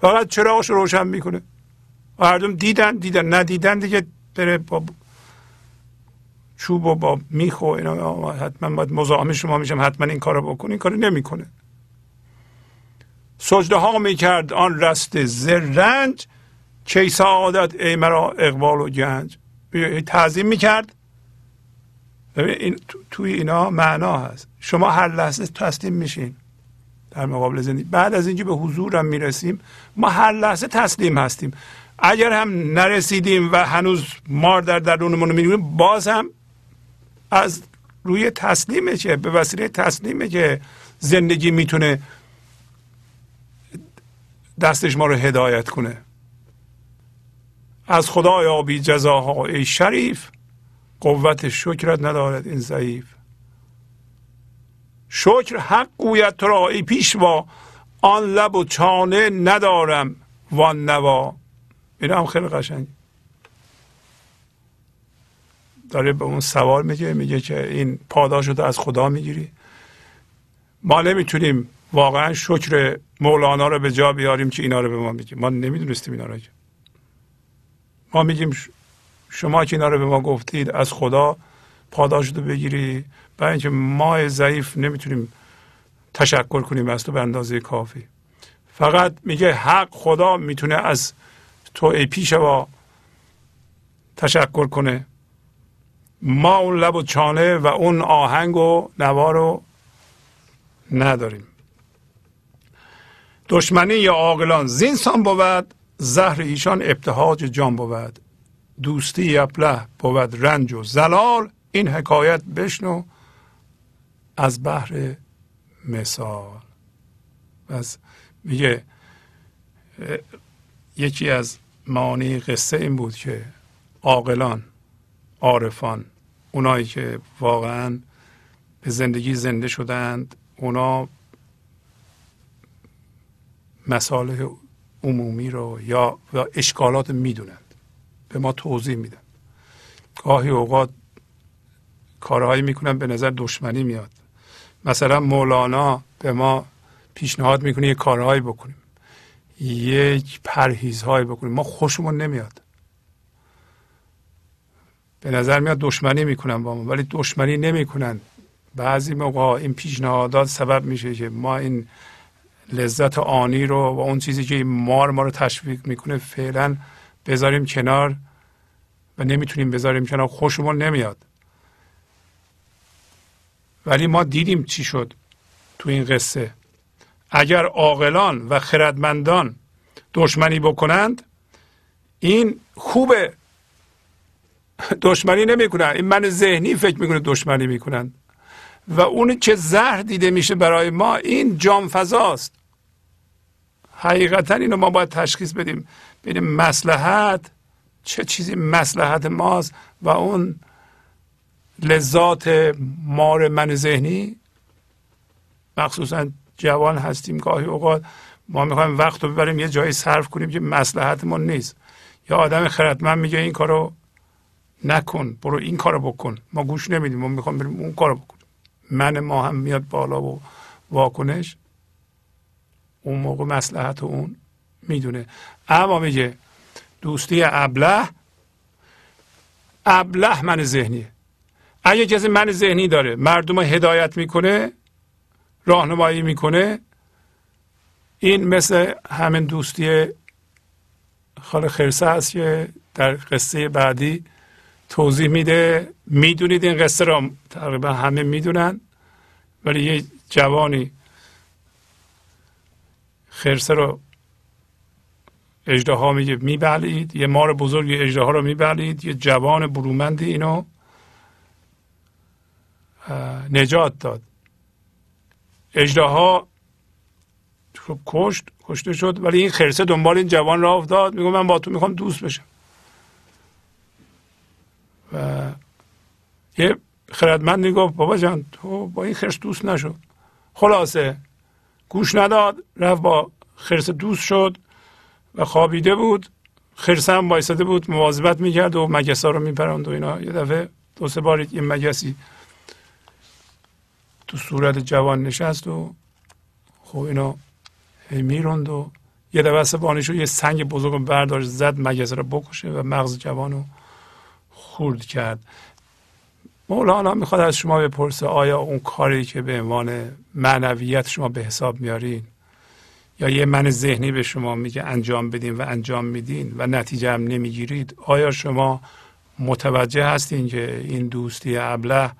فقط چراغش روشن می‌کنه. مردم دیدن دیدن ندیدن دیگه بره با چوب و با میخ و اینا. حتما باید مزاحم شما میشم حتما این کارو بکن. این کارو نمی‌کنه. سجده ها می‌کرد آن رست زرنج چه سعادت ای مرا اقبال و گنج. تعظیم می‌کرد. این توی اینا معنا هست. شما هر لحظه تسلیم میشین در مقابل زندگی. بعد از اینکه به حضورم می‌رسیم. ما هر لحظه تسلیم هستیم. اگر هم نرسیدیم و هنوز مار در درونمون می‌بینیم باز هم از روی تسلیمه که به وسیله تسلیمه که زندگی می‌تونه دستش ما رو هدایت کنه. از خدا یابی جزاها ای شریف. قوت شکرت ندارد این ضعیف. شکر حق گوید تو را ای پیشوا آن لب و چانه ندارم وان نوا. این هم خیلی قشنگ. داره به اون سوال میگه میگه که این پاداش رو از خدا می‌گیری. ما نمی‌تونیم واقعا شکر مولانا رو به جا بیاریم که اینا رو به ما میگه. ما نمی‌دونستیم اینا رو ما میگیم شما که اینا رو به ما گفتید از خدا پاداش رو بگیری. برای اینکه ما ضعیف نمی‌تونیم تشکر کنیم از تو به اندازه کافی. فقط میگه حق خدا می‌تونه از تو ای پیشوا تشکر کنه. ما اون لب و چانه و اون آهنگ و نوا رو نداریم. دشمنی یا عاقلان زینسان بود زهر ایشان ابتهاج جان بود. دوستی ابله بود رنج و زلال این حکایت بشنو از بحر مثال. از میگه یکی از معانی قصه این بود که عاقلان عارفان اونایی که واقعا به زندگی زنده شدند اونا مسائل عمومی رو یا, یا اشکالات می‌دونند به ما توضیح میدن. گاهی اوقات کارهایی می‌کنن به نظر دشمنی میاد. مثلا مولانا به ما پیشنهاد می‌کنه یه کارهایی بکنیم. یک پرهیزهایی بکنیم. ما خوشمون نمیاد. به نظر میاد دشمنی می‌کنن با ما ولی دشمنی نمی‌کنن. بعضی موقع این پیشنهادات سبب میشه که ما این لذت آنی رو و اون چیزی که این مار ما رو تشویق می‌کنه فعلا بذاریم کنار. و نمی‌تونیم بذاریم کنار خوشمون نمیاد. ولی ما دیدیم چی شد تو این قصه. اگر عاقلان و خردمندان دشمنی بکنند این خوبه دشمنی نمی‌کنن. این من ذهنی فکر می‌کنه دشمنی می‌کنن. و اون که زهر دیده میشه برای ما این جام فضاست. حقیقتا اینو ما باید تشخیص بدیم. ببینیم مسلحت چه چیزی مسلحت ماست و اون لذات مار من ذهنی؟ مخصوصا جوان هستیم گاهی اوقات. ما می‌خوایم وقت رو ببریم یه جایی صرف کنیم که مسلحتمون نیست. یا آدم خردمند میگه این کارو نکن برو این کارو بکن. ما گوش نمیدیم ما می‌خوام بریم اون کارو بکنیم. من ما هم میاد بالا و واکنش اون موقع مسلحت اون می‌دونه. اما میگه دوستی ابله. ابله من ذهنیه. اگه کسی من ذهنی داره مردم رو هدایت می‌کنه راهنمایی می‌کنه این مثل همین دوستی خال خرسه است که در قصه بعدی توضیح میده. می‌دونید این قصه را تقریبا همه می‌دونن ولی یه جوانی خرسه رو اجده میگه میبلید یه مار بزرگ اجده رو میبلید یه جوان برومندی اینو نجات داد. اجده ها خب کشت کشته شد ولی این خرسه دنبال این جوان را افتاد. میگه من با تو می‌خوام دوست بشم. و یه خردمند گفت بابا جان تو با این خرس دوست نشد خلاصه گوش نداد رفت با خرس دوست شد. و خوابیده بود. خرس هم بایستده بود مواظبت می‌کرد و مگسا رو میپرند و اینا. یه دفعه دو سه بار یه مگسی تو صورت جوان نشست و خب اینا می‌روند و یه دفعه سه یه سنگ بزرگ برداشت زد مگس رو بکشه و مغز جوان رو خورد کرد. مولانا می‌خواد از شما بپرسه آیا اون کاری که به عنوان معنویت شما به حساب میارین یا یه من ذهنی به شما میگه انجام بدین و انجام میدین و نتیجه هم نمی‌گیرید آیا شما متوجه هستین که این دوستی ابله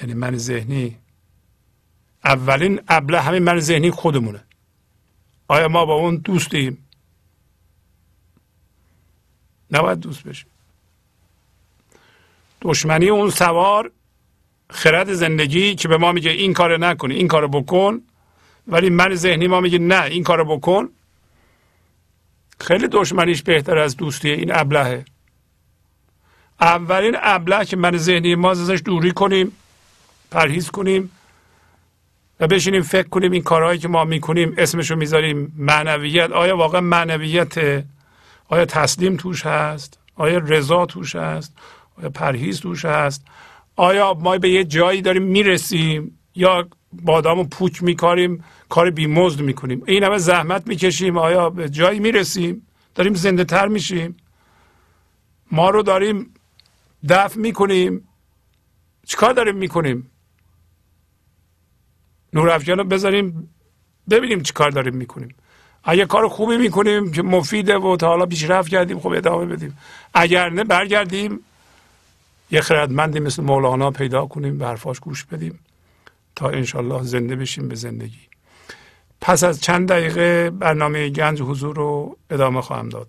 یعنی من ذهنی اولین ابله همین من ذهنی خودمونه. آیا ما با اون دوستیم؟ نباید دوست بشیم. دشمنی اون سوار خرد زندگی که به ما میگه این کار نکنی این کارو بکن ولی من ذهنی ما میگه نه این کارو بکن. خیلی دشمنیش بهتر از دوستی این ابلهه. اولین ابله که من ذهنی ما ازش دوری کنیم پرهیز کنیم و بشینیم فکر کنیم این کارهایی که ما می‌کنیم اسمشو می‌ذاریم معنویت. آیا واقعا معنویت؟ آیا تسلیم توش هست؟ آیا رضا توش هست؟ آیا پرهیز توش هست؟ آیا ما به یه جایی داریم می‌رسیم؟ یا بادامو پوک میکاریم کار بیمزد می‌کنیم. این همه زحمت می‌کشیم. آیا به جایی می‌رسیم؟ داریم زنده تر میشیم. ما رو داریم دفع می‌کنیم. چیکار داریم می‌کنیم؟ نور افجان رو بذاریم ببینیم چی کار داریم می‌کنیم. اگه کار خوبی می‌کنیم که مفیده و تا حالا پیشرفت کردیم خب ادامه بدیم. اگر نه برگردیم. یه خردمندی مثل مولانا پیدا کنیم به حرفاش گوش بدیم. تا انشالله زنده بشیم به زندگی. پس از چند دقیقه برنامه گنج حضور رو ادامه خواهم داد.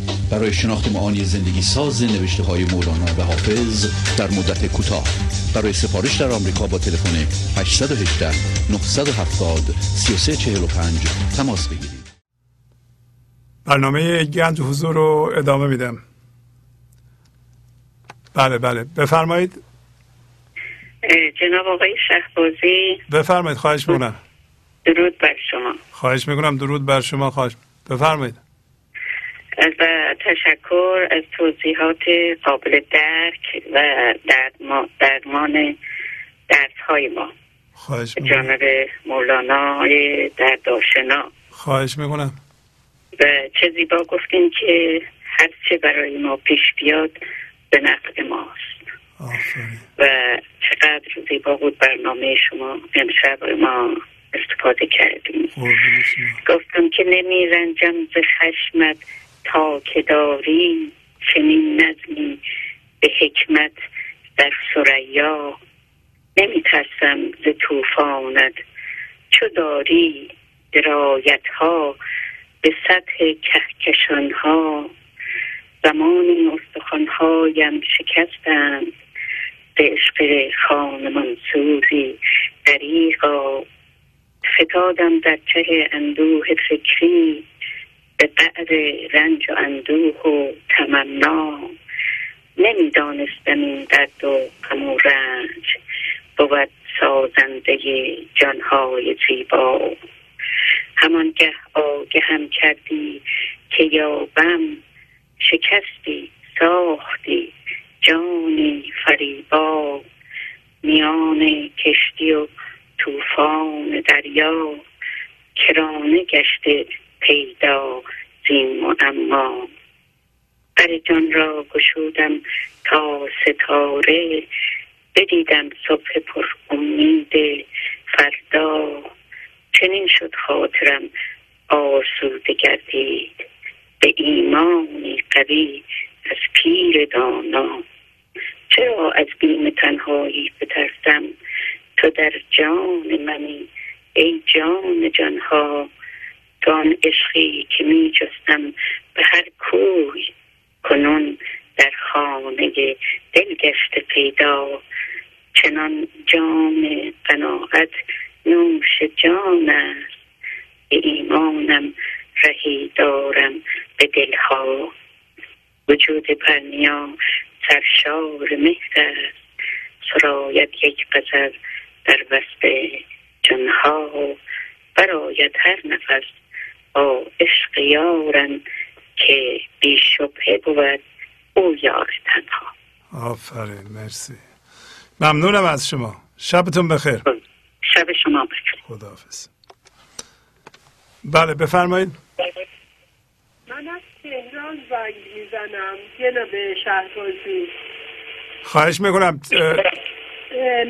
برای شناخت معانی زندگی ساز نوشته های مولانا و حافظ در مدت کوتاه. برای سفارش در آمریکا با تلفن 818 970 3345 تماس بگیرید. برنامه گنج حضور رو ادامه میدم. بله بله. بفرمایید. جناب آقای شهبازی. بفرمایید خواهش می‌کنم. درود بر شما. خواهش می‌کنم درود بر شما خواهش. بفرمایید. و تشکر از توضیحات قابل درک و درما- درمان درس های ما. خواهش جانب مولانا درداشنا خواهش می‌کنم. و چه زیبا گفتین که هر چه برای ما پیش بیاد به نقد ماست. آفرین. و چقدر زیبا بود برنامه شما امشب ما استفاده کردیم. گفتم که نمی رنجم ز خشمت تا که داری چنین نظمی به حکمت در سریا نمی ترسم ز طوفانت. چو داری درایت ها به سطح کهکشان ها زمانی استخوانهایم شکستند. به عشق خانمان سوزی دریغا. فتادم در چه اندوه فکری به قعر رنج و اندوه و تمنا نمی‌دانستم این درد و غم و رنج بود سازنده جانهای زیبا. همانگه آگهم کردی که یابم شکستی ساختی جانی فریبا. میان کشتی و طوفان دریا کرانه گشته پیدا زین معما در جان را گشودم تا ستاره بدیدم صبح پر امید فردا. چنین شد خاطرم آسوده گردید. به ایمانی قوی از پیر دانا. چرا از بیم تنهایی بترسم؟ تو در جان منی ای جان جانها. آن عشقی که می جستم به هر کوی کنون در خانه دل گشته پیدا. چنان جام قناعت نوش جان است. به ایمانم رهی دارم به دلها. وجود پرنیا سرشار مهر است. یک قذر در وسط جنها براید هر نفس با عشق یارم که بی شبهه بود او یار تنها. آفرین مرسی. ممنونم از شما. شبتون بخیر. شب شما بخیر. خداحافظ. بله بفرمایید. من از تهران زنگ می‌زنم. جناب شهبازی خواهش می‌کنم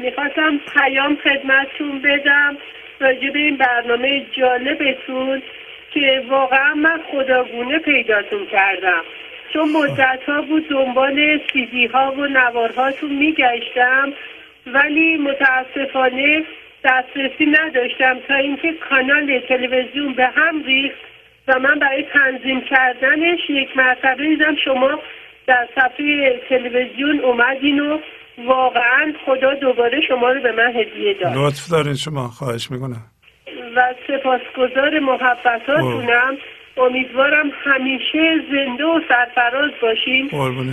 می‌خواستم پیام خدمتتون بدم. راجع به این برنامه جالبتون. که واقعا من خداگونه پیداتون کردم. چون مدت ها بود دنبال سیدی ها و نوارهاتون میگشتم ولی متاسفانه دسترسی نداشتم تا اینکه کانال تلویزیون به هم ریخت و من برای تنظیم کردنش یک مرتبه دیدم شما در صفحه تلویزیون اومدین و واقعا خدا دوباره شما رو به من هدیه داد. لطف دارین شما خواهش می‌کنم. و سپاسگزار محبتاتونم. امیدوارم همیشه زنده و سرفراز باشین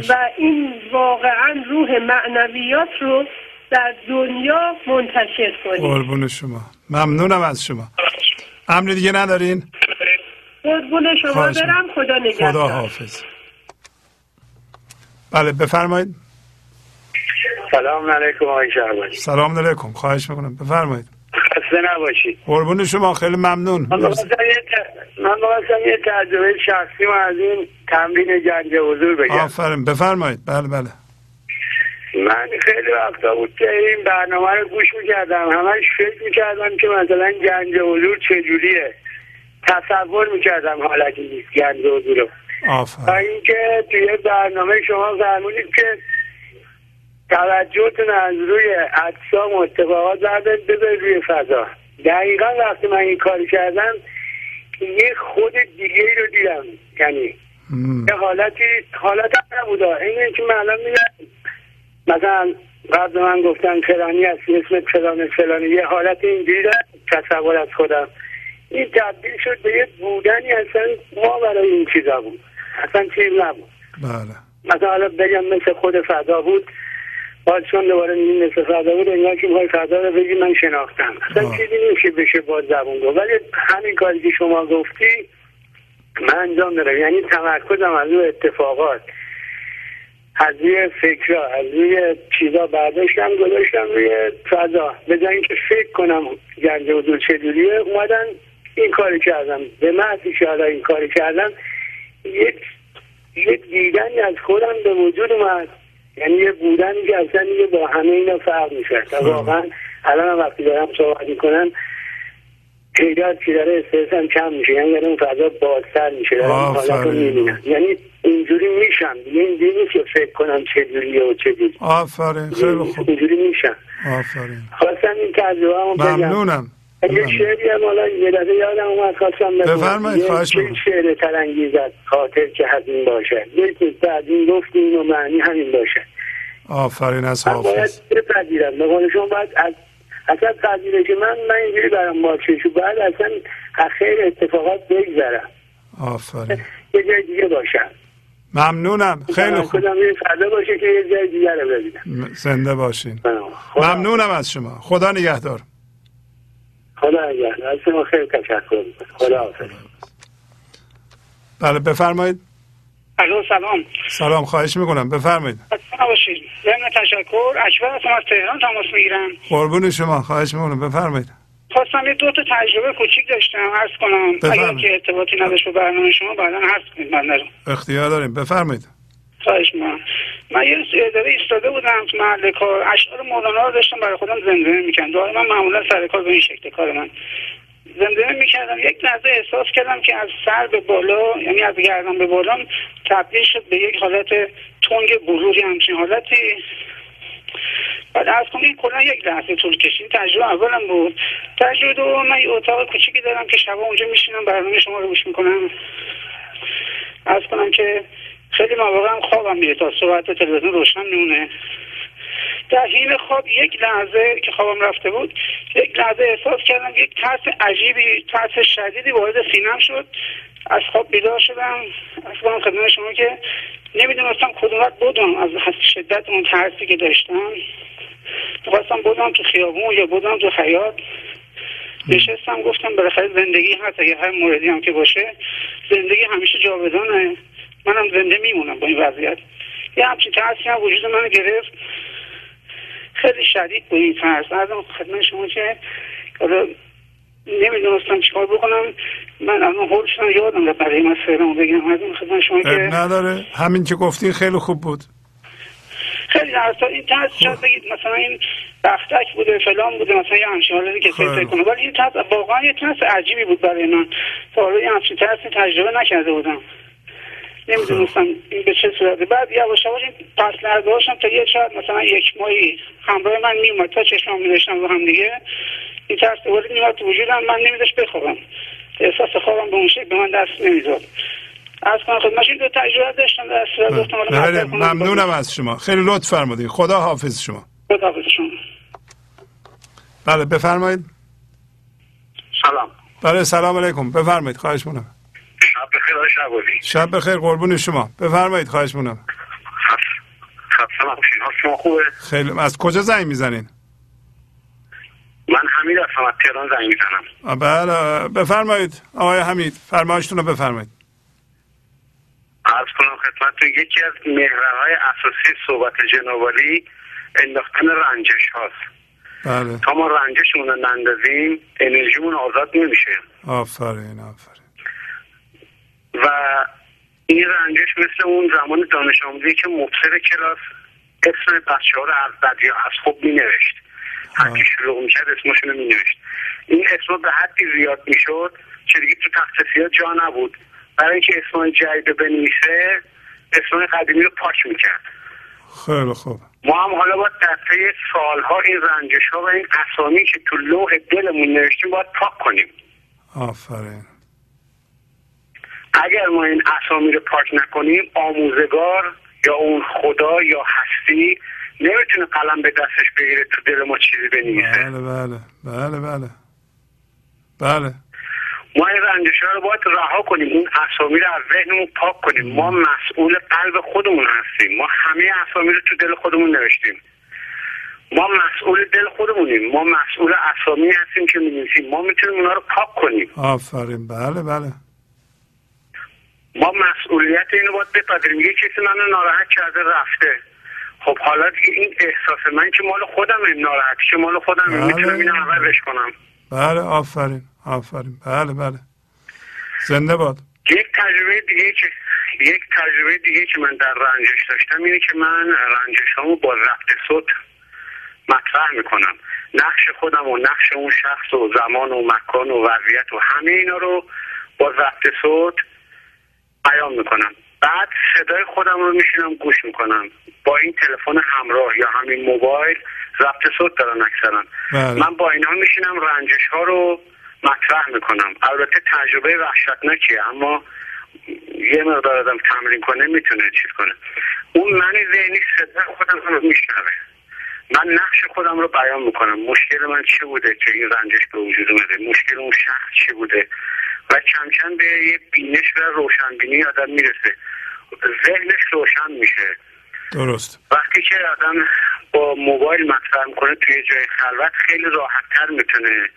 و این واقعا روح معنویات رو در دنیا منتشر کنید قربون شما. ممنونم از شما. امر دیگه ندارین؟ قربون شما برم. خدا نگهدار. خدا حافظ. بله بفرمایید. سلام علیکم آقای شهبانی سلام علیکم. خواهش می‌کنم. بفرمایید. خسته نباشید. قربون شما خیلی ممنون. من می‌خواستم یه تجربه شخصی ما از این تمرین گنج حضور بگم. آفرین. بفرمایید. بله بله. من خیلی وقتا بود که این برنامه رو گوش می‌کردم. همش فکر می‌کردم که مثلا گنج حضور چجوریه. تصور می‌کردم حالتی نیست گنج حضور رو. آفرین. اینکه توی برنامه شما فرمودید که توجهتون از روی اجسام و اتفاقات بردارید بذارید روی فضا. دقیقا وقتی من این کاری کردم یه خود دیگه ای رو دیدم یعنی. یه حالتی حالت هم نبودا. اینه که من الان میگم مثلا قبل من گفتن فلانی هستی اسم فلان فلانی یه حالت اینجوری تصور از خودم. این تبدیل شد به یه بودنی اصلا ما برای این چیزا بود. اصلا چیز نبود. بله. مثلا حالا بگم مثل خود فضا بود. باز چون دوباره میگیم مثل فضا بود انگار که می‌خوای فضا رو بگی من شناختم. اصلا. چیزی نیست که بشه با زبون گفت ولی همین کاری که شما گفتی من انجام دارم یعنی تمرکزم از روی اتفاقات از روی فکرها از روی چیزا برداشتم گذاشتم روی فضا. به جای اینکه فکر کنم گنج حضور چجوریه اومدن این کاری کردم. به محضی که حالا این کاری کردم یک یک دیدنی از خودم به وجود اومد. یعنی یه بودن که اصلا دیگه با همه اینا فرق و واقعا الان وقتی دارم صحبت می‌کنم تعداد که داره استرس هم کم میشه. یعنی داره اون فضا بازتر میشه دارم این حالت رو. می‌بینم یعنی اینجوری میشم. دیگه اینجوری نیست که فکر کنم چجوریه و چجوری آفرین. خیلی خوب. اینجوری میشم. آفرین. خواستم این تجربه ممنونم. یه. شعری هم حالا یه دفعه یادم اومد خواستم. بفرمایید، خواهش می‌کنم. شعر ترانگیزت خاطر که حزین باشه. یک از این گفتیم و معنی همین باشه. آفرین از من باید حافظ. بپذیرم. به قول شما باید از اصلا پذیرش من من اینجوری برام باشه شو باید اصلا از خیر اتفاقات بگذرم. آفرین. یه جای دیگه باشم. ممنونم. خیلی خوب. فضا باشه که یه جای دیگه رو ببینم. زنده باشین. ممنونم از شما. خدا نگهدار. خدا نگهدار از شما خیلی تشکر می‌کنم. خدا حافظ بله بفرمایید. الو سلام. سلام خواهش می‌کنم. بفرمایید. خسته نباشید ضمن تشکر اکبر هستم از تهران تماس می‌گیرم. قربون شما خواهش می‌کنم. بفرمایید. خواستم یه دو تا تجربه کوچیک داشتم. عرض کنم بفرمایید. اگر که ارتباطی نداشت به برنامه شما بعدا عرض کنید رو اختیار داریم. بفرمایید. خواهش می‌کنم. من یه اداره ایستاده بودم تو محل کار. اشعار مولانا رو داشتم برای خودم زمزمه می‌کردم. دائما معمولا سر کار به این شکل کار من زمزمه می‌کردم. یک لحظه احساس کردم که از سر به بالا یعنی از گردن به بالا تبدیل شد به یک حالت تنگ بلوری همچین حالتی. بعد از کنم کلا یک لحظه طول کشید. تجربه اولم بود. تجربه دوم من یه اتاق کوچیکی دارم که شبا اونجا میشینم برنامه شما رو گوش می‌کنم. از کنم که خیلی مواقع هم خوابم میره. تا صحبت تلویزیون روشن میمونه. در حین خواب یک لحظه که خوابم رفته بود یک لحظه احساس کردم یک ترس عجیبی ترس شدیدی وارد سینم شد. از خواب بیدار شدم. از کنم خدمت شما که نمی‌دونستم کدوم وقت بودم. از شدت اون ترسی که داشتم. خواستم بودم تو خیابون یا بودم تو حیات نشستم گفتم بالاخره زندگی هست. اگه هر موردی هم که باشه زندگی همیشه جاودانه. منم زنده میمونم با این وضعیت. یه همچین ترسی هم وجود من گرفت. خیلی شدید بود این ترس. ازم خدمت شما که حالا نمی‌دونستم چیکار بکنم. من الان هول شدم یادم رفت برای من سرمو بگم از خدمت شما که نداره. همین که گفتین خیلی خوب بود. خیلی درسا این ترس شاید بگید مثلا این بختک بوده فلان بوده مثلا یه همچین حالتی که فکر کنه ولی این ترس واقعا یه ترس عجیبی بود برای من. تا حالا یه همچین ترسی تجربه نکرده بودم. نمی‌دونستم این به چه صورته. بعد یواش یواش این پس لحظه هاشم تا یه شاید مثلا یک ماهی همراه من میومد تا چشمام میداشتم رو هم دیگه. این ترس دوباره میومد تو وجودم من نمیداشت بخوابم. احساس خوابم به اون شکل به من دست نمی‌داد. از کنم خدمتش این دو تجربه داشتم. در صورت بله. کنم. ممنونم از شما. خیلی لطف فرمودید خدا حافظ شما. خداحافظ شما. بله بفرمایید. سلام. بله سلام علیکم. بفرمایید. خواهش می‌کنم. شب بخیر آقای شب بخیر قربون شما. بفرمایید خواهش حال شما خوبه؟ خیلی از کجا زنگ می‌زنین؟ من حمید هستم از تهران زنگ می‌زنم. بله بفرمایید آقای حمید فرمایشتون رو بفرمایید. عرض کنم خدمتتون یکی از محورهای اساسی صحبت جنابالی انداختن رنجش هاست. بله. تا ما رنجشمون رو نندازیم انرژیمون آزاد نمیشه. آفرین آفرین. و این رنجش مثل اون زمان دانش آموزی که مبصر کلاس اسم بچه ها رو از بد یا از خوب می نوشت هرکی شروع می کرد اسمشون رو می نوشت این اسم به حدی زیاد می شد که دیگه تو تخت جا نبود. برای اینکه اسم جدید بنویسه اسم قدیمی رو پاک می کرد خیلی خوب. ما هم حالا باید در طی سالها این رنجش ها و این اسامی که تو لوح دلمون نوشتیم باید پاک کنیم. آفرین. اگر ما این اسامی رو پاک نکنیم آموزگار یا اون خدا یا هستی نمی‌تونه قلم به دستش بگیره تو دل ما چیزی بنویسه. بله بله بله بله بله. ما این رنجش رو باید رها کنیم اون اسامی رو از ذهنمون پاک کنیم. ما مسئول قلب خودمون هستیم. ما همه اسامی رو تو دل خودمون نوشتیم. ما مسئول دل خودمونیم. ما مسئول اسامی هستیم که می‌نویسیم. ما می‌تونیم اونا رو پاک کنیم. آفرین. بله بله. ما مسئولیت اینو باید بپذیریم. یه کسی منو ناراحت کرده رفته. خب حالا دیگه این احساس من که مال خودم ناراحتی که مال خودم بله. می‌تونم اینو عوضش کنم. بله آفرین آفرین. بله بله. زنده باد. یک تجربه دیگه که یک تجربه دیگه که من در رنجش داشتم اینه که من رنجش رو با ضبط صوت مطرح می‌کنم. نقش خودم و نقش اون شخص و زمان و مکان و وضعیت و همه اینا رو با ضبط صوت بیان می‌کنم. بعد صدای خودم رو میشینم گوش می‌کنم. با این تلفن همراه یا همین موبایل ضبط صوت دارن اکثرا. بله. من با اینها میشینم رنجش ها رو مطرح می‌کنم. البته تجربه وحشتناکیه اما یه مقدار آدم تمرین کنه می‌تونه چیز کنه. اون من ذهنی صدای خودم رو میشنوه. من نقش خودم رو بیان می‌کنم. مشکل من چی بوده که این رنجش به وجود اومده؟ مشکل اون شخص چی بوده؟ و کم کم به یه بینش و روشنبینی آدم می‌رسه. ذهنش روشن میشه. درست. وقتی که آدم با موبایل مطرح می‌کنه توی جای خلوت خیلی راحتتر می‌تونه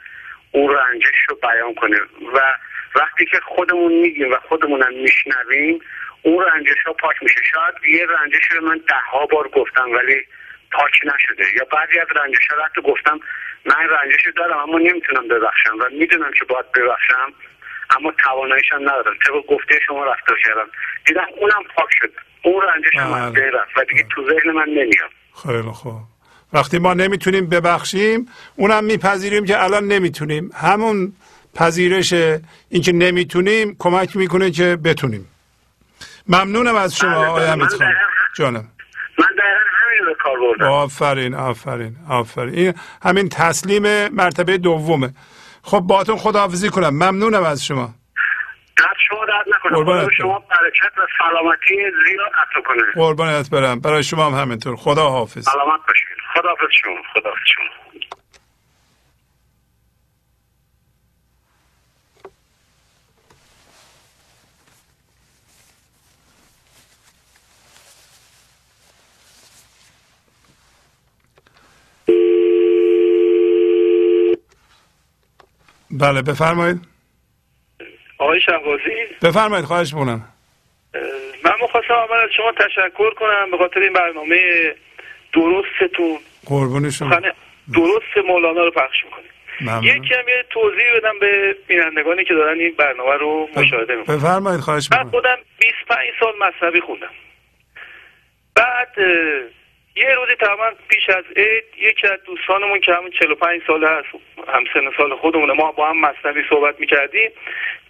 اون رنجش رو بیان کنه. و وقتی که خودمون میگیم و خودمونم میشنویم اون رنجش ها پاک میشه. شاید یه رنجش رو من ده ها بار گفتم ولی پاک نشده. یا بعضی از رنجش ها رو حتی گفتم من رنجش رو دارم اما نمی‌تونم ببخشم و می‌دونم که باید ببخشم. اما تواناییش هم ندارم طبق گفته شما رفتار کردم دیدم اونم پاک شد. اون رنجش هم از بله. رفت و دیگه تو ذهن من نمیاد. خیلی خوب. وقتی ما نمی‌تونیم ببخشیم اونم میپذیریم که الان نمی‌تونیم. همون پذیرش اینکه نمی‌تونیم کمک می‌کنه که بتونیم. ممنونم از شما بله، آقای بله. حمید من خان جانم. من همین رو کار بردم. آفرین آفرین آفرین. این همین تسلیم مرتبه دومه. خب باتون خداحافظی کنم. ممنونم از شما. درد شما درد خدا به شما برکت و سلامتی زیاد عطا کنه. قربانت برم. برای شما هم همینطور. خدا حافظ سلامت باشید خداحافظ شما. خداحافظ شما. بله بفرمایید. آقای شهبازی؟ بفرمایید خواهش می‌کنم. من می‌خواستم اول از شما تشکر کنم به خاطر این برنامه درستتون. قربون شما. درست مولانا رو پخش می‌کنید. یکی هم یه توضیح بدم به بینندگانی که دارن این برنامه رو مشاهده می‌کنن. بفرمایید خواهش من خودم 25 سال مذهبی خوندم. بعد یه روزی تقریبا پیش از عید یکی از دوستانمون که همون 45 ساله هست هم سن سال خودمونه ما با هم مصنوی صحبت می‌کردیم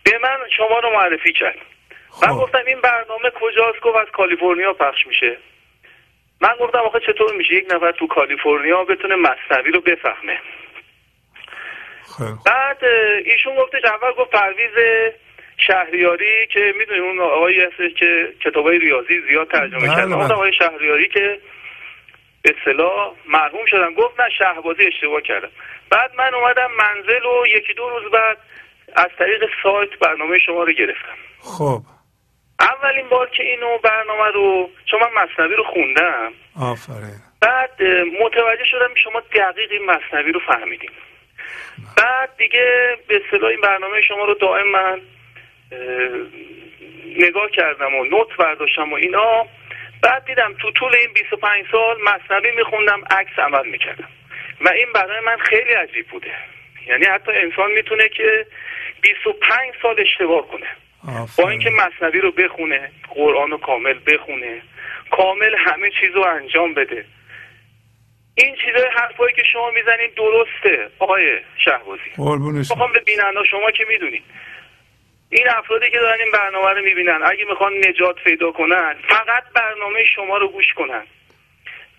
به من شما رو معرفی کرد من خب. گفتم این برنامه کجاست گفت از کالیفرنیا پخش میشه من گفتم آخه چطور میشه یک نفر تو کالیفرنیا بتونه مصنوی رو بفهمه خوب. بعد ایشون گفتش اول گفت پرویز شهریاری که می‌دونی اون آقایی هستش که کتابای ریاضی زیاد ترجمه بله، کرده بله. اون آقای شهریاری که به اصطلاح مرحوم شدن گفت نه شهبازی اشتباه کردم. بعد من اومدم منزل و یکی دو روز بعد از طریق سایت برنامه شما رو گرفتم. خب. اولین بار که اینو برنامه رو چون من مصنوی رو خوندم آفرین. بعد متوجه شدم شما دقیق این مصنوی رو فهمیدیم. بعد دیگه به اصطلاح این برنامه شما رو دائم من اه، نگاه کردم و نوت برداشتم و اینا. بعد دیدم تو طول این 25 سال مصنوی میخوندم عکس عمل می‌کردم. و این برای من خیلی عجیب بوده. یعنی حتی انسان می‌تونه که 25 سال اشتباه کنه. با اینکه مصنوی رو بخونه قرآن رو کامل بخونه کامل همه چیز رو انجام بده. این چیزای حرفایی که شما می‌زنید درسته آقای شهبازی. می‌خوام به بیننده شما که می‌دونید. این افرادی که دارن این برنامه رو می‌بینن اگه می‌خوان نجات پیدا کنن فقط برنامه شما رو گوش کنن.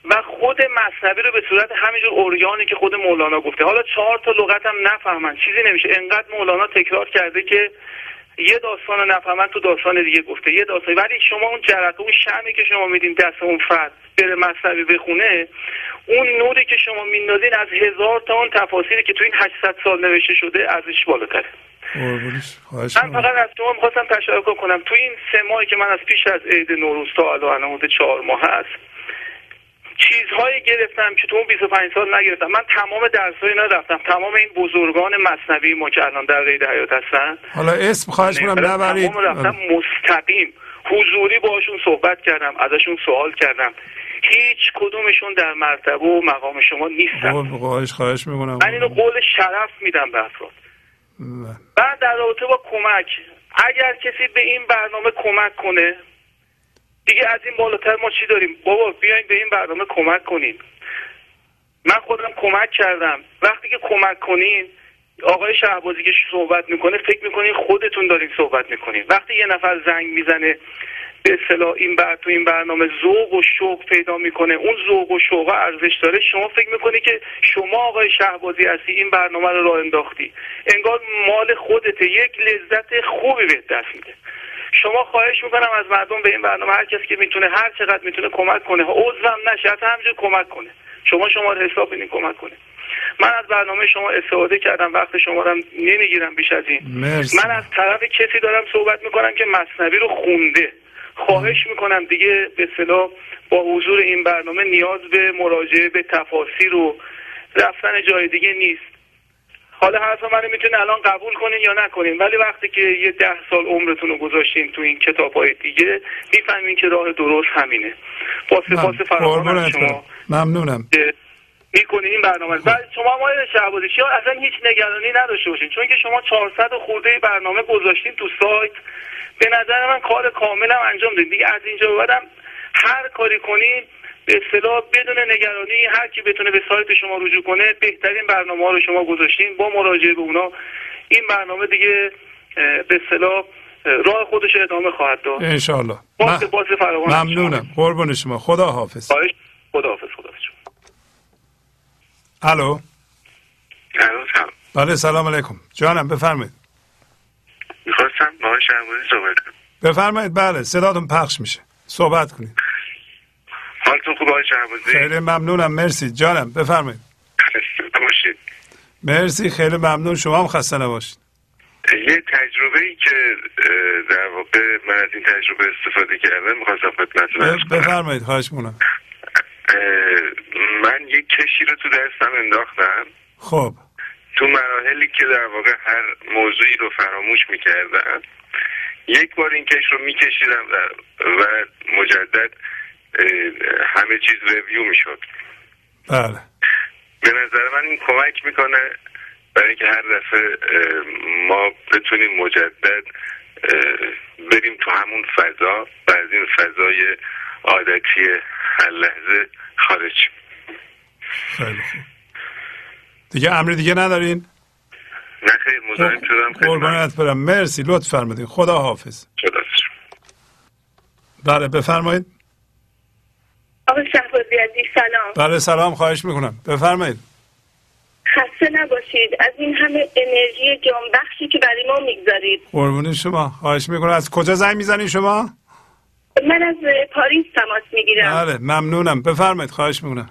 و خود مصنوی رو به صورت همینجور اوریانی که خود مولانا گفته. حالا چهار تا لغت هم نفهمن چیزی نمیشه. انقدر مولانا تکرار کرده که یه داستان نفهمن تو داستان دیگه گفته. یه داستان. ولی شما اون جرقه اون شمی که شما میدین دست اون فرد بره مصنوی بخونه اون نوری که شما میندازین از هزار تا اون تفاصیلی که تو این 800 سال نوشته شده ارزش بالاتره. من فقط از شما می‌خواستم تشکر کنم. تو این سه ماهی که من از پیش از عید نوروز تا الان حدود چهار ماه هست چیزهایی گرفتم که تو اون 25 سال نگرفتم. من تمام درسایی نرفتم. تمام این بزرگان مصنوی ما که الان در قید حیات هستن. حالا اسم خواهش برای نبرید. تمام رفتم مستقیم. حضوری باشون صحبت کردم ازشون سوال کردم. هیچ کدومشون در مرتبه و مقام شما نیستن. خواهش خواهش می‌کنم. من اینو قول شرف میدم به افراد. بعد در رابطه با کمک اگر کسی به این برنامه کمک کنه دیگه از این بالاتر ما چی داریم؟ بابا بیاین به این برنامه کمک کنین من خودم کمک کردم. وقتی که کمک کنین آقای شهبازی که صحبت می‌کنه فکر می‌کنین خودتون دارین صحبت می‌کنین. وقتی یه نفر زنگ می‌زنه به اصطلاح این بر تو این برنامه ذوق و شوق پیدا می‌کنه. اون ذوق و شوق ارزش داره. شما فکر می‌کنی که شما آقای شهبازی هستی این برنامه رو راه انداختی. انگار مال خودته یک لذت خوبی به دست میده. شما خواهش می‌کنم از مردم به این برنامه هر کسی که می‌تونه هر چقدر می‌تونه کمک کنه. عضوم نشه حتی همینجور کمک کنه. شما شما رو حساب بدین کمک کنه. من از برنامه شما استفاده کردم. وقت شما رو نمی‌گیرم بیش از این. مرسی. من از طرف کسی دارم صحبت می‌کنم که مصنوی رو خونده. خواهش می‌کنم دیگه به اصطلاح با حضور این برنامه نیاز به مراجعه به تفاسیر و رفتن جای دیگه نیست. حالا حرف منو می‌تونه الان قبول کنین یا نکنین ولی وقتی که یه ده سال عمرتون رو گذاشتین تو این کتاب های دیگه می‌فهمین که راه درست همینه. با سپاس فراوان شما. ممنونم. که می‌کنین این برنامه بعد شما ما شهبازی ها اصلا هیچ نگرانی نداشته باشین. چون که شما 400 خورده برنامه گذاشتین تو سایت. به نظر من کار کاملم انجام دادین. دیگه از اینجا بعدم هر کاری کنین به اصطلاح بدون نگرانی هر کی بتونه به سایت شما رجوع کنه بهترین برنامه ها رو شما گذاشتین. با مراجعه به اونا این برنامه دیگه به اصطلاح اه، راه خودش رو ادامه خواهد داد. فراوان از شما. ممنونم قربون شما. خدا حافظ خواهش. خداحافظ. خداحافظ. الو. بله سلام علیکم. جانم بفرمایید. می‌خواستم با آقای شهبازی صحبت کنم. بفرمایید بله صداتون پخش میشه. صحبت کنید. حالتون خوب آقای شهبازی؟ خیلی ممنونم مرسی. جانم بفرمایید. باشید مرسی خیلی ممنون. شما هم خسته نباشید. یه تجربه ای که در واقع من از این تجربه استفاده کردم می‌خواستم خدمتتون. بفرمایید خواهش می‌کنم. اه، من یک کشی رو تو دستم انداختم. خب. تو مراحلی که در واقع هر موضوعی رو فراموش می‌کردم یک بار این کش رو میکشیدم و, مجدد همه چیز ریویو می‌شد. بله. به نظر من این کمک می‌کنه برای اینکه هر دفعه ما بتونیم مجدد بریم تو همون فضا. و از این فضای عادتی هر لحظه خارج. خیلی خوب. دیگه امری دیگه ندارین؟ نه خیر مزاحم شدم. خدمت. قربانت برم. مرسی لطف فرمودین. خدا حافظ بله بفرمایید. آقای شهبازی عزیز سلام. بله سلام خواهش می‌کنم. بفرمایید. خسته نباشید. از این همه انرژی جانبخشی که برای ما می‌گذارید. قربون شما. خواهش می‌کنم. از کجا زنگ می‌زنین شما؟ من از پاریس تماس می‌گیرم. بله ممنونم. بفرمایید خواهش می‌کنم.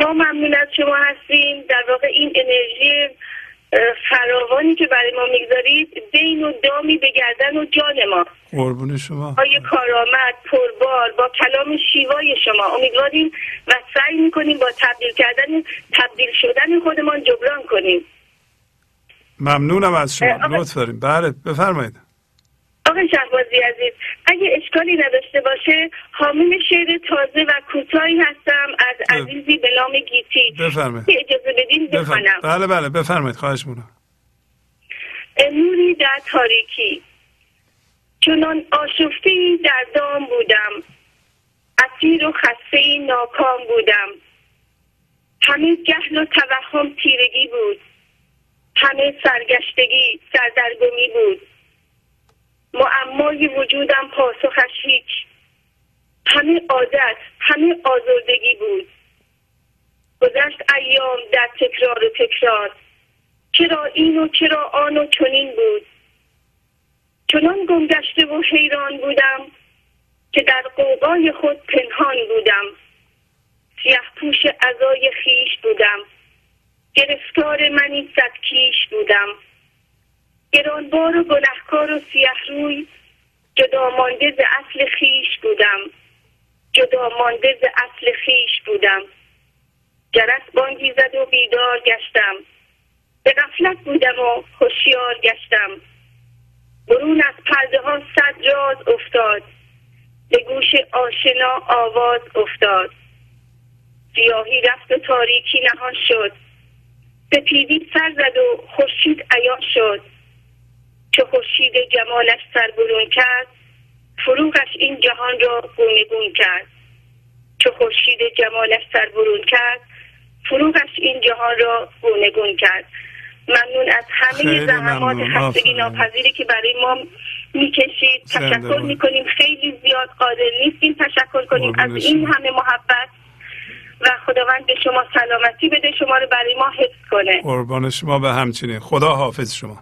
ما ممنون از شما هستیم. در واقع این انرژی فراوانی که برای ما می‌گذارید بین و دامی به گردن و جان ما. قربون شما. های کارآمد پربار با کلام شیوای شما. امیدواریم و سعی می‌کنیم با تبدیل کردن تبدیل شدن خودمان جبران کنیم. ممنونم از شما. لطف داریم. بله بفرمایید. آقای شهبازی عزیز اگه اشکالی نداشته باشه حامل شعر تازه و کوتاهی هستم از عزیزی به نام گیتی. بفرمایید. که اجازه بدین بخوانم. بله بله بفرمایید. خواهش می‌کنم. نوری در تاریکی. چنان آشفته در دام بودم. اسیر و خسته ناکام بودم. همه جهل و توهم تیرگی بود. همه سرگشتگی سردرگمی بود. معمای وجودم پاسخش هیچ. همه عادت همه آزردگی بود. گذشت ایام در تکرار و تکرار. چرا این و چرا آن و چنین بود. چنان گمگشته و حیران بودم که در قوقای خود پنهان بودم. سیه پوش ازای خیش بودم. گرفتار منی صدکیش بودم. گرانبار و گنهکار و سیه روی جدا مانده ز اصل خیش بودم. جدا مانده ز اصل خیش بودم. جرس بانگی زد و بیدار گشتم. به غفلت بودم و هوشیار گشتم. برون از پرده ها صد راز افتاد. به گوش آشنا آواز افتاد. سیاهی رفت و تاریکی نهان شد. سپیدی سر زد و خورشید عیان شد. چه خورشید جمالش سر برون کرد فروغش این جهان را گونگون کرد. چو خورشید جمالش سر برون کرد فروغش این جهان را گونگون کرد. ممنون از همه زحمات. خستگی. ناپذیری که برای ما می‌کشید. تشکر. می‌کنیم. خیلی زیاد قادر نیستیم. تشکر کنیم. از این. همه محبت و خداوند به شما سلامتی بده شما رو برای ما حفظ کنه. قربان شما به همچنین. خدا حافظ شما.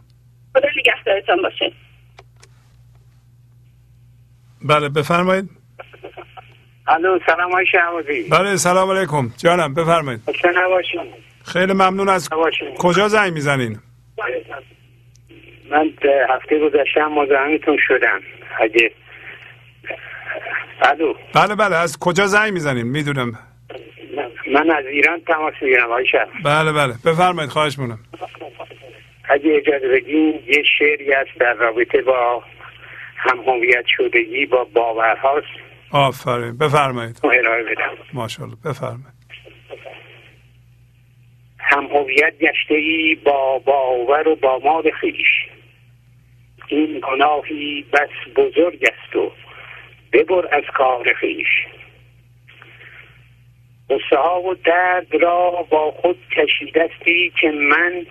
خدا نگهدارتان باشه. بله بفرمایید. الو سلام های شهبازی. بله سلام علیکم. جانم بفرمایید. خیلی ممنون از. کجا زنگ می‌زنین؟ من هفته گذشته مزاحمتون شدم. اگه الو. بله بله از کجا زنگ می‌زنین؟ می‌دونم. من از ایران تماس می‌گیرم آقای شهر بله بله بفرمایید خواهش مونم اگه اجازه بدین یه شعری است در رابطه با هم هویت شدگی با باورهاست آفرین. بفرمایید. ارائه بدم. ماشاءالله. بفرمایید. هم هویت گشته ای با باور و با مال خیش. این گناهی بس بزرگ است و ببر از کار خیش. غصه ها و درد را با خود کشیدستی که من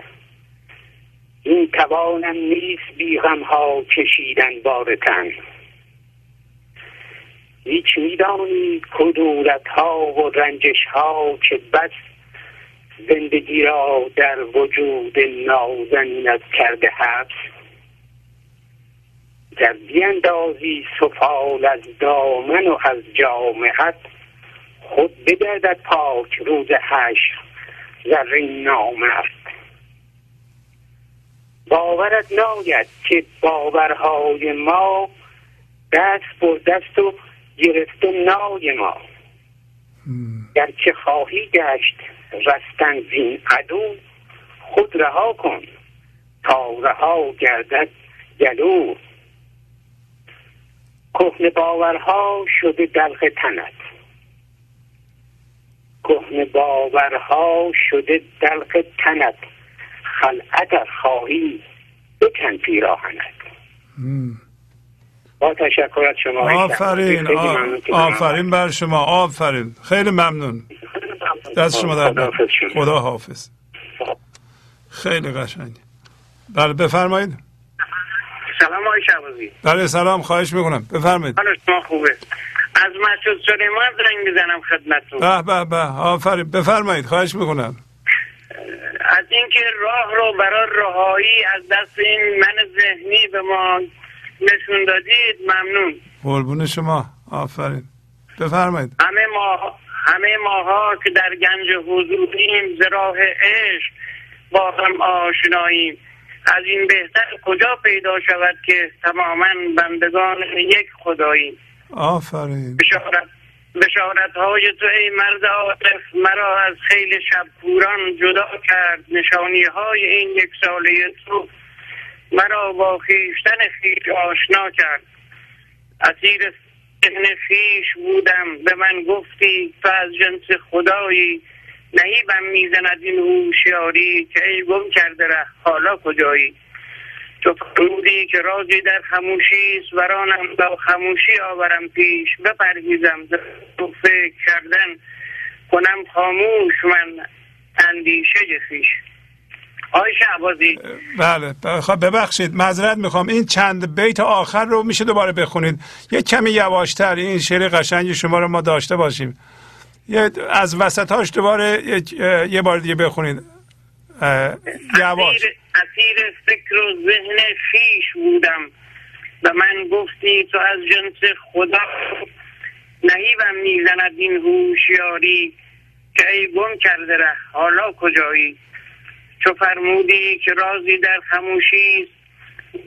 این توانم نیست بی غم ها کشیدن بار تن. هیچ میدانی کدورت ها و رنجش ها که بس زندگی را در وجود نازنینت کرده حبس در بیندازی سفال از دامن و از جامعت خود بگردد پاک روز حشر زرین نامرد باورت ناید که باورهای ما دست بر دست و گرفته نای ما. در که خواهی گشت رستن زین عدو خود رها کن تا رها گردد گلو. کهن باورها شده دلق تنت. کهن باورها شده دلق تنت. خلعت خواهی بکن پیراهنت. با تشکر از شما آفرین آفرین بر شما آفرین. خیلی ممنون. دست شما در شما. خدا حافظ. خیلی قشنگ. بله بفرمایید. سلام آقای شعبازی بله سلام خواهش می‌کنم. بفرمایید. حالا شما خوبه. از مسجد سلیمان زنگ می‌زنم خدمتتون. به به به. آفرین. بفرمایید خواهش می‌کنم. از اینکه راه رو برای رهایی از دست این من ذهنی به ما نشون دادید ممنون. قربون شما. آفرین. بفرمایید. همه ما همه ماها که در گنج حضوریم ز راه عشق با هم آشناییم. از این بهتر کجا پیدا شود که تماما بندگان یک خداییم؟ آفرین. بشارت بشارت های تو ای مرد عاطف مرا از خیل شب پوران جدا کرد. نشانی های این یک ساله تو مرا با خیشتن خیش آشنا کرد. اسیر ذهن خیش بودم. به من گفتی تو از جنس خدایی نهیبم می‌زند این هوشیاری که ای گم کرده ره. حالا کجایی؟ تو فرمودی که رازی در خموشی است ورانم با خموشی آورم پیش. بپرهیزم تو فکر کردن کنم خاموش من اندیشه خیش. آقای شعبازی بله بخ- ببخشید معذرت می‌خوام. این چند بیت آخر رو میشه دوباره بخونید؟ یه کمی یواشتر این شعر قشنگ شما رو ما داشته باشیم. یه از وسطاش دوباره یه, بار دیگه بخونید. یواش. اسیر, فکر و ذهن خیش بودم و من گفتی تو از جنس خدا نهیبم می‌زند این هوشیاری که ای گم کرده ره. حالا کجایی؟ چو فرمودی که رازی در خموشی است.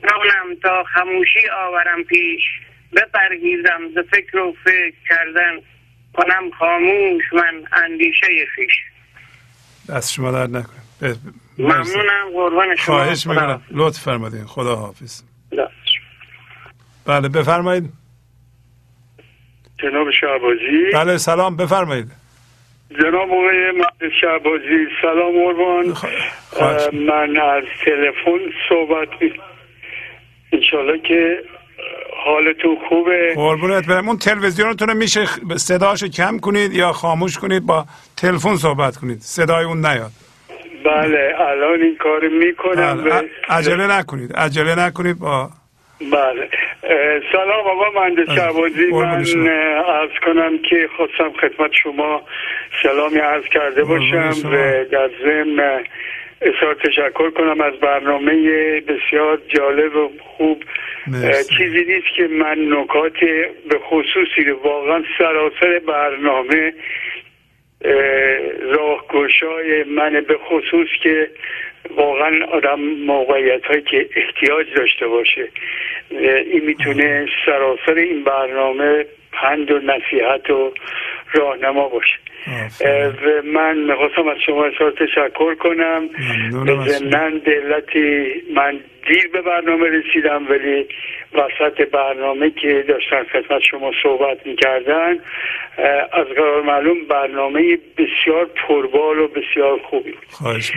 رانم تا خموشی آورم پیش. بپرهیزم ز فکر و فکر کردن. کنم خاموش من اندیشه خیش. دست شما در نکنه. ممنونم قربان شما. خواهش می‌کنم. لطف فرمودین خدا حافظ. بله بفرمایید. جناب شعبازی بله سلام. بفرمایید. جناب آقای شعبازی سلام قربان. من از تلفن صحبت انشالله که حالتون خوبه. قربونت برم. اون تلویزیونتون رو میشه صداشو کم کنید یا خاموش کنید با تلفن صحبت کنید. صدای اون نیاد. بله الان این کار می‌کنم بله. عجله نکنید عجله نکنید با بله سلام آقا مهندس شعبازی قربون شما. من عرض کنم که خواستم خدمت شما سلامی عرض کرده باشم. و در ضمن اظهار تشکر کنم از برنامه بسیار جالب و خوب مرسی. چیزی نیست که من نکات به خصوصی رو واقعا سراسر برنامه راهگشای من به خصوص که واقعا آدم موقعیت هایی که احتیاج داشته باشه. این می‌تونه سراسر این برنامه پند و نصیحت و راهنما باشه. و من می‌خواستم از شما اظهار تشکر کنم. شما. ضمنا دلتی من دیر به برنامه رسیدم ولی وسط برنامه که داشتن خدمت شما صحبت می‌کردن از قرار معلوم برنامه بسیار پربال و بسیار خوبی بود. خواهش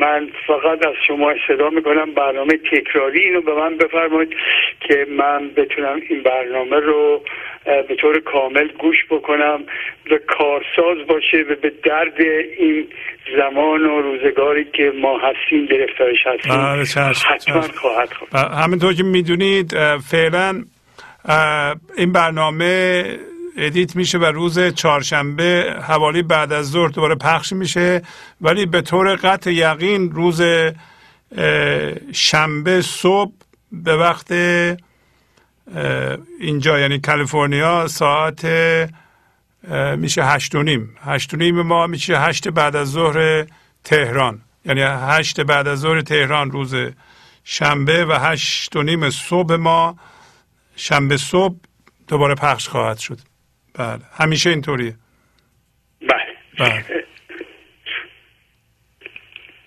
من فقط از شما صدا می‌کنم برنامه تکراری اینو به من بفرمایید که من بتونم این برنامه رو به طور کامل گوش بکنم و کارساز باشه و به درد این زمان و روزگاری که ما هستیم گرفتارش هستیم. بله، حتما. خواهد همینطور که می‌دونید فعلا این برنامه ادیت میشه و روز چهارشنبه حوالی بعد از ظهر دوباره پخش میشه. ولی به طور قطع یقین روز شنبه صبح به وقت اینجا یعنی کالیفرنیا ساعت میشه هشت و نیم. هشت و نیم ما میشه هشت بعد از ظهر تهران. یعنی هشت بعد از ظهر تهران روز شنبه و هشت و نیم صبح ما شنبه صبح دوباره پخش خواهد شد. بله همیشه اینطوریه. بله. بله.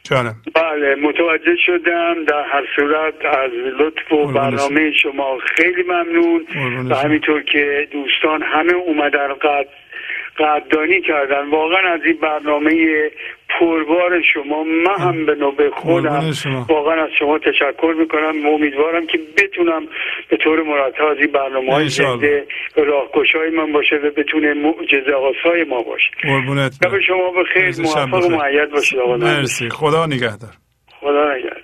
جانم. بله متوجه شدم در هر صورت از لطف و برنامه شما. خیلی ممنون. و. همینطور که دوستان همه اومدن قد قدردانی کردن. واقعا از این برنامه پربار شما. من هم به نوبه خودم. واقعا از شما تشکر می‌کنم. و امیدوارم که بتونم به طور مرتب از این برنامه های. زنده راهگشای من باشه و بتونه معجزه آسای ما باشه. قربونت شب شما بخیر. مرسی، شب موفق و. معید باشید آقا. مرسی. خدا نگهدار. خدا نگهدار.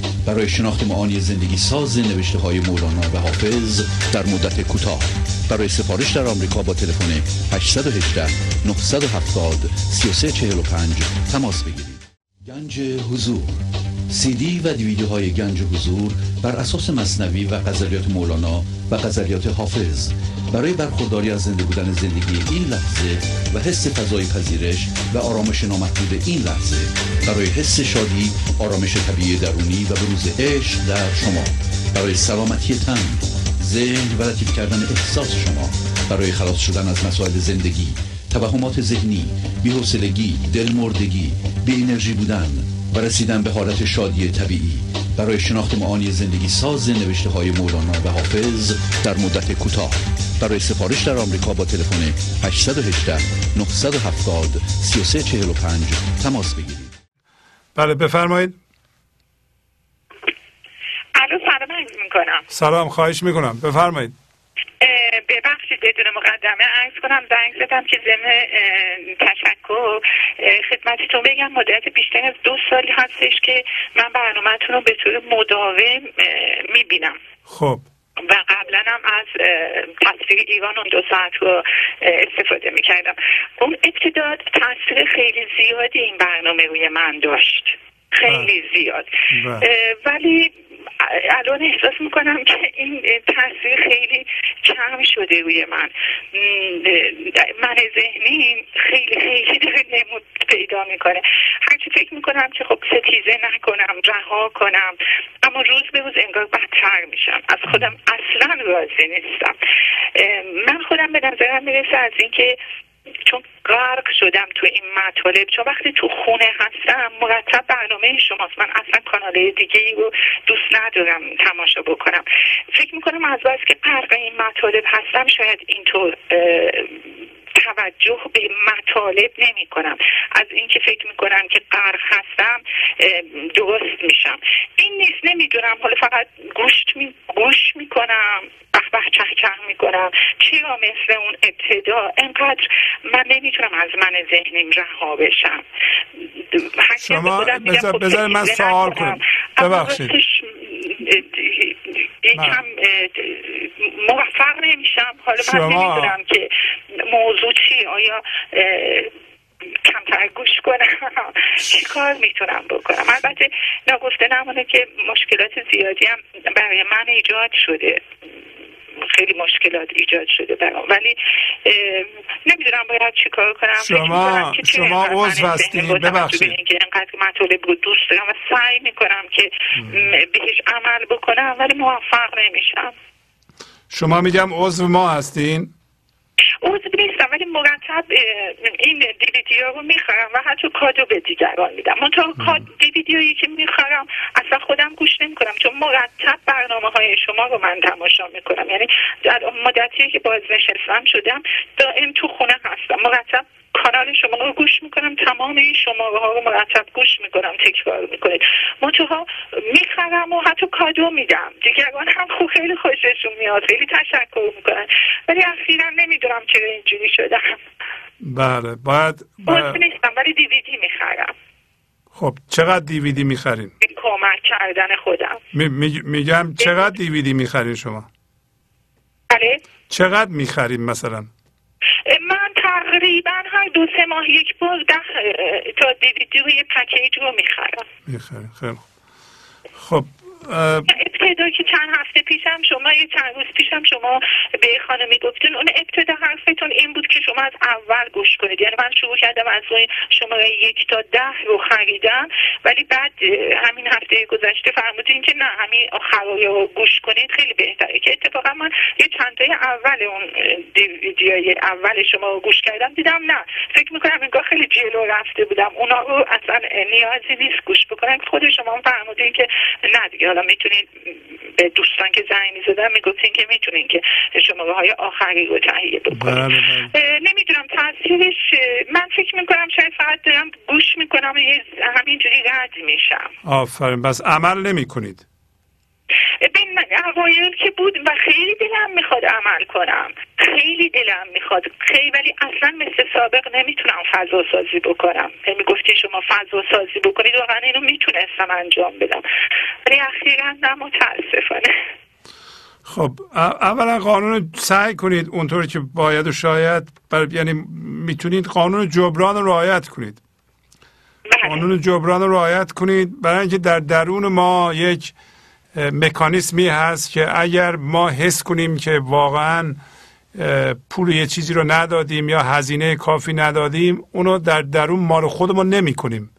برای شناخت معانی زندگی ساز نوشته های مولانا و حافظ در مدت کوتاه. برای سفارش در آمریکا با تلفن 818 970 3345 تماس بگیرید. گنج حضور. سی دی و دیویدیو های گنج حضور بر اساس مصنوی و غزلیات مولانا و غزلیات حافظ. برای برخورداری از زنده بودن زندگی این لحظه و حس فضای پذیرش و آرامش نامحدود این لحظه برای حس شادی آرامش طبیعی درونی و بروز عشق در شما. برای سلامتی تن ذهن و لطیف کردن احساس شما. برای خلاص شدن از مسائل زندگی توهمات ذهنی بی‌حوصلگی دلمردگی بی انرژی بودن و رسیدن به حالت شادی طبیعی. برای شناخت معانی زندگی ساز نوشته های مولانا و حافظ در مدت کوتاه. برای سفارش در آمریکا با تلفن 818 970 3345 تماس بگیرید. بله بفرمایید. الو سلام عرض می‌کنم. سلام خواهش می‌کنم. بفرمایید ببخشید بدون مقدمه عرض کنم زنگ زدم که ضمن اه، تشکر اه، خدمتتون بگم مدت بیشتر از دو سالی هستش که من برنامهتون رو به طور مداوم می‌بینم خب و قبلا هم از اه، تصویر دیوان اون دو ساعت رو اه، استفاده می‌کردم اون ابتدا زیاد تاثیر خیلی زیادی این برنامه روی من داشت خیلی زیاد بله. اه، ولی الان احساس می‌کنم که این تاثیر خیلی کم شده روی من. من ذهنی خیلی خیلی داره نمود پیدا می‌کنه. هرچی فکر می‌کنم که خب ستیزه نکنم رها کنم. اما روز به روز انگار بدتر میشم. از خودم اصلا راضی نیستم. من خودم به نظرم می‌رسه از اینکه چون غرق شدم تو این مطالب چون وقتی تو خونه هستم مرتب برنامه شماست. من اصلا کانال دیگه ای رو دوست ندارم تماشا بکنم. فکر می‌کنم از بس که غرق این مطالب هستم شاید اینطور توجه به مطالب نمی کنم از اینکه فکر می کنم که غرق هستم درست میشم این نیست نمی‌دونم حالا فقط گوش می گوش می‌کنم به به چه چه می‌کنم چرا مثل اون ابتدا انقدر من نمی‌تونم از من ذهنیم رها بشم شما بذار- خب بذار من سوال. کنم. ببخشید. یکم اه، موفق نمیشم. حالا من شما- نمی‌دونم که موضوع چی. آیا کمتر گوش کنم؟ چی کار می‌تونم بکنم؟ البته نگفته نمونه که مشکلات زیادی هم برای من ایجاد شده. خیلی مشکلات ایجاد شده برام. ولی نمی‌دونم باید چی کار کنم. شما- که شما عضو هستین. ببخشید. اینکه اینقدر مطالب رو دوست دارم و سعی می‌کنم که بهش عمل بکنم ولی موفق نمیشم. شما میگم عضو ما هستین. عضو نیستم ولی مرتب این دیویدی ها رو می‌خرم و حتی کادو به دیگران میدم. منتها دیویدی هایی که می‌خرم اصلا خودم گوش نمی‌کنم چون مرتب برنامه های شما رو من تماشا می‌کنم. یعنی در مدتی که بازنشستم شدم دائم تو خونه هستم. مرتب کانال شما رو گوش می‌کنم. تمام این شماره ها رو مرتب گوش می‌کنم. تکرار می‌کنید. منتها می‌خرم و حتی کادو میدم. دیگران هم خب خیلی خوششون میاد. خیلی تشکر می‌کنن. ولی اخیرا نمی‌دونم چرا اینجوری شدم. بله باید, باید نیستم ولی دیویدی می‌خرم. خب چقدر دیویدی می‌خرین؟ کمک کردن خودم. می- می- میگم چقدر دیویدی می‌خرین شما؟ بله. چقدر می‌خرین مثلا؟ من تقریبا هر دو سه ماه یک بار ده تا دیویدی روی پکیج رو می‌خرم می‌خرین خیلی. خب ابتدا که چند هفته پیشم شما یه چند روز پیشم شما به خانمی گفتین. اون ابتدا حرفتون این بود که شما از اول گوش کنید. یعنی من شروع کردم از اون شماره یک تا ده رو خریدم ولی بعد همین هفته گذشته فرمودین که نه همین آخرای رو گوش کنید خیلی بهتره. که اتفاقا من یه چند تای اول اون اه، دیویدیوهای اول شما رو گوش کردم دیدم نه. فکر می‌کنم انگار خیلی جلو رفته بودم. اونا رو اصلا نیازی نیست گوش بکنن. خود شما فرمودین که نه دیگه. حالا می‌تونید به دوستان که زنگ می‌زدن می‌گفتین که می‌تونین که شماره های آخری رو تهیه بکنید بله بله. نمی‌دونم تاثیرش من فکر می‌کنم شاید فقط دارم گوش می‌کنم و یه همینجوری رد میشم. آفرین بس عمل نمی من اوایل که بود و خیلی دلم می‌خواد عمل کنم. خیلی دلم می‌خواد. خیلی ولی اصلا مثل سابق نمی‌تونم فضا سازی بکنم می‌گفتی شما فضا سازی بکنید واقعا اینو می‌تونستم انجام بدم. ولی اخیرا نه متاسفانه. خب اولا قانون سعی کنید اونطور که باید و شاید بر... یعنی می‌تونید قانون جبران رو رعایت کنید. قانون جبران رو رعایت کنید. برای اینکه در درون ما یک مکانیسمی هست که اگر ما حس کنیم که واقعا پول یه چیزی رو ندادیم یا هزینه کافی ندادیم اونو در درون مال خودمون نمی کنیم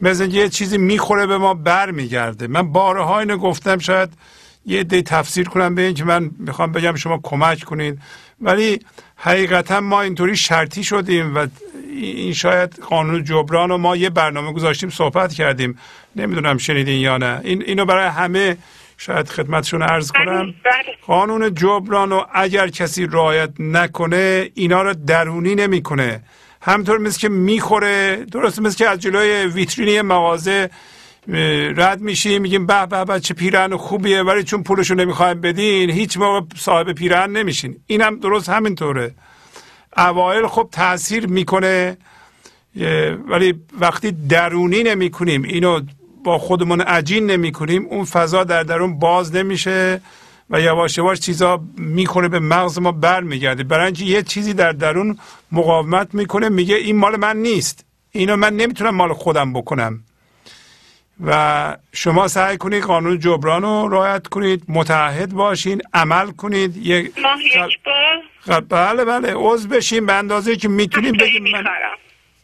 مثل یه چیزی می‌خوره به ما بر میگرده من بارها اینو گفتم شاید یه دی تفسیر کنم به این که من می‌خوام بگم شما کمک کنید ولی حقیقتا ما اینطوری شرطی شدیم و این شاید قانون جبران و ما یه برنامه گذاشتیم صحبت کردیم. نمی‌دونم شنیدین یا نه. این اینو برای همه شاید خدمتشون عرض کنم. قانون جبران رو اگر کسی رعایت نکنه اینا رو درونی نمی‌کنه. همطور مثل که می‌خوره درست مثل که از جلوی ویترینی مغازه رد میشیم میگیم به به به چه پیرهن خوبیه ولی چون پولشو نمی‌خوایم بدین هیچ موقع صاحب پیرهن نمیشین. اینم درست همینطوره. اوایل خب تاثیر می‌کنه ولی وقتی درونی نمی کنیم اینو با خودمون عجین نمی کنیم اون فضا در درون باز نمیشه و یواش یواش چیزا می‌کنه به مغز ما برمیگرده. برای اینکه یه چیزی در درون مقاومت می‌کنه میگه این مال من نیست. اینو من نمی‌تونم مال خودم بکنم. و شما سعی کنید قانون جبران رو رعایت کنید متعهد باشین عمل کنید. یک بار بله بله عضو بشین به اندازه که می‌تونیم بگیم من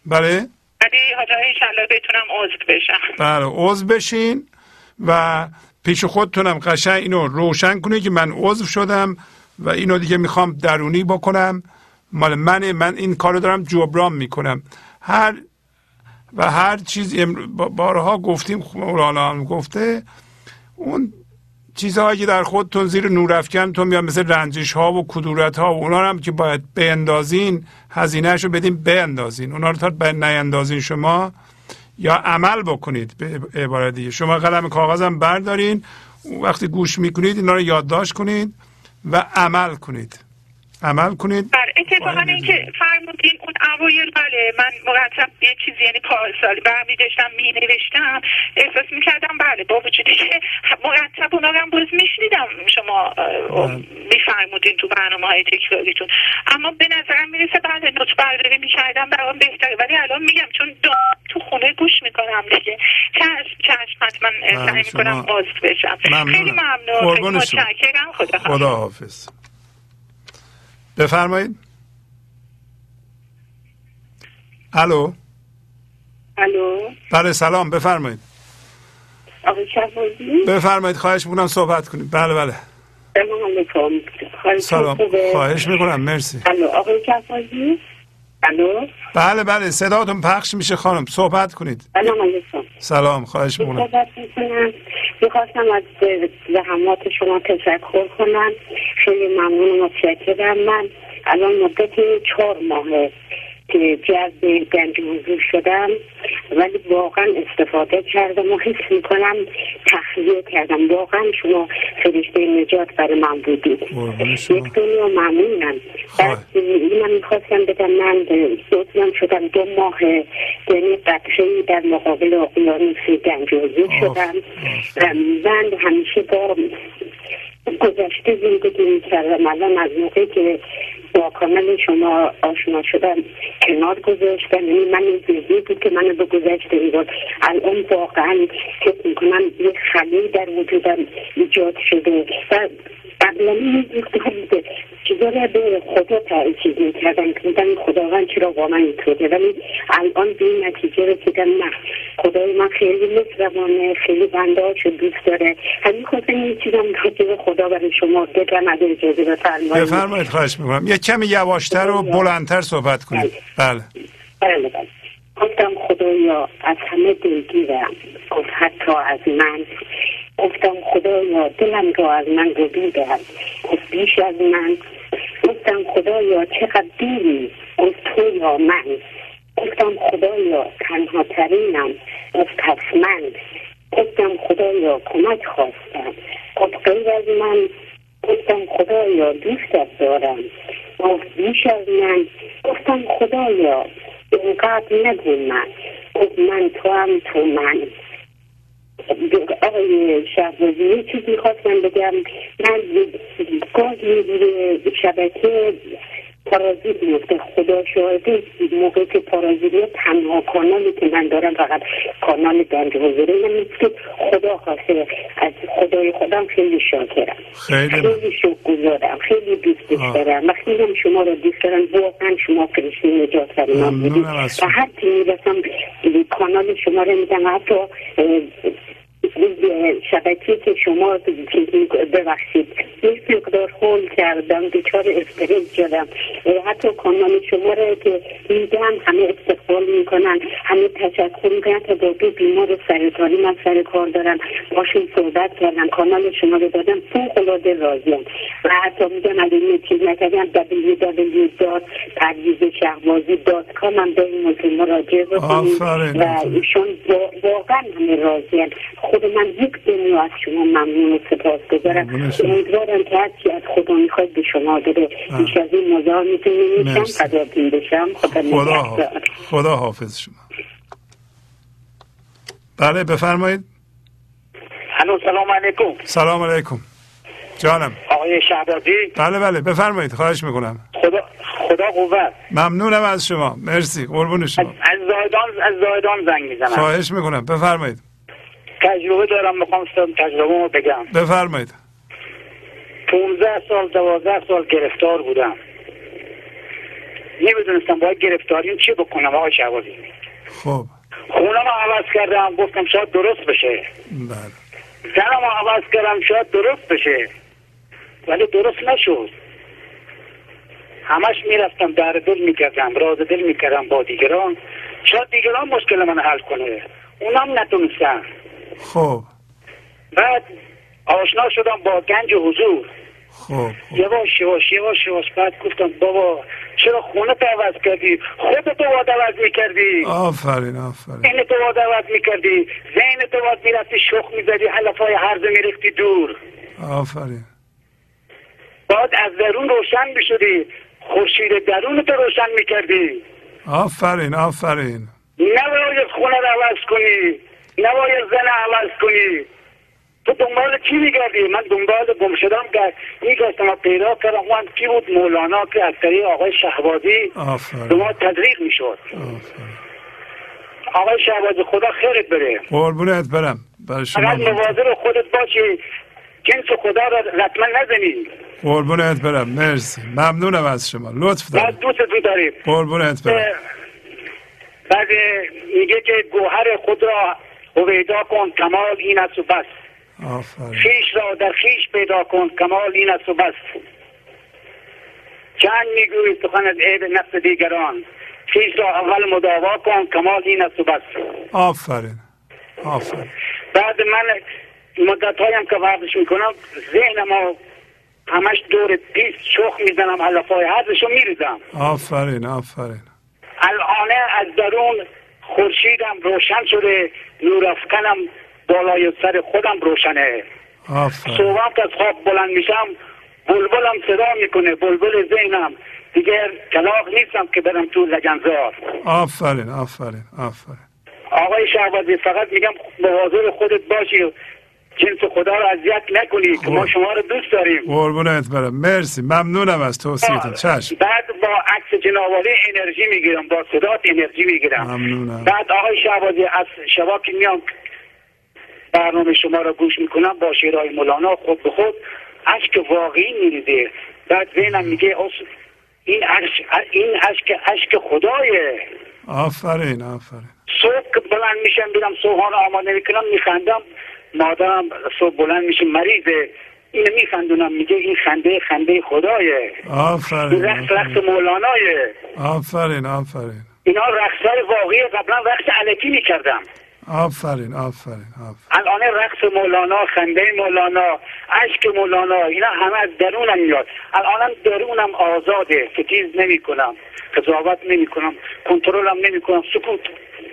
بله؟ ولی حالا بتونم عضو بشم. بله عضو بشین و پیش خودتونم قشنگ اینو روشن کنید که من عضو شدم و اینو دیگه می‌خوام درونی بکنم. مال منه من این کارو دارم جبران می‌کنم. هر و هر چیز بارها گفتیم مولانا هم گفته اون چیزهایی که در خودتون زیر نور افکنتون میاد مثل رنجش ها و کدورت ها و اونا هم که باید بیندازین هزینهش رو بدین بیندازین. اونا رو تا نیندازین شما یا عمل بکنید به عبارت دیگه. شما قلم کاغذم بردارین وقتی گوش می‌کنید اینا رو یادداشت کنید و عمل کنید. عمل کنید. بله اتفاقا اینکه فرمودین اون اوایل بله من مرتب یه چیزی یعنی پارسال برمی داشتم می نوشتم احساس می کردم بله با وجودی که مرتب اونا هم باز می شنیدم شما می فرمودین تو برنامه های تکراریتون اما به نظرم می‌رسه بله نوت برداری می کردم برام بهتره. ولی الان میگم چون تو خونه گوش می‌کنم دیگه. چشم چشم حتما سعی می‌کنم باز بشم. خیلی ممنون متشکرم. خدا, خدا حافظ بفرمایید. الو. الو. بله سلام بفرمایید. بفرمایید خواهش می‌کنم صحبت کنید. بله بله. سلام خواهش می‌کنم. مرسی. الو آقای بله بله صداتون پخش میشه خانم صحبت کنید. سلام علیکم. سلام خواهش می‌کنم. می‌خواستم از زحمات شما تشکر کنم. خیلی ممنون و متشکرم. من الان مدت چهار ماهه. که جذب گنج حضور شدم ولی واقعا استفاده کردم و حس می‌کنم تخلیه کردم. واقعا شما فرشته نجات برای من بودید. یک دنیا ممنونم. بعد من می‌خواستم بدم من دوتیم شدم دو ماه یعنی قطعه در مقابل اقیانوس گنج حضور شدم. من همیشه با گذشته زندگی می‌کردم. الان از موقعی که با کانال شما آشنا شدم کنار گذاشتم یعنی من این ذهنی بود که منو به گذشته میبود الان واقعا فکر می‌کنم یه خلی در وجودم ایجاد شده و قبلا می‌گفتم چیزا رو به خدا تأکید می‌کردم که بودم خداوند چرا با من اینطوره ولی الان به این نتیجه رسیدم نه. خدای من خیلی مهربانه خیلی بنده هاشو دوست داره. همین خواستم این چیزم راجع خدا برای شما بگم اگر اجازه بفرمایید. بفرمایید خواهش می‌کنم. یه کمی یواشتر و بلندتر صحبت کنید بله. بله. بله گفتم خدایا از همه دلگیرم. گفت حتی از من. گفتم خدایا دلم را از من گزیدم گفت بیش از من. گفتم خدایا چقدر دیری گفت تو یا من. گفتم خدایا تنها ترینم گفت پس من. گفتم خدایا کمک خواستم. گفت غیر از من. گفتم خدایا دوستت دارم. گفت بیش از من. گفتم خدایا اینقدر نگو من. گفت من تو هم تو من. آقای شهبازی یه چیزی خواستم بگم. من گاهی شبکه پارازیت میفته خدا شاهده موقعی که پارازیت تنها کانالی که من دارم فقط کانال گنج حضوری من که خدا خواسته. از خدای خودم خیلی شاکرم. خیلی, خیلی شکر گذارم خیلی دوستش دارم هم شما رو دوست دارم واقعا شما فرشته نجات من بودید. و هر کی می‌رسم کانال شما رو میدم حتی شبکه که شما ببخشید. یک مقدار خول کردم دچار استرس شدم. حتی کانال شما رو که میدم همه استقبال می‌کنن همه تشکر می‌کنن تا با دو بیمار سرطانی من سر کار دارم. باشون صحبت کردم کانال شما رو دادم. فوق العاده راضیم و حتی میگم اگه یه چیز نکردم www.پرویزشهبازی.com هم به این مراجعه بکنید. و ایشون واقعا همه راضیم خود من یک دنیا از شما ممنون و سپاس گذارم امیدوارم که هرچی از خدا می‌خواید به شما داره بیش از این مزار می‌تونی نیستم فداتون بشم. خدا خدا, خدا حافظ شما. بله بفرمایید. هلو سلام علیکم. سلام علیکم. جانم. آقای شهبازی. بله بله. بفرمایید. خواهش می‌کنم. خدا خدا قوت. ممنونم از شما. مرسی. قربون شما. از زایدان از زایدان زنگ می‌زنم. خواهش می‌کنم. بفرمایید. تجربه دارم می‌خوام تجربه رو بگم. بفرمایید. 15 سال 12 سال گرفتار بودم. نمی‌دونستم باید گرفتاریم چی بکنم آقای شهبازی خب. خونم رو عوض کردم گفتم شاید درست بشه. بله. زنم رو عوض کردم شاید درست بشه. ولی درست نشد. همش می‌رفتم در دل می‌کردم راز دل می‌کردم با دیگران. شاید دیگران مشکل من حل کنه. اونم نتونستم خب. بعد آشنا شدم با گنج حضور. خب یواش یواش یواش یواش بعد گفتم بابا چرا خونه تو عوض کردی؟ خودتو باید عوض می‌کردی. آفرین آفرین. این تو باید عوض می‌کردی. ذهن تو باید می‌رفتی شخ می‌زدی حلفای هرزه میریختی دور. آفرین. باید از درون روشن می‌شدی. خورشید درون تو روشن می‌کردی. آفرین آفرین. نباید خونه رو عوض کنی. نباید زن عوض کنی. تو دنبال کی میگردی؟ من دنبال گم شدم که میگشتم پیدا کردم. اون کی بود؟ مولانا که از طریق آقای شهبازی آفرین. به ما تدریق می‌شد. آقای شهبازی خدا خیرت بده قربونت برم. برای شما مواظب خودت باشی. جنس خدا را رتما نزنی. قربونت برم. مرسی. ممنونم از شما. لطف من دارید دوستتون داریم. قربونت برم. بعد میگه که گوهر خود را هویدا کن کمال این است و بس. خیش را در خیش پیدا کن کمال این است و بس. چند میگوی سخن از عیب نفس دیگران؟ خیش را اول مداوا کن کمال این است و بس. آفرین. آفرین. بعد من مدت هایم که ورزش می‌کنم ذهنم همش دور پیست شخ می‌زنم علفای حرزشو میریزم. آفرین آفرین. الان از درون خورشیدم روشن شده نور افکنم بالای سر خودم روشنه. آفرین. که از خواب بلند میشم بلبلم صدا می‌کنه بلبل ذهنم. دیگر کلاق نیستم که برم تو لگنزار آفرین آفرین آفرین. آقای شهبازی فقط میگم مواظب خودت باشی. جنس خدا رو اذیت نکنی که ما شما رو دوست داریم. قربونت برم. مرسی. ممنونم از توصیتون چشم. بعد با عکس جنابالی انرژی می‌گیرم با صدات انرژی می‌گیرم. ممنونم. بعد آقای شهبازی از شبا که میام برنامه شما رو گوش می‌کنم با شعرهای مولانا خود به خود اشک واقعی میریزه. بعد ذهنم میگه این اشک این اشک اشک خدایه. آفرین آفرین. صبح که بلند میشم بیرم صبحانه آماده می‌کنم میخندم. مادرم صبح بلند میشه مریضه. اینو میخندونم میگه این خنده خنده خدایه. این آفرین رقص رقص مولانایه. آفرین آفرین. اینا رقصهای واقعی قبلا رقص علکی می‌کردم. آفرین آفرین آفرین. الان رقص مولانا خنده مولانا اشک مولانا اینا همه از درونم میاد. الانم درونم آزاده ستیز نمی کنم قضاوت نمی کنم کنترلم نمی کنم سکوت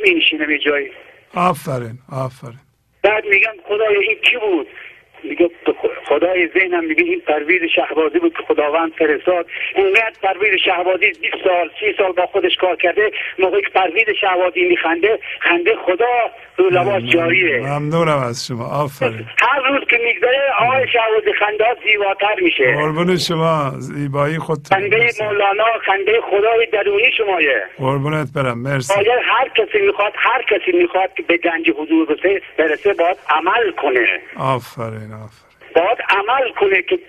می نشینم یه جایی. آفرین آفرین. بعد میگم خدایا این کی بود؟ میگه به خدای ذهنم میگه این پرویز شهبازی بود که خداوند فرستاد. اینقدر پرویز شهبازی 20 سال 30 سال با خودش کار کرده موقعی که پرویز شهبازی میخنده خنده خدا رو لباس جاریه. ممنونم از شما آفرین. هر روز که میگذره آقای شهبازی خنده ها زیباتر میشه. قربون شما زیبایی خودتون خنده مولانا خنده خدای درونی شمایه. قربونت برم مرسی. باید هر کسی می‌خواد هر کسی می‌خواد که به گنج حضور برسه برسه باید عمل کنه. آفرین. آفرین باید عمل کنه که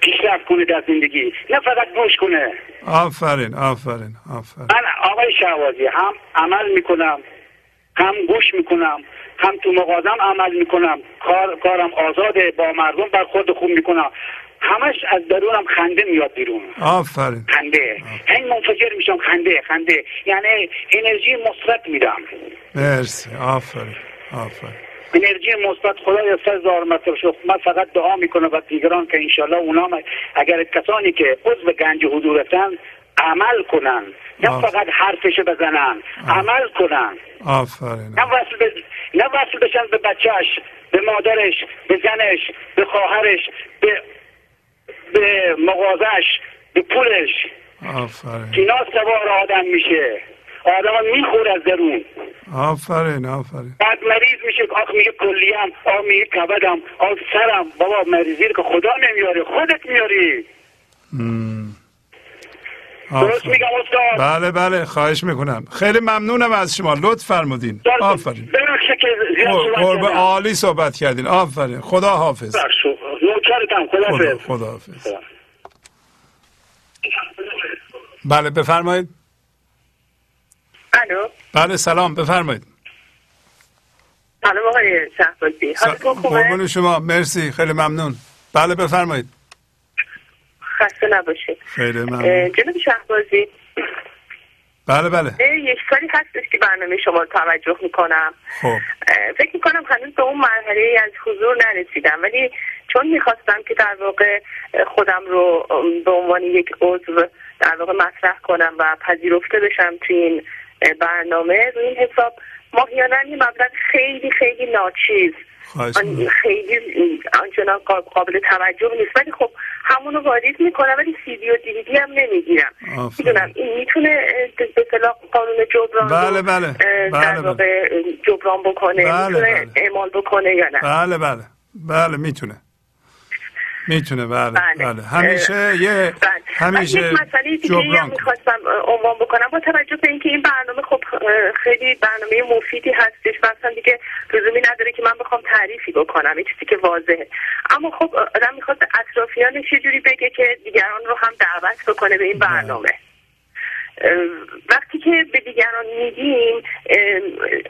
پیشرفت کنه در زندگی. نه فقط گوش کنه. آفرین آفرین آفرین. من آقای شهوازی هم عمل می‌کنم هم گوش می‌کنم هم تو مغازم عمل می‌کنم. کار کارم آزاده با مردم برخورد خوب می‌کنم. همش از درونم خنده میاد بیرون. آفرین. خنده. هی منفجر میشم خنده خنده. یعنی انرژی مثبت میدم. مرسی. آفرین. آفرین. انرژی مثبت خدا یا سر زار مرتبه شد. من فقط دعا می‌کنم و دیگران که انشالله اونا اگر کسانی که عضو گنج حضور هستن عمل کنن. نه. فقط حرفش بزنن عمل کنن. آفرین. نه وصل, به... نه وصل بشن به بچهش به مادرش به زنش به خواهرش به به مغازش به پولش. آفرین. اینا سوار آدم میشه. آدم میخور از درون. آفرین آفرین. بعد مریض میشه آخ میگه کلیم آخ میگه کبدم آخ سرم. بابا مریضی که خدا نمیاره خودت میاری. درست. میگم استاد. بله بله خواهش می‌کنم. خیلی ممنونم از شما. لطف فرمودین. آفرین. ببخشید که زیاد قر- صحبت قرب کردم. عالی صحبت کردین. آفرین. خدا حافظ. خدا خدا حافظ. خدا حافظ. بله بفرمایید. الو. بله سلام بفرمایید. سلام آقای شهبازی. حالتون شما مرسی خیلی ممنون. بله بفرمایید. خسته نباشید. خیلی ممنون. جناب شهبازی. بله بله. یک سالی هستش که برنامه شما رو توجه می‌کنم. خب. فکر می‌کنم هنوز به اون مرحله از حضور نرسیدم ولی چون می‌خواستم که در واقع خودم رو به عنوان یک عضو در واقع مطرح کنم و پذیرفته بشم توی این برنامه روی این حساب ماهیانه یه مبلغ خیلی خیلی ناچیز. خیلی آنچنان قا- قابل توجه نیست ولی خب همونو واریز می‌کنم ولی سی دی و دیویدی هم نمی‌گیرم. می‌دونم این می‌تونه به اصطلاح قانون جبران بله، بله. اه، بله، در بله. واقع اه، جبران بکنه بله، می‌تونه اعمال بکنه یا نه. بله بله. بله می‌تونه. می‌تونه بله بله. بله. همیشه یه همیشه من یک مسئله دیگه. می‌خواستم عنوان بکنم. با توجه به اینکه این برنامه خب خیلی برنامه مفیدی هستش و اصلا دیگه لزومی نداره که من بخوام تعریفی بکنم. این چیزی که واضحه. اما خب آدم می‌خواد اطرافیانش یه جوری بگه که دیگران رو هم دعوت بکنه به این برنامه. اه، وقتی که به دیگران میگیم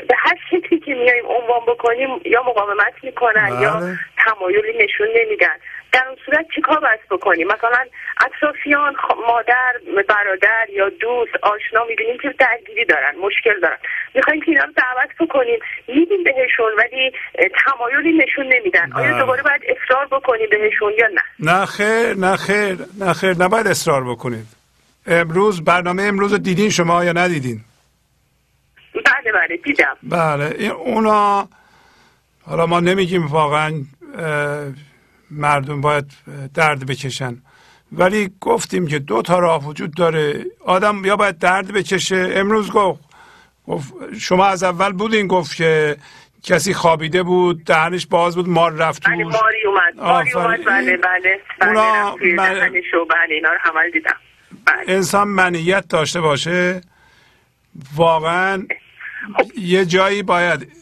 به هر شکلی که میایم عنوان بکنیم یا مقاومت می‌کنن یا بله. تمایلی نشون نمیدن. در اون صورت چیکار باید بکنیم؟ مثلا اطرافیان مادر برادر یا دوست آشنا می‌بینیم که درگیری دارن مشکل دارن. می‌خوایم که اینا رو دعوت بکنیم. میدیم بهشون ولی تمایلی نشون نمیدن. آیا بله. دوباره باید اصرار بکنیم بهشون یا نه؟ نه خیر نه خیر نه خیر. نباید اصرار بکنید. امروز برنامه امروز رو دیدین شما یا ندیدین؟ بله بله دیدم. بله. اونا حالا ما نمیگیم واقعا مردم باید درد بکشن. ولی گفتیم که دو تا راه وجود داره. آدم یا باید درد بکشه. امروز گفت شما از اول بودین گفت که کسی خوابیده بود دهنش باز بود مار رفت بله توش ماری اومد. ماری. اومد. بله بله. بله. اونا من- بله اینا رو همه دیدم. انسان منیت داشته باشه. واقعا یه جایی باید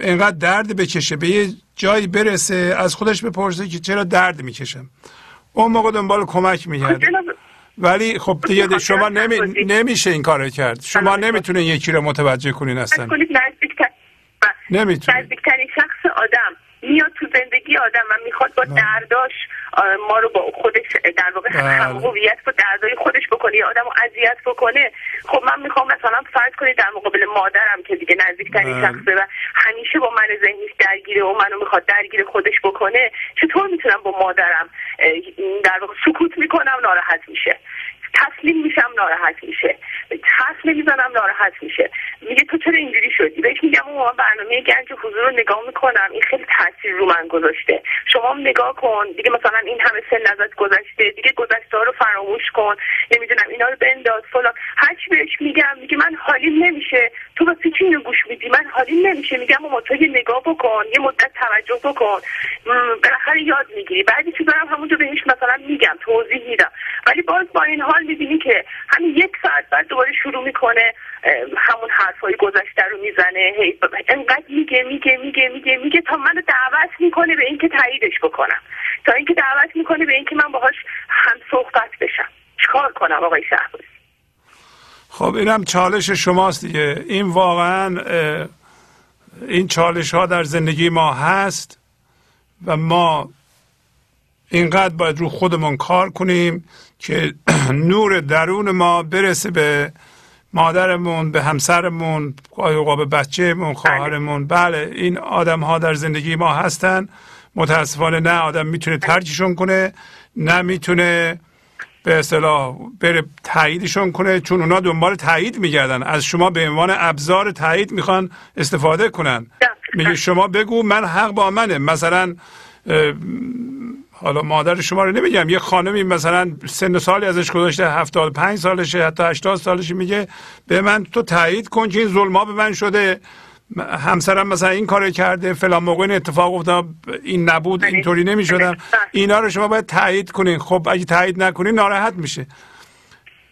اینقدر درد بکشه به یه جایی برسه از خودش بپرسه که چرا درد می‌کشم اون موقع دنبال کمک میگرده. ولی خب دیگه شما نمی... نمیشه این کارو کرد. شما نمی‌تونین یکی رو متوجه کنین اصلا. نمی‌تونین. نزدیکترین شخص آدم. میاد تو زندگی آدم و می‌خواد با درداش ما رو با خودش در واقع بله. هم هویت با دردای خودش بکنه یا آدم رو اذیت بکنه خب من می‌خوام مثلا فرض کنید در مقابل مادرم که دیگه نزدیکترین بله. شخصه و همیشه با من ذهنیش درگیره و منو می‌خواد درگیر خودش بکنه چطور می‌تونم با مادرم در واقع سکوت می‌کنم ناراحت میشه تسلیم میشم ناراحت میشه. حرف نمی‌زنم ناراحت میشه. میگه تو چرا اینجوری شدی؟ بهش میگم اون برنامه گنج حضور رو نگاه می‌کنم. این خیلی تاثیر رو من گذاشته. شما هم نگاه کن. دیگه مثلا این همه سن ازت گذشته. دیگه گذشته رو فراموش کن. نمی‌دونم اینا رو بنداز. فلان. هرچی بهش میگم میگه من حالیم نمیشه. تو واسه چی اینو گوش میدی. من حالیم نمیشه. میگم ماما تو یه نگاه بکن یه مدت توجه بکن. بالاخره یاد می‌گیری. بعدی چیزا هم همونجا بهش مثلا میگم توضیح میدم. ولی باز با این حال می‌بینی که همین یک ساعت بعد دوباره شروع می‌کنه همون حرفای گذشته رو می‌زنه. هی انقدر میگه میگه میگه میگه میگه تا منو دعوت می‌کنه به اینکه تاییدش بکنم. تا اینکه دعوت می‌کنه به اینکه من باهاش هم صحبت بشم. چیکار کنم آقای شهبازی خب اینم چالش شماست دیگه. این واقعا این چالش ها در زندگی ما هست و ما اینقدر باید رو خودمون کار کنیم که نور درون ما برسه به مادرمون به همسرمون اوقات به بچهمون خواهرمون. بله این آدم ها در زندگی ما هستن. متاسفانه نه آدم می‌تونه ترکشون کنه نه می‌تونه به اصطلاح بره تاییدشون کنه چون اونا دنبال تایید میگردن. از شما به عنوان ابزار تایید می‌خوان استفاده کنن. میگه شما بگو من حق با منه. مثلا حالا مادر شما رو نمیگم. یه خانمی مثلا سن سالی ازش گذاشته 75 سالشه حتی 80 سالشه میگه به من تو تایید کن که این ظلما به من شده. همسرم مثلا این کارو کرده فلان موقع این اتفاق افتاد این نبود اینطوری نمی‌شدم اینا رو شما باید تایید کنین. خب اگه تایید نکنین ناراحت میشه.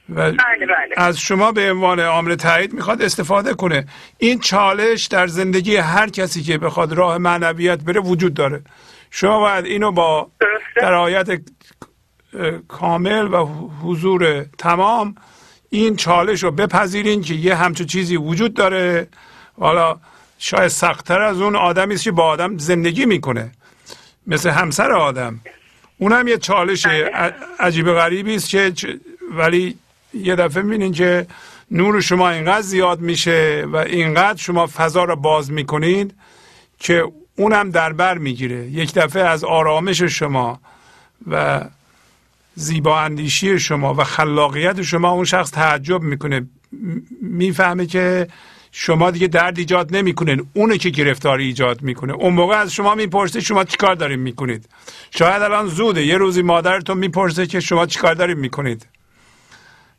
و بله بله. از شما به عنوان عامل تایید می‌خواد استفاده کنه. این چالش در زندگی هر کسی که بخواد راه معنویت بره وجود داره. شما باید اینو با درایت کامل و حضور تمام این چالش رو بپذیرین که یه همچون چیزی وجود داره. حالا شاید سختتر از اون آدمی است که با آدم زندگی می‌کنه. مثل همسر آدم. اونم یه چالش عجیب غریبی است که ولی یه دفعه می‌بینین که نور شما اینقدر زیاد میشه و اینقدر شما فضا رو باز می‌کنید که اونم در بر می‌گیره. یک دفعه از آرامش شما و زیبا اندیشی شما و خلاقیت شما اون شخص تعجب می‌کنه. می‌فهمه که شما دیگه درد ایجاد نمی‌کنین. اونه که گرفتاری ایجاد می‌کنه. اون موقع از شما می‌پرسه شما چیکار دارین می‌کنید. شاید الان زوده. یه روزی مادرتون می‌پرسه که شما چیکار دارین می‌کنید.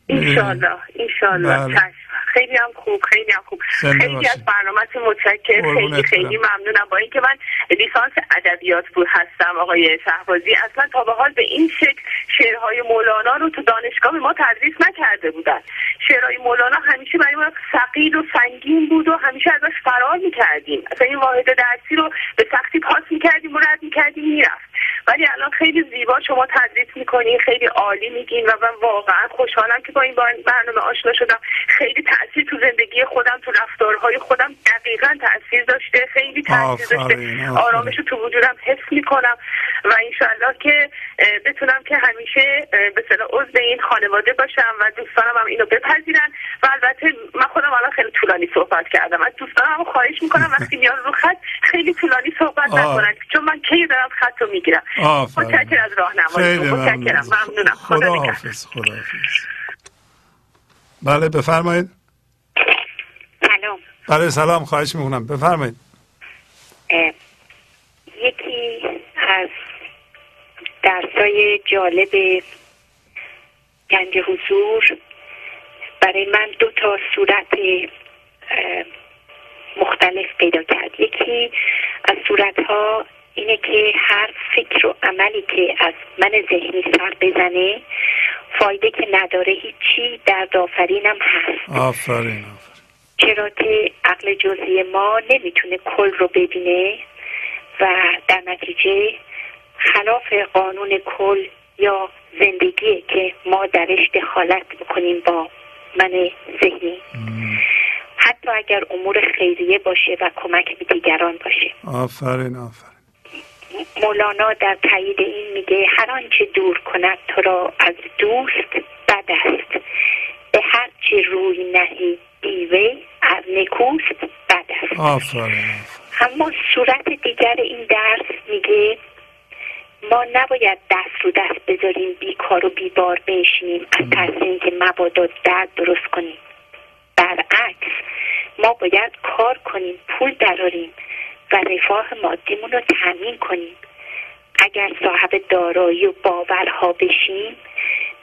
انشالله انشالله بله. چشم. خیلی هم خوب خیلی هم خوب. خیلی. از برنامهتون متشکرم. خیلی خیلی. ممنونم. با اینکه من لیسانس ادبیات بود هستم آقای شهبازی. اصلا تا به حال به این شکل شعرهای مولانا رو تو دانشگاه ما تدریس نکرده بودن. شعرهای مولانا همیشه برای ما ثقیل و سنگین بود و همیشه ازش فرار می‌کردیم. اصلا این واحد درسی رو به سختی پاس می‌کردیم و رد می‌کردیم می‌رفت ولی الان خیلی زیبا شما تدریس می‌کنین خیلی عالی میگین و من واقعا خوشحالم که با این برنامه آشنا شدم. خیلی تاثیر تو زندگی خودم تو رفتارهای خودم دقیقا تاثیر داشته خیلی تاثیر داشته. آرامش رو تو وجودم حس می‌کنم. و انشالله که بتونم که همیشه به صلاح عضو این خانواده باشم و دوستانم هم اینو بپذیرن. و البته من خودم الان خیلی طولانی صحبت کردم. از دوستانم هم خواهش می‌کنم وقتی میان رو خط خیلی طولانی صحبت آه. نکنن چون من کی دارم خط رو می‌گیرم. آفرین. متشکر از راهنمایی خیلی متشکرم. ممنون. ممنونم. خدا. حافظ خدا حافظ. بله بفرمایید. سلام. بله سلام. خواهش می‌کنم. بفرمایید. یکی از درسای جالب گنج حضور. برای من دو تا صورت مختلف پیدا کرد. یکی از صورت ها اینه که هر فکر و عملی که از من ذهنی سر بزنه فایده که نداره هیچی در دافرینم هست. آفرین. چرا که عقل جزئی ما نمی‌تونه کل رو ببینه و در نتیجه خلاف قانون کل یا زندگی که ما درش دخالت بکنیم با من ذهنی. حتی اگر امور خیریه باشه و کمک به دیگران باشه. آفرین آفرین. مولانا در تایید این میگه هر آنچه دور کند تو را از دوست بد است. به هر چه روی نهی دیوه از نکوست بد است. آفرین. اما صورت دیگر این درس میگه ما نباید دست رو دست بذاریم بیکار و بیبار بشینیم از ترس اینکه مبادا درد درست کنیم. برعکس ما باید کار کنیم پول دراریم و رفاه مادیمون رو تأمین کنیم. اگر صاحب دارایی و باورها بشیم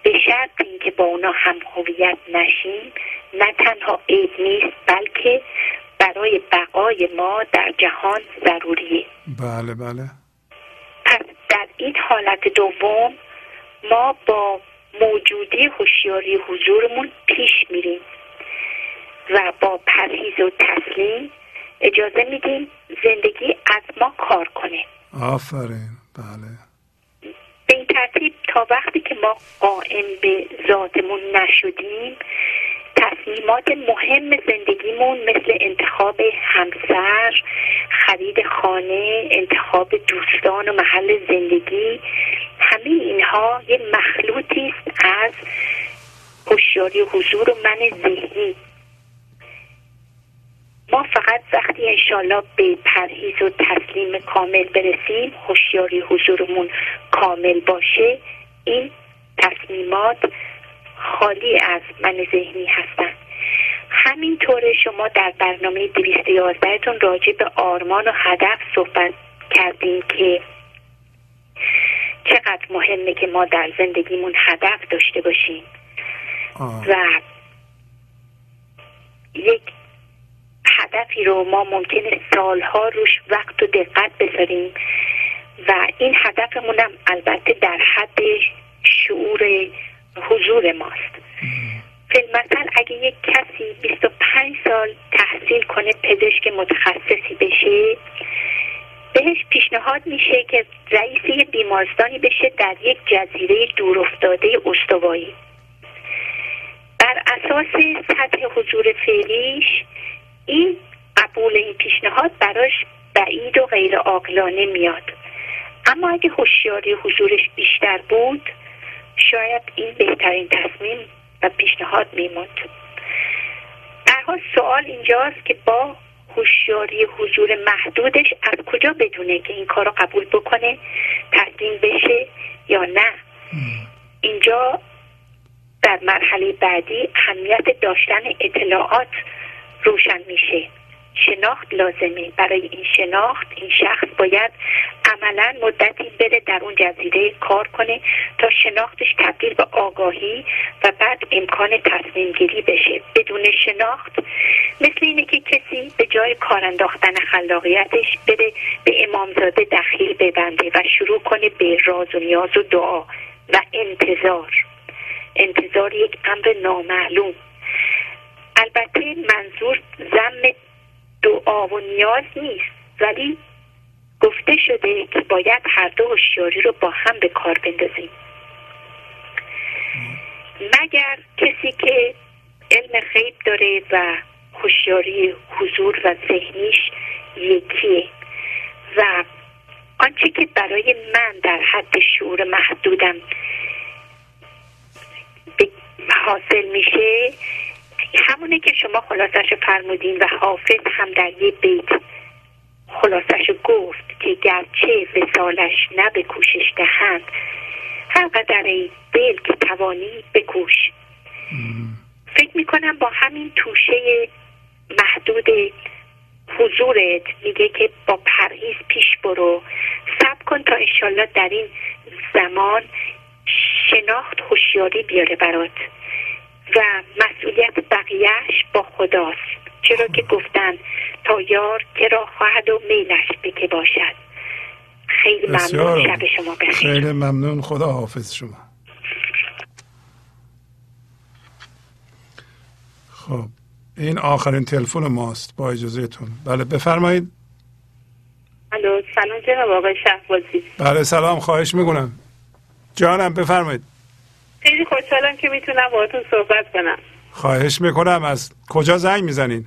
به شرط اینکه با اونا هم هویت نشیم نه تنها عیب نیست بلکه برای بقای ما در جهان ضروریه. بله بله. این حالت دوم ما با موجودی هوشیاری حضورمون پیش میریم و با پرهیز و تسلیم اجازه میدیم زندگی از ما کار کنه. آفرین. بله. به این ترتیب تا وقتی که ما قائم به ذاتمون نشدیم تصمیمات مهم زندگیمون مثل انتخاب همسر خرید خانه انتخاب دوستان و محل زندگی همه اینها یه مخلوطی است از هوشیاری و حضور و من ذهنی. ما فقط وقتی انشالله به پرهیز و تسلیم کامل برسیم هوشیاری حضورمون کامل باشه این تصمیمات خالی از من ذهنی هستن همینطور شما در برنامه 211 تون راجع به آرمان و هدف صحبت کردیم که چقدر مهمه که ما در زندگیمون هدف داشته باشیم آه. و یک هدفی رو ما ممکنه سالها روش وقت و دقت بذاریم و این هدفمون هم البته در حد شعور حضور ماست. فیلمثل اگه یک کسی 25 سال تحصیل کنه پزشک متخصصی بشه بهش پیشنهاد میشه که رئیس بیمارستانی بشه در یک جزیره دورافتاده استوایی. بر اساس سطح حضور فعلیش این قبول این پیشنهاد براش بعید و غیر عاقلانه میاد. اما اگه هوشیاری حضورش بیشتر بود شاید این بهترین تصمیم و پیشنهاد میموند در حال سوال اینجاست که با هوشیاری حضور محدودش از کجا بدونه که این کار رو قبول بکنه تسلیم بشه یا نه؟ اینجا در مرحله بعدی اهمیت داشتن اطلاعات روشن میشه. شناخت لازمه. برای این شناخت این شخص باید عملا مدتی بره در اون جزیره کار کنه تا شناختش تبدیل به آگاهی و بعد امکان تصمیم گیری بشه. بدون شناخت مثل اینه که کسی به جای کار انداختن خلاقیتش بره به امامزاده دخیل ببنده و شروع کنه به راز و نیاز و دعا و انتظار. انتظار یک امر نامعلوم. البته منظور زم دعا و نیاز نیست. ولی گفته شده که باید هر دو هوشیاری رو با هم به کار بندازیم. مگر کسی که علم غیب داره و هوشیاری حضور و ذهنیش یکیه و آنچه که برای من در حد شعور محدودم حاصل میشه همونه که شما خلاصش فرمودین و حافظ هم در یه بیت خلاصش گفت که گرچه وسالش نه به کوشش دهند هر قدر ای دل که توانی بکوش. فکر می‌کنم با همین توشه محدود حضورت میگه که با پرهیز پیش برو. سب کن تا انشالله در این زمان شناخت هوشیاری بیاره برات. و مسئولیت بقیهش با خداست. چرا که گفتن تا یار که را خواهد و میلش به که باشد. خیلی ممنون. شب شما بخیر. خیلی ممنون. خدا حافظ شما. خب این آخرین تلفن ماست با اجازهتون. بله بفرمایید. الو سلام جناب آقای شهبازی. بله سلام. خواهش می‌کنم. جانم بفرمایید. خیلی خوشحالم که می‌تونم باهاتون صحبت کنم. خواهش می‌کنم. از کجا زنگ می‌زنین؟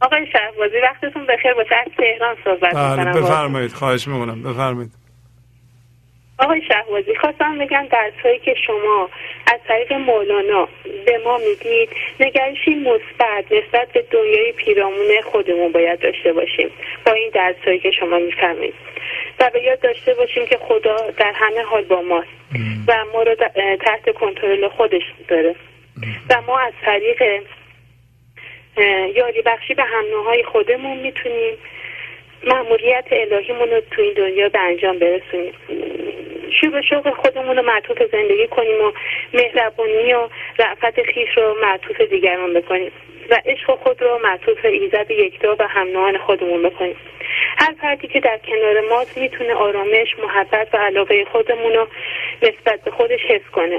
آقای شهبازی وقتتون بخیر. باشه از تهران صحبت بله می‌کنم بفرمایید. خواهش می‌کنم. بفرمایید. آقای شهبازی خواستم بگم درسهایی که شما از طریق مولانا به ما می‌دید. نگرشی مثبت نسبت به دنیای پیرامون خودمون باید داشته باشیم. با این درسهایی که شما می‌فهمید و به یاد داشته باشیم که خدا در همه حال با ماست و ما رو تحت کنترل خودش داره. و ما از طریق یاری بخشی به هم نوعهای خودمون می‌تونیم مأموریت الهیمون رو تو این دنیا به انجام برسونیم. شوق شوق خودمون رو معطوف زندگی کنیم و مهربانی و رعفت خیش رو معطوف دیگران بکنیم. و عشق خود رو معطوف ایزد یکتا و هم نوعان خودمون بکنیم. هر فردی که در کنار ماست می‌تونه آرامش محبت و علاقه خودمون رو نسبت به خودش حس کنه.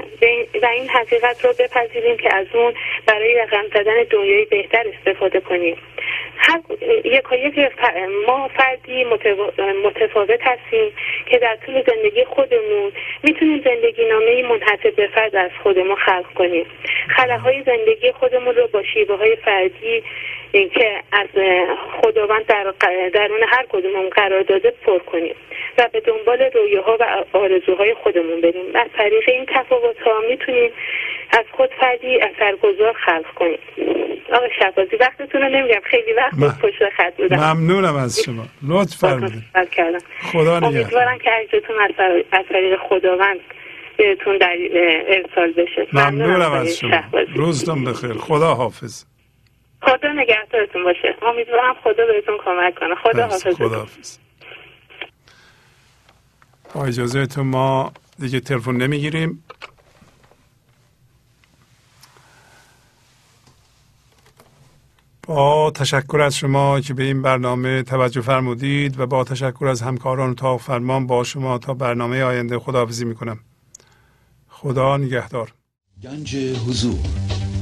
و این- حقیقت رو بپذیریم که از اون برای رقم زدن دنیای بهتر استفاده کنیم. هر یک یک ف- ما فردی متفاوت هستیم که در طول زندگی خودمون می‌تونیم زندگی نامه منحصر به فرد از خودمون خلق کنیم. خلاهای زندگی خودمون رو با شیوه های فردی که از خداوند در درون هر کدومون قرار داده پر کنیم و به دنبال رویاها و آرزوهای خودمون بریم. از طریق این تفاوت ها می‌تونیم از خود فردی اثرگذار خلق کنیم. آقا شبازی وقتتون رو نمیگم. خیلی وقت بود پشت خط بودم. ممنونم از شما. لطف فرمودید. کردم خدا نگهدار. امیدوارم که عجزتون از طر- از طریق خداوند بهتون در ارسال بشه. ممنونم از شما. روزتون بخیر. خدا حافظ خدا نگهدارتون باشه. امیدوارم خدا بهتون کمک کنه. خدا حافظ. خدا حافظ با اجازهتون ما دیگه تلفن نمی‌گیریم. با تشکر از شما که به این برنامه توجه فرمودید و با تشکر از همکاران اتاق فرمان با شما تا برنامه آینده خداحافظی می‌کنم. خدا نگهدار. گنج حضور.